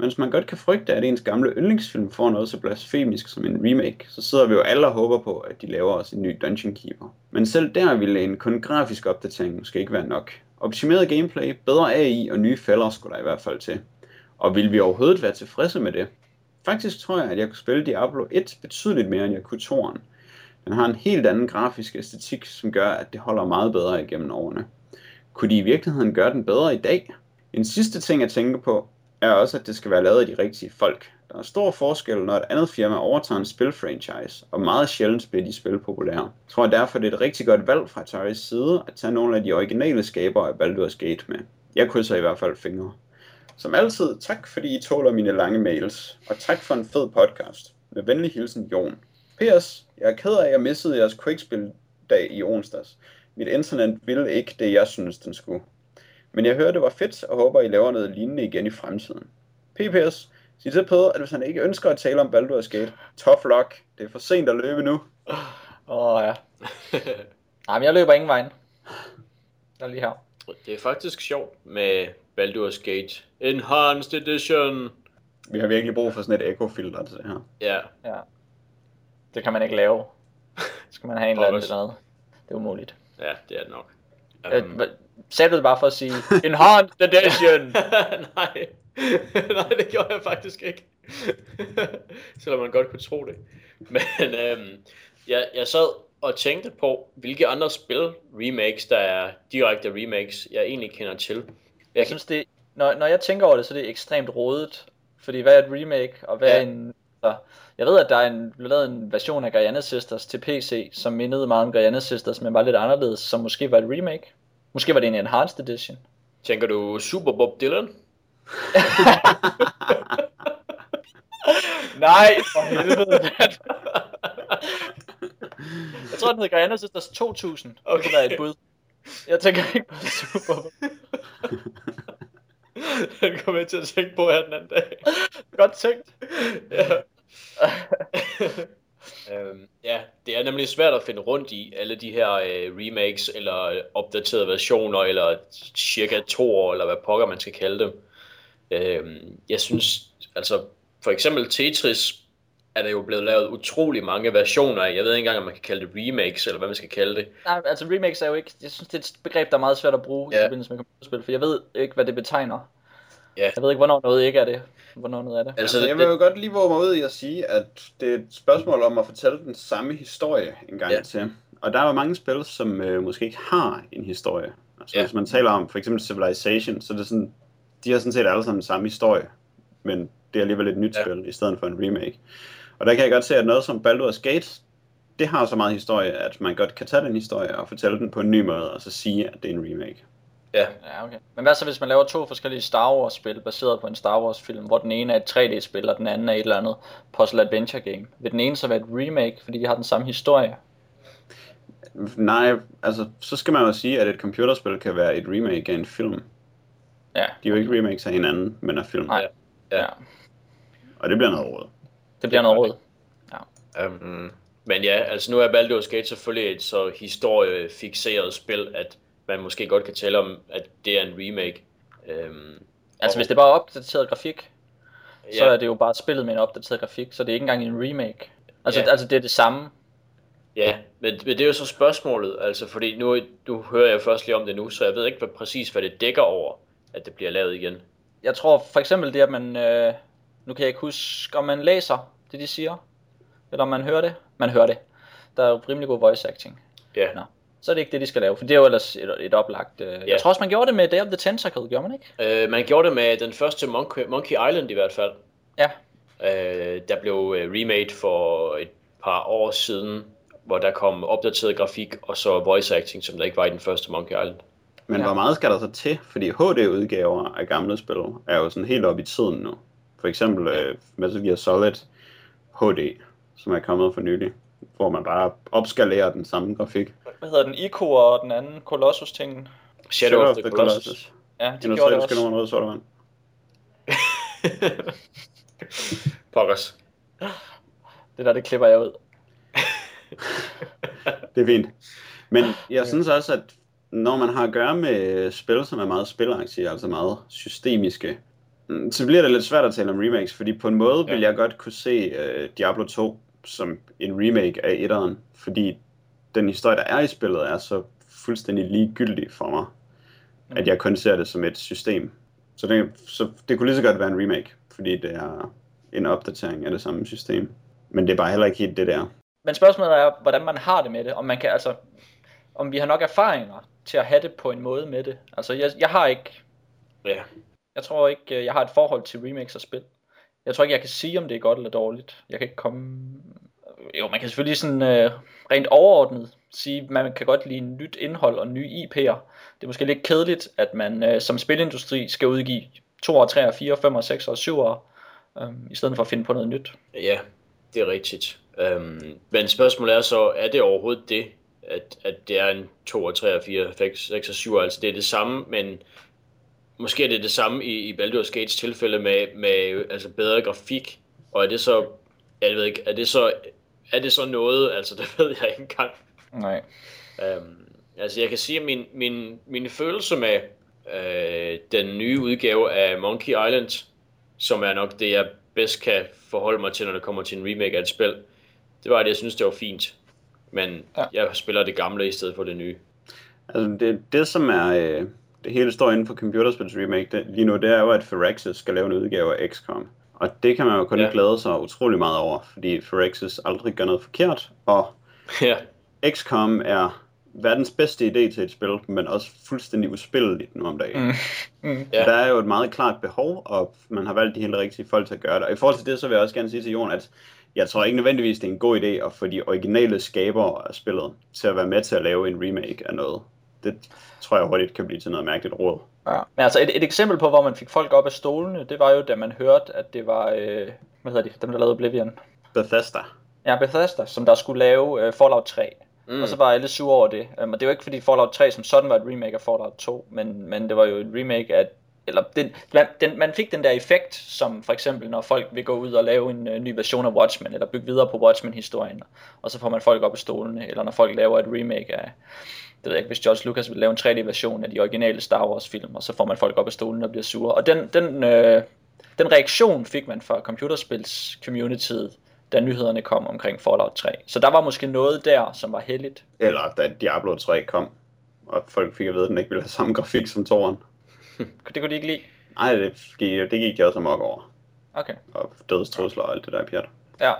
B: Mens man godt kan frygte, at ens gamle yndlingsfilm får noget så blasfemisk som en remake, så sidder vi jo alle og håber på, at de laver os en ny Dungeon Keeper. Men selv der ville en kun grafisk opdatering måske ikke være nok. Optimeret gameplay, bedre AI og nye fælder skulle der i hvert fald til. Og vil vi overhovedet være tilfredse med det? Faktisk tror jeg, at jeg kunne spille Diablo 1 betydeligt mere, end jeg kunne 2'eren. Den har en helt anden grafisk æstetik, som gør, at det holder meget bedre igennem årene. Kunne de i virkeligheden gøre den bedre i dag? En sidste ting at tænke på, er også, at det skal være lavet af de rigtige folk. Der er stor forskel, når et andet firma overtager en spilfranchise, og meget sjældent bliver de spil populære. Jeg tror derfor, det er et rigtig godt valg fra Ataris side at tage nogle af de originale skabere af Baldur's Gate med. Jeg krydser i hvert fald fingre. Som altid, tak fordi I tåler mine lange mails, og tak for en fed podcast. Med venlig hilsen, Jon. P.S. Jeg er ked af, at jeg missede jeres Quake-spil-dag i onsdags. Mit internet ville ikke det, jeg synes, den skulle. Men jeg hørte, det var fedt, og håber, I laver noget lignende igen i fremtiden. PPS, sig til Peder, at hvis han ikke ønsker at tale om Baldur's Gate, tough luck. Det er for sent at løbe nu.
A: Åh oh, ja. Nej, men jeg løber ingen vejen. Jeg er lige her.
C: Det er faktisk sjovt med Baldur's Gate Enhanced Edition.
B: Vi har virkelig brug for sådan et echo-filter til det her.
C: Ja,
A: Ja. Det kan man ikke lave. Skal man have en eller anden eller andet. Det er umuligt.
C: ja, det er det nok.
A: Øh,
C: Um,
A: hva- sagde du det bare for at sige, Enhanced Edition?
C: Nej, nej, det gjorde jeg faktisk ikke. Selvom man godt kunne tro det. Men øhm, jeg, jeg sad og tænkte på, hvilke andre spil remakes, der er direkte remakes, jeg egentlig kender til. Jeg
A: Jeg synes det, når, når jeg tænker over det, så er det ekstremt rodet. Fordi hvad er et remake, og hvad
C: Ja.
A: er en Så jeg ved, at der er en, lavet en version af Guyana Sisters til PC, som mindede meget om Guyana Sisters, men var lidt anderledes, som måske var et remake. Måske var det en enhanced edition.
C: Tænker du Super Bob Dylan?
A: Nej, for helvede. jeg tror, den hedder Guyana Sisters 2000. Okay. Det kunne være et bud. Jeg tænker ikke på Super Bowl.
C: Den kom jeg til at tænke på her den anden dag.
A: Godt tænkt.
C: ja. øhm, ja, det er nemlig svært at finde rundt i alle de her øh, remakes, eller opdaterede versioner, eller cirka to år, eller hvad pokker man skal kalde dem. Øhm, jeg synes, altså for eksempel Tetris er der jo blevet lavet utrolig mange versioner af. Jeg ved ikke engang, om man kan kalde det remakes, eller hvad man skal kalde det.
A: Nej, altså remakes er jo ikke, jeg synes, det er et begreb, der er meget svært at bruge ja. i forbindelse med computerspil, for jeg ved ikke, hvad det betegner. Ja. Jeg ved ikke, hvornår noget ikke er det. Hvornår noget er det.
B: Altså, jeg vil jo godt lige våge mig ud i at sige, at det er et spørgsmål om at fortælle den samme historie en gang ja. til. Og der er jo mange spil, som øh, måske ikke har en historie. Altså, ja. hvis man taler om for eksempel Civilization, så er det sådan, de har sådan set alle sammen den samme historie, men det er alligevel et nyt ja. spil, i stedet for en remake. Og der kan jeg godt se, at noget som Baldur's Gate, det har så meget historie, at man godt kan tage den historie og fortælle den på en ny måde, og så sige, at det er en remake.
A: Ja. ja, okay. Men hvad så, hvis man laver to forskellige Star Wars-spil, baseret på en Star Wars-film, hvor den ene er et 3D-spil, og den anden er et eller andet puzzle-adventure-game? Vil den ene så være et remake, fordi de har den samme historie?
B: Nej, altså, så skal man jo sige, at et computerspil kan være et remake af en film. Ja. De er jo ikke remakes af hinanden, men af film.
A: Nej. Ja.
B: Og det bliver noget råd.
A: Det bliver noget råd.
C: Ja. Um, men ja, altså nu er Baldur's Gate selvfølgelig et så historiefixeret spil, at man måske godt kan tale om, at det er en remake. Um,
A: altså og... hvis det bare er opdateret grafik, ja. så er det jo bare spillet med en opdateret grafik, så det er ikke engang en remake. Altså, ja. altså det er det samme.
C: Ja, men, men det er jo så spørgsmålet, altså fordi nu, nu hører jeg først lige om det nu, så jeg ved ikke hvad, præcis, hvad det dækker over, at det bliver lavet igen.
A: Jeg tror for eksempel det, at man, øh, nu kan jeg ikke huske, om man læser det, de siger, eller om man hører det. Man hører det. Der er jo rimelig god voice acting.
C: Ja. Nå.
A: Så er det ikke det, de skal lave, for det er jo ellers et, et oplagt... Øh, yeah. Jeg tror også, man gjorde det med Day of the Tentacle, gjorde man
C: ikke? Uh, man gjorde det med den første Monkey, Monkey Island i hvert fald.
A: Ja.
C: Uh, der blev remade for et par år siden, hvor der kom opdateret grafik og så voice acting, som der ikke var i den første Monkey Island.
B: Men ja. hvor meget skal der så til? Fordi HD-udgaver af gamle spil er jo sådan helt op i tiden nu. For eksempel uh, Metal Gear Solid HD, som er kommet for nylig, hvor man bare opskalerer den samme grafik.
A: Hvad hedder den? Ico og den anden Colossus-tingen?
C: Shadow, Shadow of the, the Colossus. Colossus.
A: Ja, de gjorde det også.
B: Rød sodavand.
C: Pokkers.
A: Det der, det klipper jeg ud.
B: det er fint. Men jeg synes også, at når man har at gøre med spil, som er meget spilaktige, altså meget systemiske, mm, så bliver det lidt svært at tale om remakes, fordi på en måde ja. vil jeg godt kunne se uh, Diablo 2 som en remake af etteren, fordi den historie, der er i spillet, er så fuldstændig ligegyldig for mig, mm. at jeg kun ser det som et system. Så det, så det kunne lige så godt være en remake, fordi det er en opdatering af det samme system. Men det er bare heller ikke helt det der.
A: Men spørgsmålet er, hvordan man har det med det. Om man kan altså, om vi har nok erfaringer til at have det på en måde med det. Altså, jeg, jeg har ikke...
C: Ja.
A: Jeg tror ikke, øh, jeg har et forhold til remakes af spil. Jeg tror ikke, jeg kan sige, om det er godt eller dårligt. Jeg kan ikke komme... Jo, man kan selvfølgelig sådan øh, rent overordnet sige, at man kan godt lide nyt indhold og nye IP'er. Det er måske lidt kedeligt, at man øh, som spilindustri skal udgive 2 3 4 5 6 og 7 år, øh, i stedet for at finde på noget nyt.
C: Ja, det er rigtigt. Øhm, men spørgsmålet er så, er det overhovedet det, at, at det er en 2 3 4 6 og 7 altså det er det samme, men måske er det det samme i, i Baldur's Gates tilfælde med, med altså bedre grafik, og er det så, jeg ved ikke, er det så, er det så noget, altså det ved jeg ikke engang.
A: Nej.
C: Um, altså jeg kan sige, at min, min, min følelse med øh, den nye udgave af Monkey Island, som er nok det, jeg bedst kan forholde mig til, når det kommer til en remake af et spil, det var, at jeg synes, det var fint. Men ja. jeg spiller det gamle i stedet for det nye.
B: Altså det, det som er, øh, det hele står inden for computerspils remake det, lige nu, det er jo, at Firaxis skal lave en udgave af XCOM. Og det kan man jo kun ja. glæde sig utrolig meget over, fordi Firaxis aldrig gør noget forkert, og
C: ja.
B: XCOM er verdens bedste idé til et spil, men også fuldstændig uspilleligt nu om dagen. Mm.
A: Mm.
B: Ja. Der er jo et meget klart behov, og man har valgt de helt rigtige folk til at gøre det. Og i forhold til det, så vil jeg også gerne sige til Jon, at jeg tror ikke nødvendigvis, det er en god idé at få de originale skabere af spillet til at være med til at lave en remake af noget. Det tror jeg hurtigt kan blive til noget mærkeligt råd.
A: Ja. Men altså et, et eksempel på, hvor man fik folk op af stolene, det var jo, da man hørte, at det var, øh, hvad hedder de, dem der lavede Oblivion.
B: Bethesda.
A: Ja, Bethesda, som der skulle lave øh, Fallout 3. Mm. Og så var alle sure over det. Um, og det var ikke fordi Fallout 3 som sådan var et remake af Fallout 2, men, men det var jo et remake af eller den, den, man fik den der effekt, som for eksempel når folk vil gå ud og lave en uh, ny version af Watchmen, eller bygge videre på Watchmen-historien, og så får man folk op i stolene, eller når folk laver et remake af, det ved jeg ikke, hvis George Lucas vil lave en 3D-version af de originale Star Wars-film, og så får man folk op i stolene og bliver sure. Og den, den, øh, den reaktion fik man fra computerspils-communityet, da nyhederne kom omkring Fallout 3. Så der var måske noget der, som var heldigt.
B: Eller da Diablo 3 kom, og folk fik at vide, at den ikke ville have samme grafik som toren
A: det kunne de ikke lide?
B: Nej, det gik, det gik jeg også amok over.
A: Okay.
B: Og dødstrusler og alt det der pjat.
A: Ja.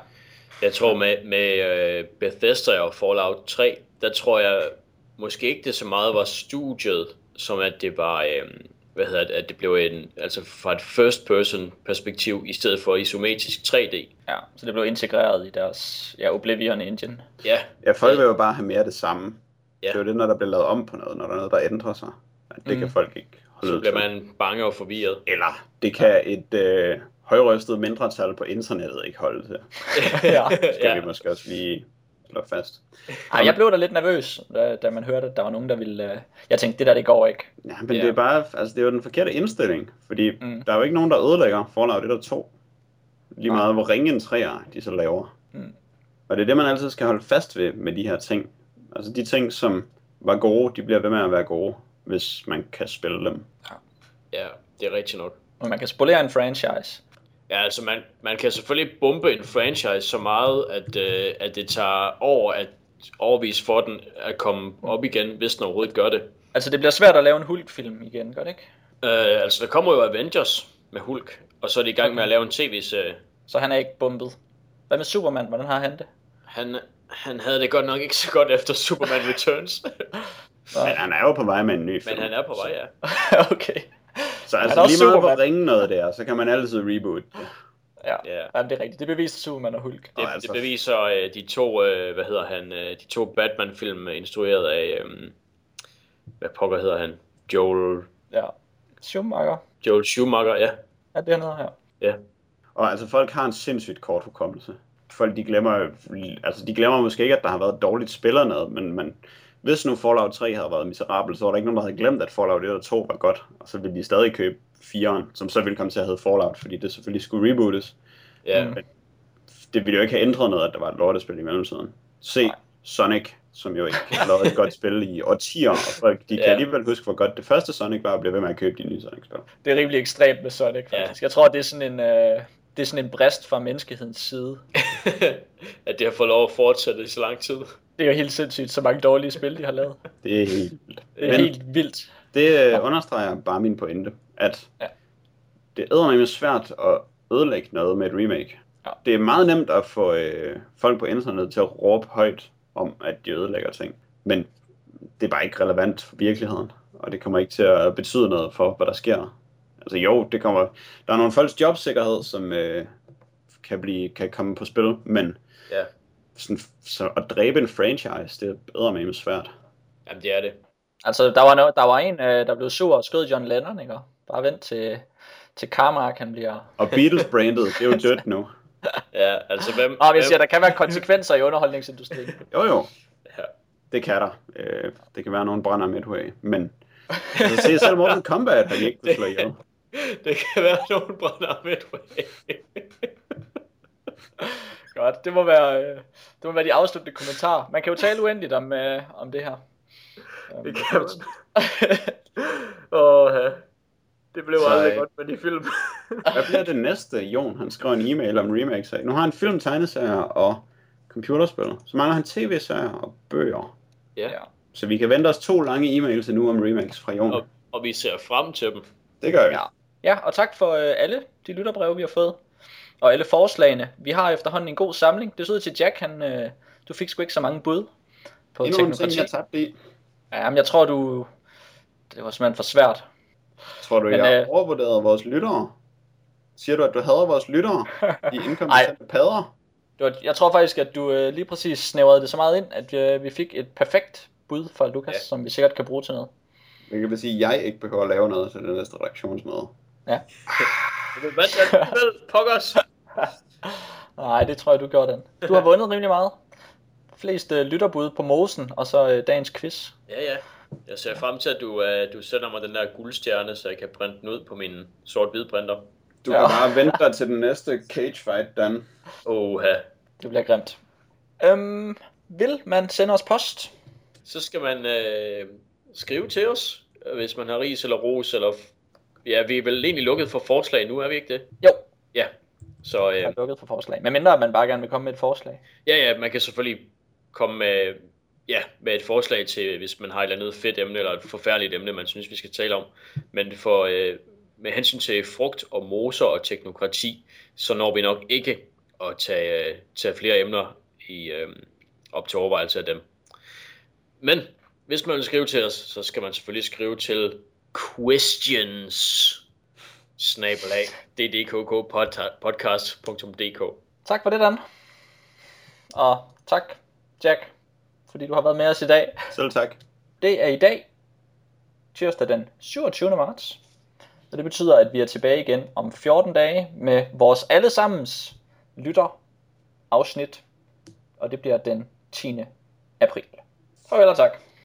C: Jeg tror med, med uh, Bethesda og Fallout 3, der tror jeg måske ikke det så meget var studiet, som at det var, um, hvad hedder det, at det blev en, altså fra et first person perspektiv, i stedet for isometrisk 3D.
A: Ja, så det blev integreret i deres ja, Oblivion engine.
C: Ja.
B: Ja, folk vil jo bare have mere det samme. Ja. Det er jo det, når der bliver lavet om på noget, når der er noget, der ændrer sig. Det mm. kan folk ikke holde
C: Så bliver man bange og forvirret.
B: Eller det kan et øh, højrøstet mindretal på internettet ikke holde til.
A: ja.
B: Skal
C: Ja.
B: vi måske også lige slå fast.
A: Ej, jeg blev da lidt nervøs, da, da man hørte, at der var nogen, der ville... øh, Jeg tænkte, det der, det går ikke.
B: Ja, men
C: Ja.
B: det er bare, altså det er jo den forkerte indstilling, fordi
A: Mm.
B: der er jo ikke nogen, der ødelægger Fallout 1 og 2. Lige meget, hvor ringe en træer de så laver.
A: Mm.
B: Og det er det, man altid skal holde fast ved med de her ting. Altså de ting, som var gode, de bliver ved med at være gode, hvis man kan spille dem.
C: Ja, det er rigtigt nok.
A: Og man kan spolere en franchise.
C: Ja, altså man, man kan selvfølgelig bombe en franchise så meget, at, øh, at det tager år at overvise for den at komme op igen, hvis den overhovedet gør det.
A: Altså, det bliver svært at lave en Hulk-film igen, gør det ikke?
C: Øh, altså der kommer jo Avengers med Hulk, og så er de i gang med at lave en tv-serie.
A: Så han er ikke bumpet. Hvad med Superman? Hvordan har han det?
C: Han, han havde det godt nok ikke så godt efter Superman Returns,
B: Men han er jo på vej med en ny film.
C: men han er på vej, ja.
A: okay.
B: Så
A: Han er
B: altså lige meget hvor
A: Superman.
B: ringe noget det er, så kan man altid reboot det.
A: Ja,
C: Ja.
A: Jamen, det er rigtigt. Det beviste Superman og Hulk.
C: Det,
B: Og
C: det
B: altså-
C: beviser øh, de to, øh, hvad hedder han, øh, de to Batman-film øh, instrueret af, øh, hvad pokker hedder han? Joel,
A: Ja. Schumacher.
C: Joel Schumacher, ja.
A: Ja, det er noget her.
C: Ja,
B: Og altså folk har en sindssygt kort hukommelse. Folk de glemmer, altså de glemmer måske ikke, at der har været dårligt spil eller noget, men, men hvis nu Fallout 3 havde været miserabel, så var der ikke nogen, der havde glemt, at Fallout 1 og 2 var godt. Og så ville de stadig købe 4'eren, som så ville komme til at hedde Fallout, fordi det selvfølgelig skulle rebootes.
C: ja.
A: Mm.
B: Det ville jo ikke have ændret noget, at der var et lortespil i mellemtiden. Se
A: Nej.
B: Sonic, som jo ikke har lavet et godt spil i årtier, og folk de kan
C: Ja.
B: alligevel huske, hvor godt det første Sonic var, og blive ved med at købe de nye Sonic-spil.
A: Det er rimelig ekstremt med Sonic,
C: Ja.
A: faktisk. Jeg tror, det er sådan en... Øh, det er sådan en brist fra menneskehedens side.
C: at det har fået lov at fortsætte i så lang tid.
A: Det er jo helt sindssygt, så mange dårlige spil, de har lavet.
B: Det er helt vildt.
A: Det er
B: Men-
A: helt vildt.
B: Det øh, understreger bare min pointe, at
A: Ja.
B: det er eddermame svært at ødelægge noget med et remake.
A: Ja.
B: Det er meget nemt at få øh, folk på internettet til at råbe højt om, at de ødelægger ting. Men det er bare ikke relevant for virkeligheden, og det kommer ikke til at betyde noget for, hvad der sker. Altså jo, det kommer, der er nogle folks jobsikkerhed, som øh, kan, blive, kan komme på spil, men
C: Ja,
B: sådan, så at dræbe en franchise, det er eddermame svært.
C: jamen det er det.
A: Altså, der var, no, der var en, øh, der blev sur og skød John Lennon, ikke? Bare vent til, til Carmack, han bliver...
B: Og Beatles-brandet, det er jo dødt nu.
C: Ja, altså hvem...
A: Og jeg siger, der kan være konsekvenser i underholdningsindustrien.
B: Jo jo,
C: Ja.
B: det kan der. Øh, det kan være, at nogen brænder Midway, men altså, se selv Mortal Kombat, har de ikke kunne slå ihjel.
C: Det kan være, at nogen brænder Midway.
A: Godt, det må være, øh, det må være de afsluttende kommentarer. Man kan jo tale uendeligt om, øh, om det her. Um,
C: Det kan man. Åh, ja. Det blev
B: Så,
C: aldrig
B: øh,
C: godt med de film.
B: Hvad bliver det næste, Jon? Han skrev en e-mail om remakes af. Nu har han film, tegneserier og computerspil. Så mangler han tv-serier og bøger.
C: ja.
A: ja.
B: Så vi kan vente os to lange e-mails nu om remakes fra Jon.
C: Og, og vi ser frem til dem.
B: Det gør vi.
A: Ja. ja, og tak for øh, alle de lytterbreve, vi har fået. Og alle forslagene. Vi har efterhånden en god samling. Det så ud til Jack, han, øh, du fik sgu ikke så mange bud. på
B: Endnu en ting,
A: teknokrati.
B: jeg tabte i.
A: Ja, men jeg tror, du... Det var simpelthen for svært.
B: Tror du,
A: Men,
B: jeg
A: øh,
B: overvurderede vores lyttere? Siger du, at du hader vores lyttere? De inkompetente padder?
A: Det var, jeg tror faktisk, at du øh, lige præcis snævrede det så meget ind, at øh, vi fik et perfekt bud fra Lukas,
C: Ja.
A: ja. som vi sikkert kan bruge til noget.
B: Jeg vil sige, at jeg ikke behøver at lave noget til det næste redaktionsmøde.
C: Du vandt alligevel, pokkers.
A: Nej, det tror jeg, du gjorde den. Du har vundet rimelig meget. Flest øh, lytterbud på Mosen, og så øh, dagens quiz.
C: Ja, ja. Jeg ser frem til, at du, uh, du sender mig den der guldstjerne, så jeg kan printe den ud på min sort-hvid printer.
B: Du
A: Ja.
B: kan bare vente dig til den næste cage fight, Dan.
C: Oha.
A: Det bliver grimt. Øhm, vil man sende os post?
C: Så skal man øh, skrive til os, hvis man har ris eller ros, eller... Ja, vi er vel egentlig lukket for forslag nu, er vi ikke det?
A: Jo,
C: Ja. Så
A: jeg er
C: øh,
A: lukket for forslag. Men mindre, at man bare gerne vil komme med et forslag.
C: ja, ja, man kan selvfølgelig komme med, ja, med et forslag til, hvis man har et eller andet fedt emne, eller et forfærdeligt emne, man synes, vi skal tale om. Men for, øh, med hensyn til frugt og moser og teknokrati, så når vi nok ikke at tage, øh, tage flere emner i, øh, op til overvejelse af dem. Men hvis man vil skrive til os, så skal man selvfølgelig skrive til questions snabelag ddkkpodcast.dk
A: Tak for det, Dan. Og tak, Jack, fordi du har været med os i dag.
B: Selv tak.
A: Det er i dag, tirsdag den 27. marts. Og det betyder, at vi er tilbage igen om 14 dage med vores allesammens lytter afsnit. Og det bliver den 10. april. Farvel og tak.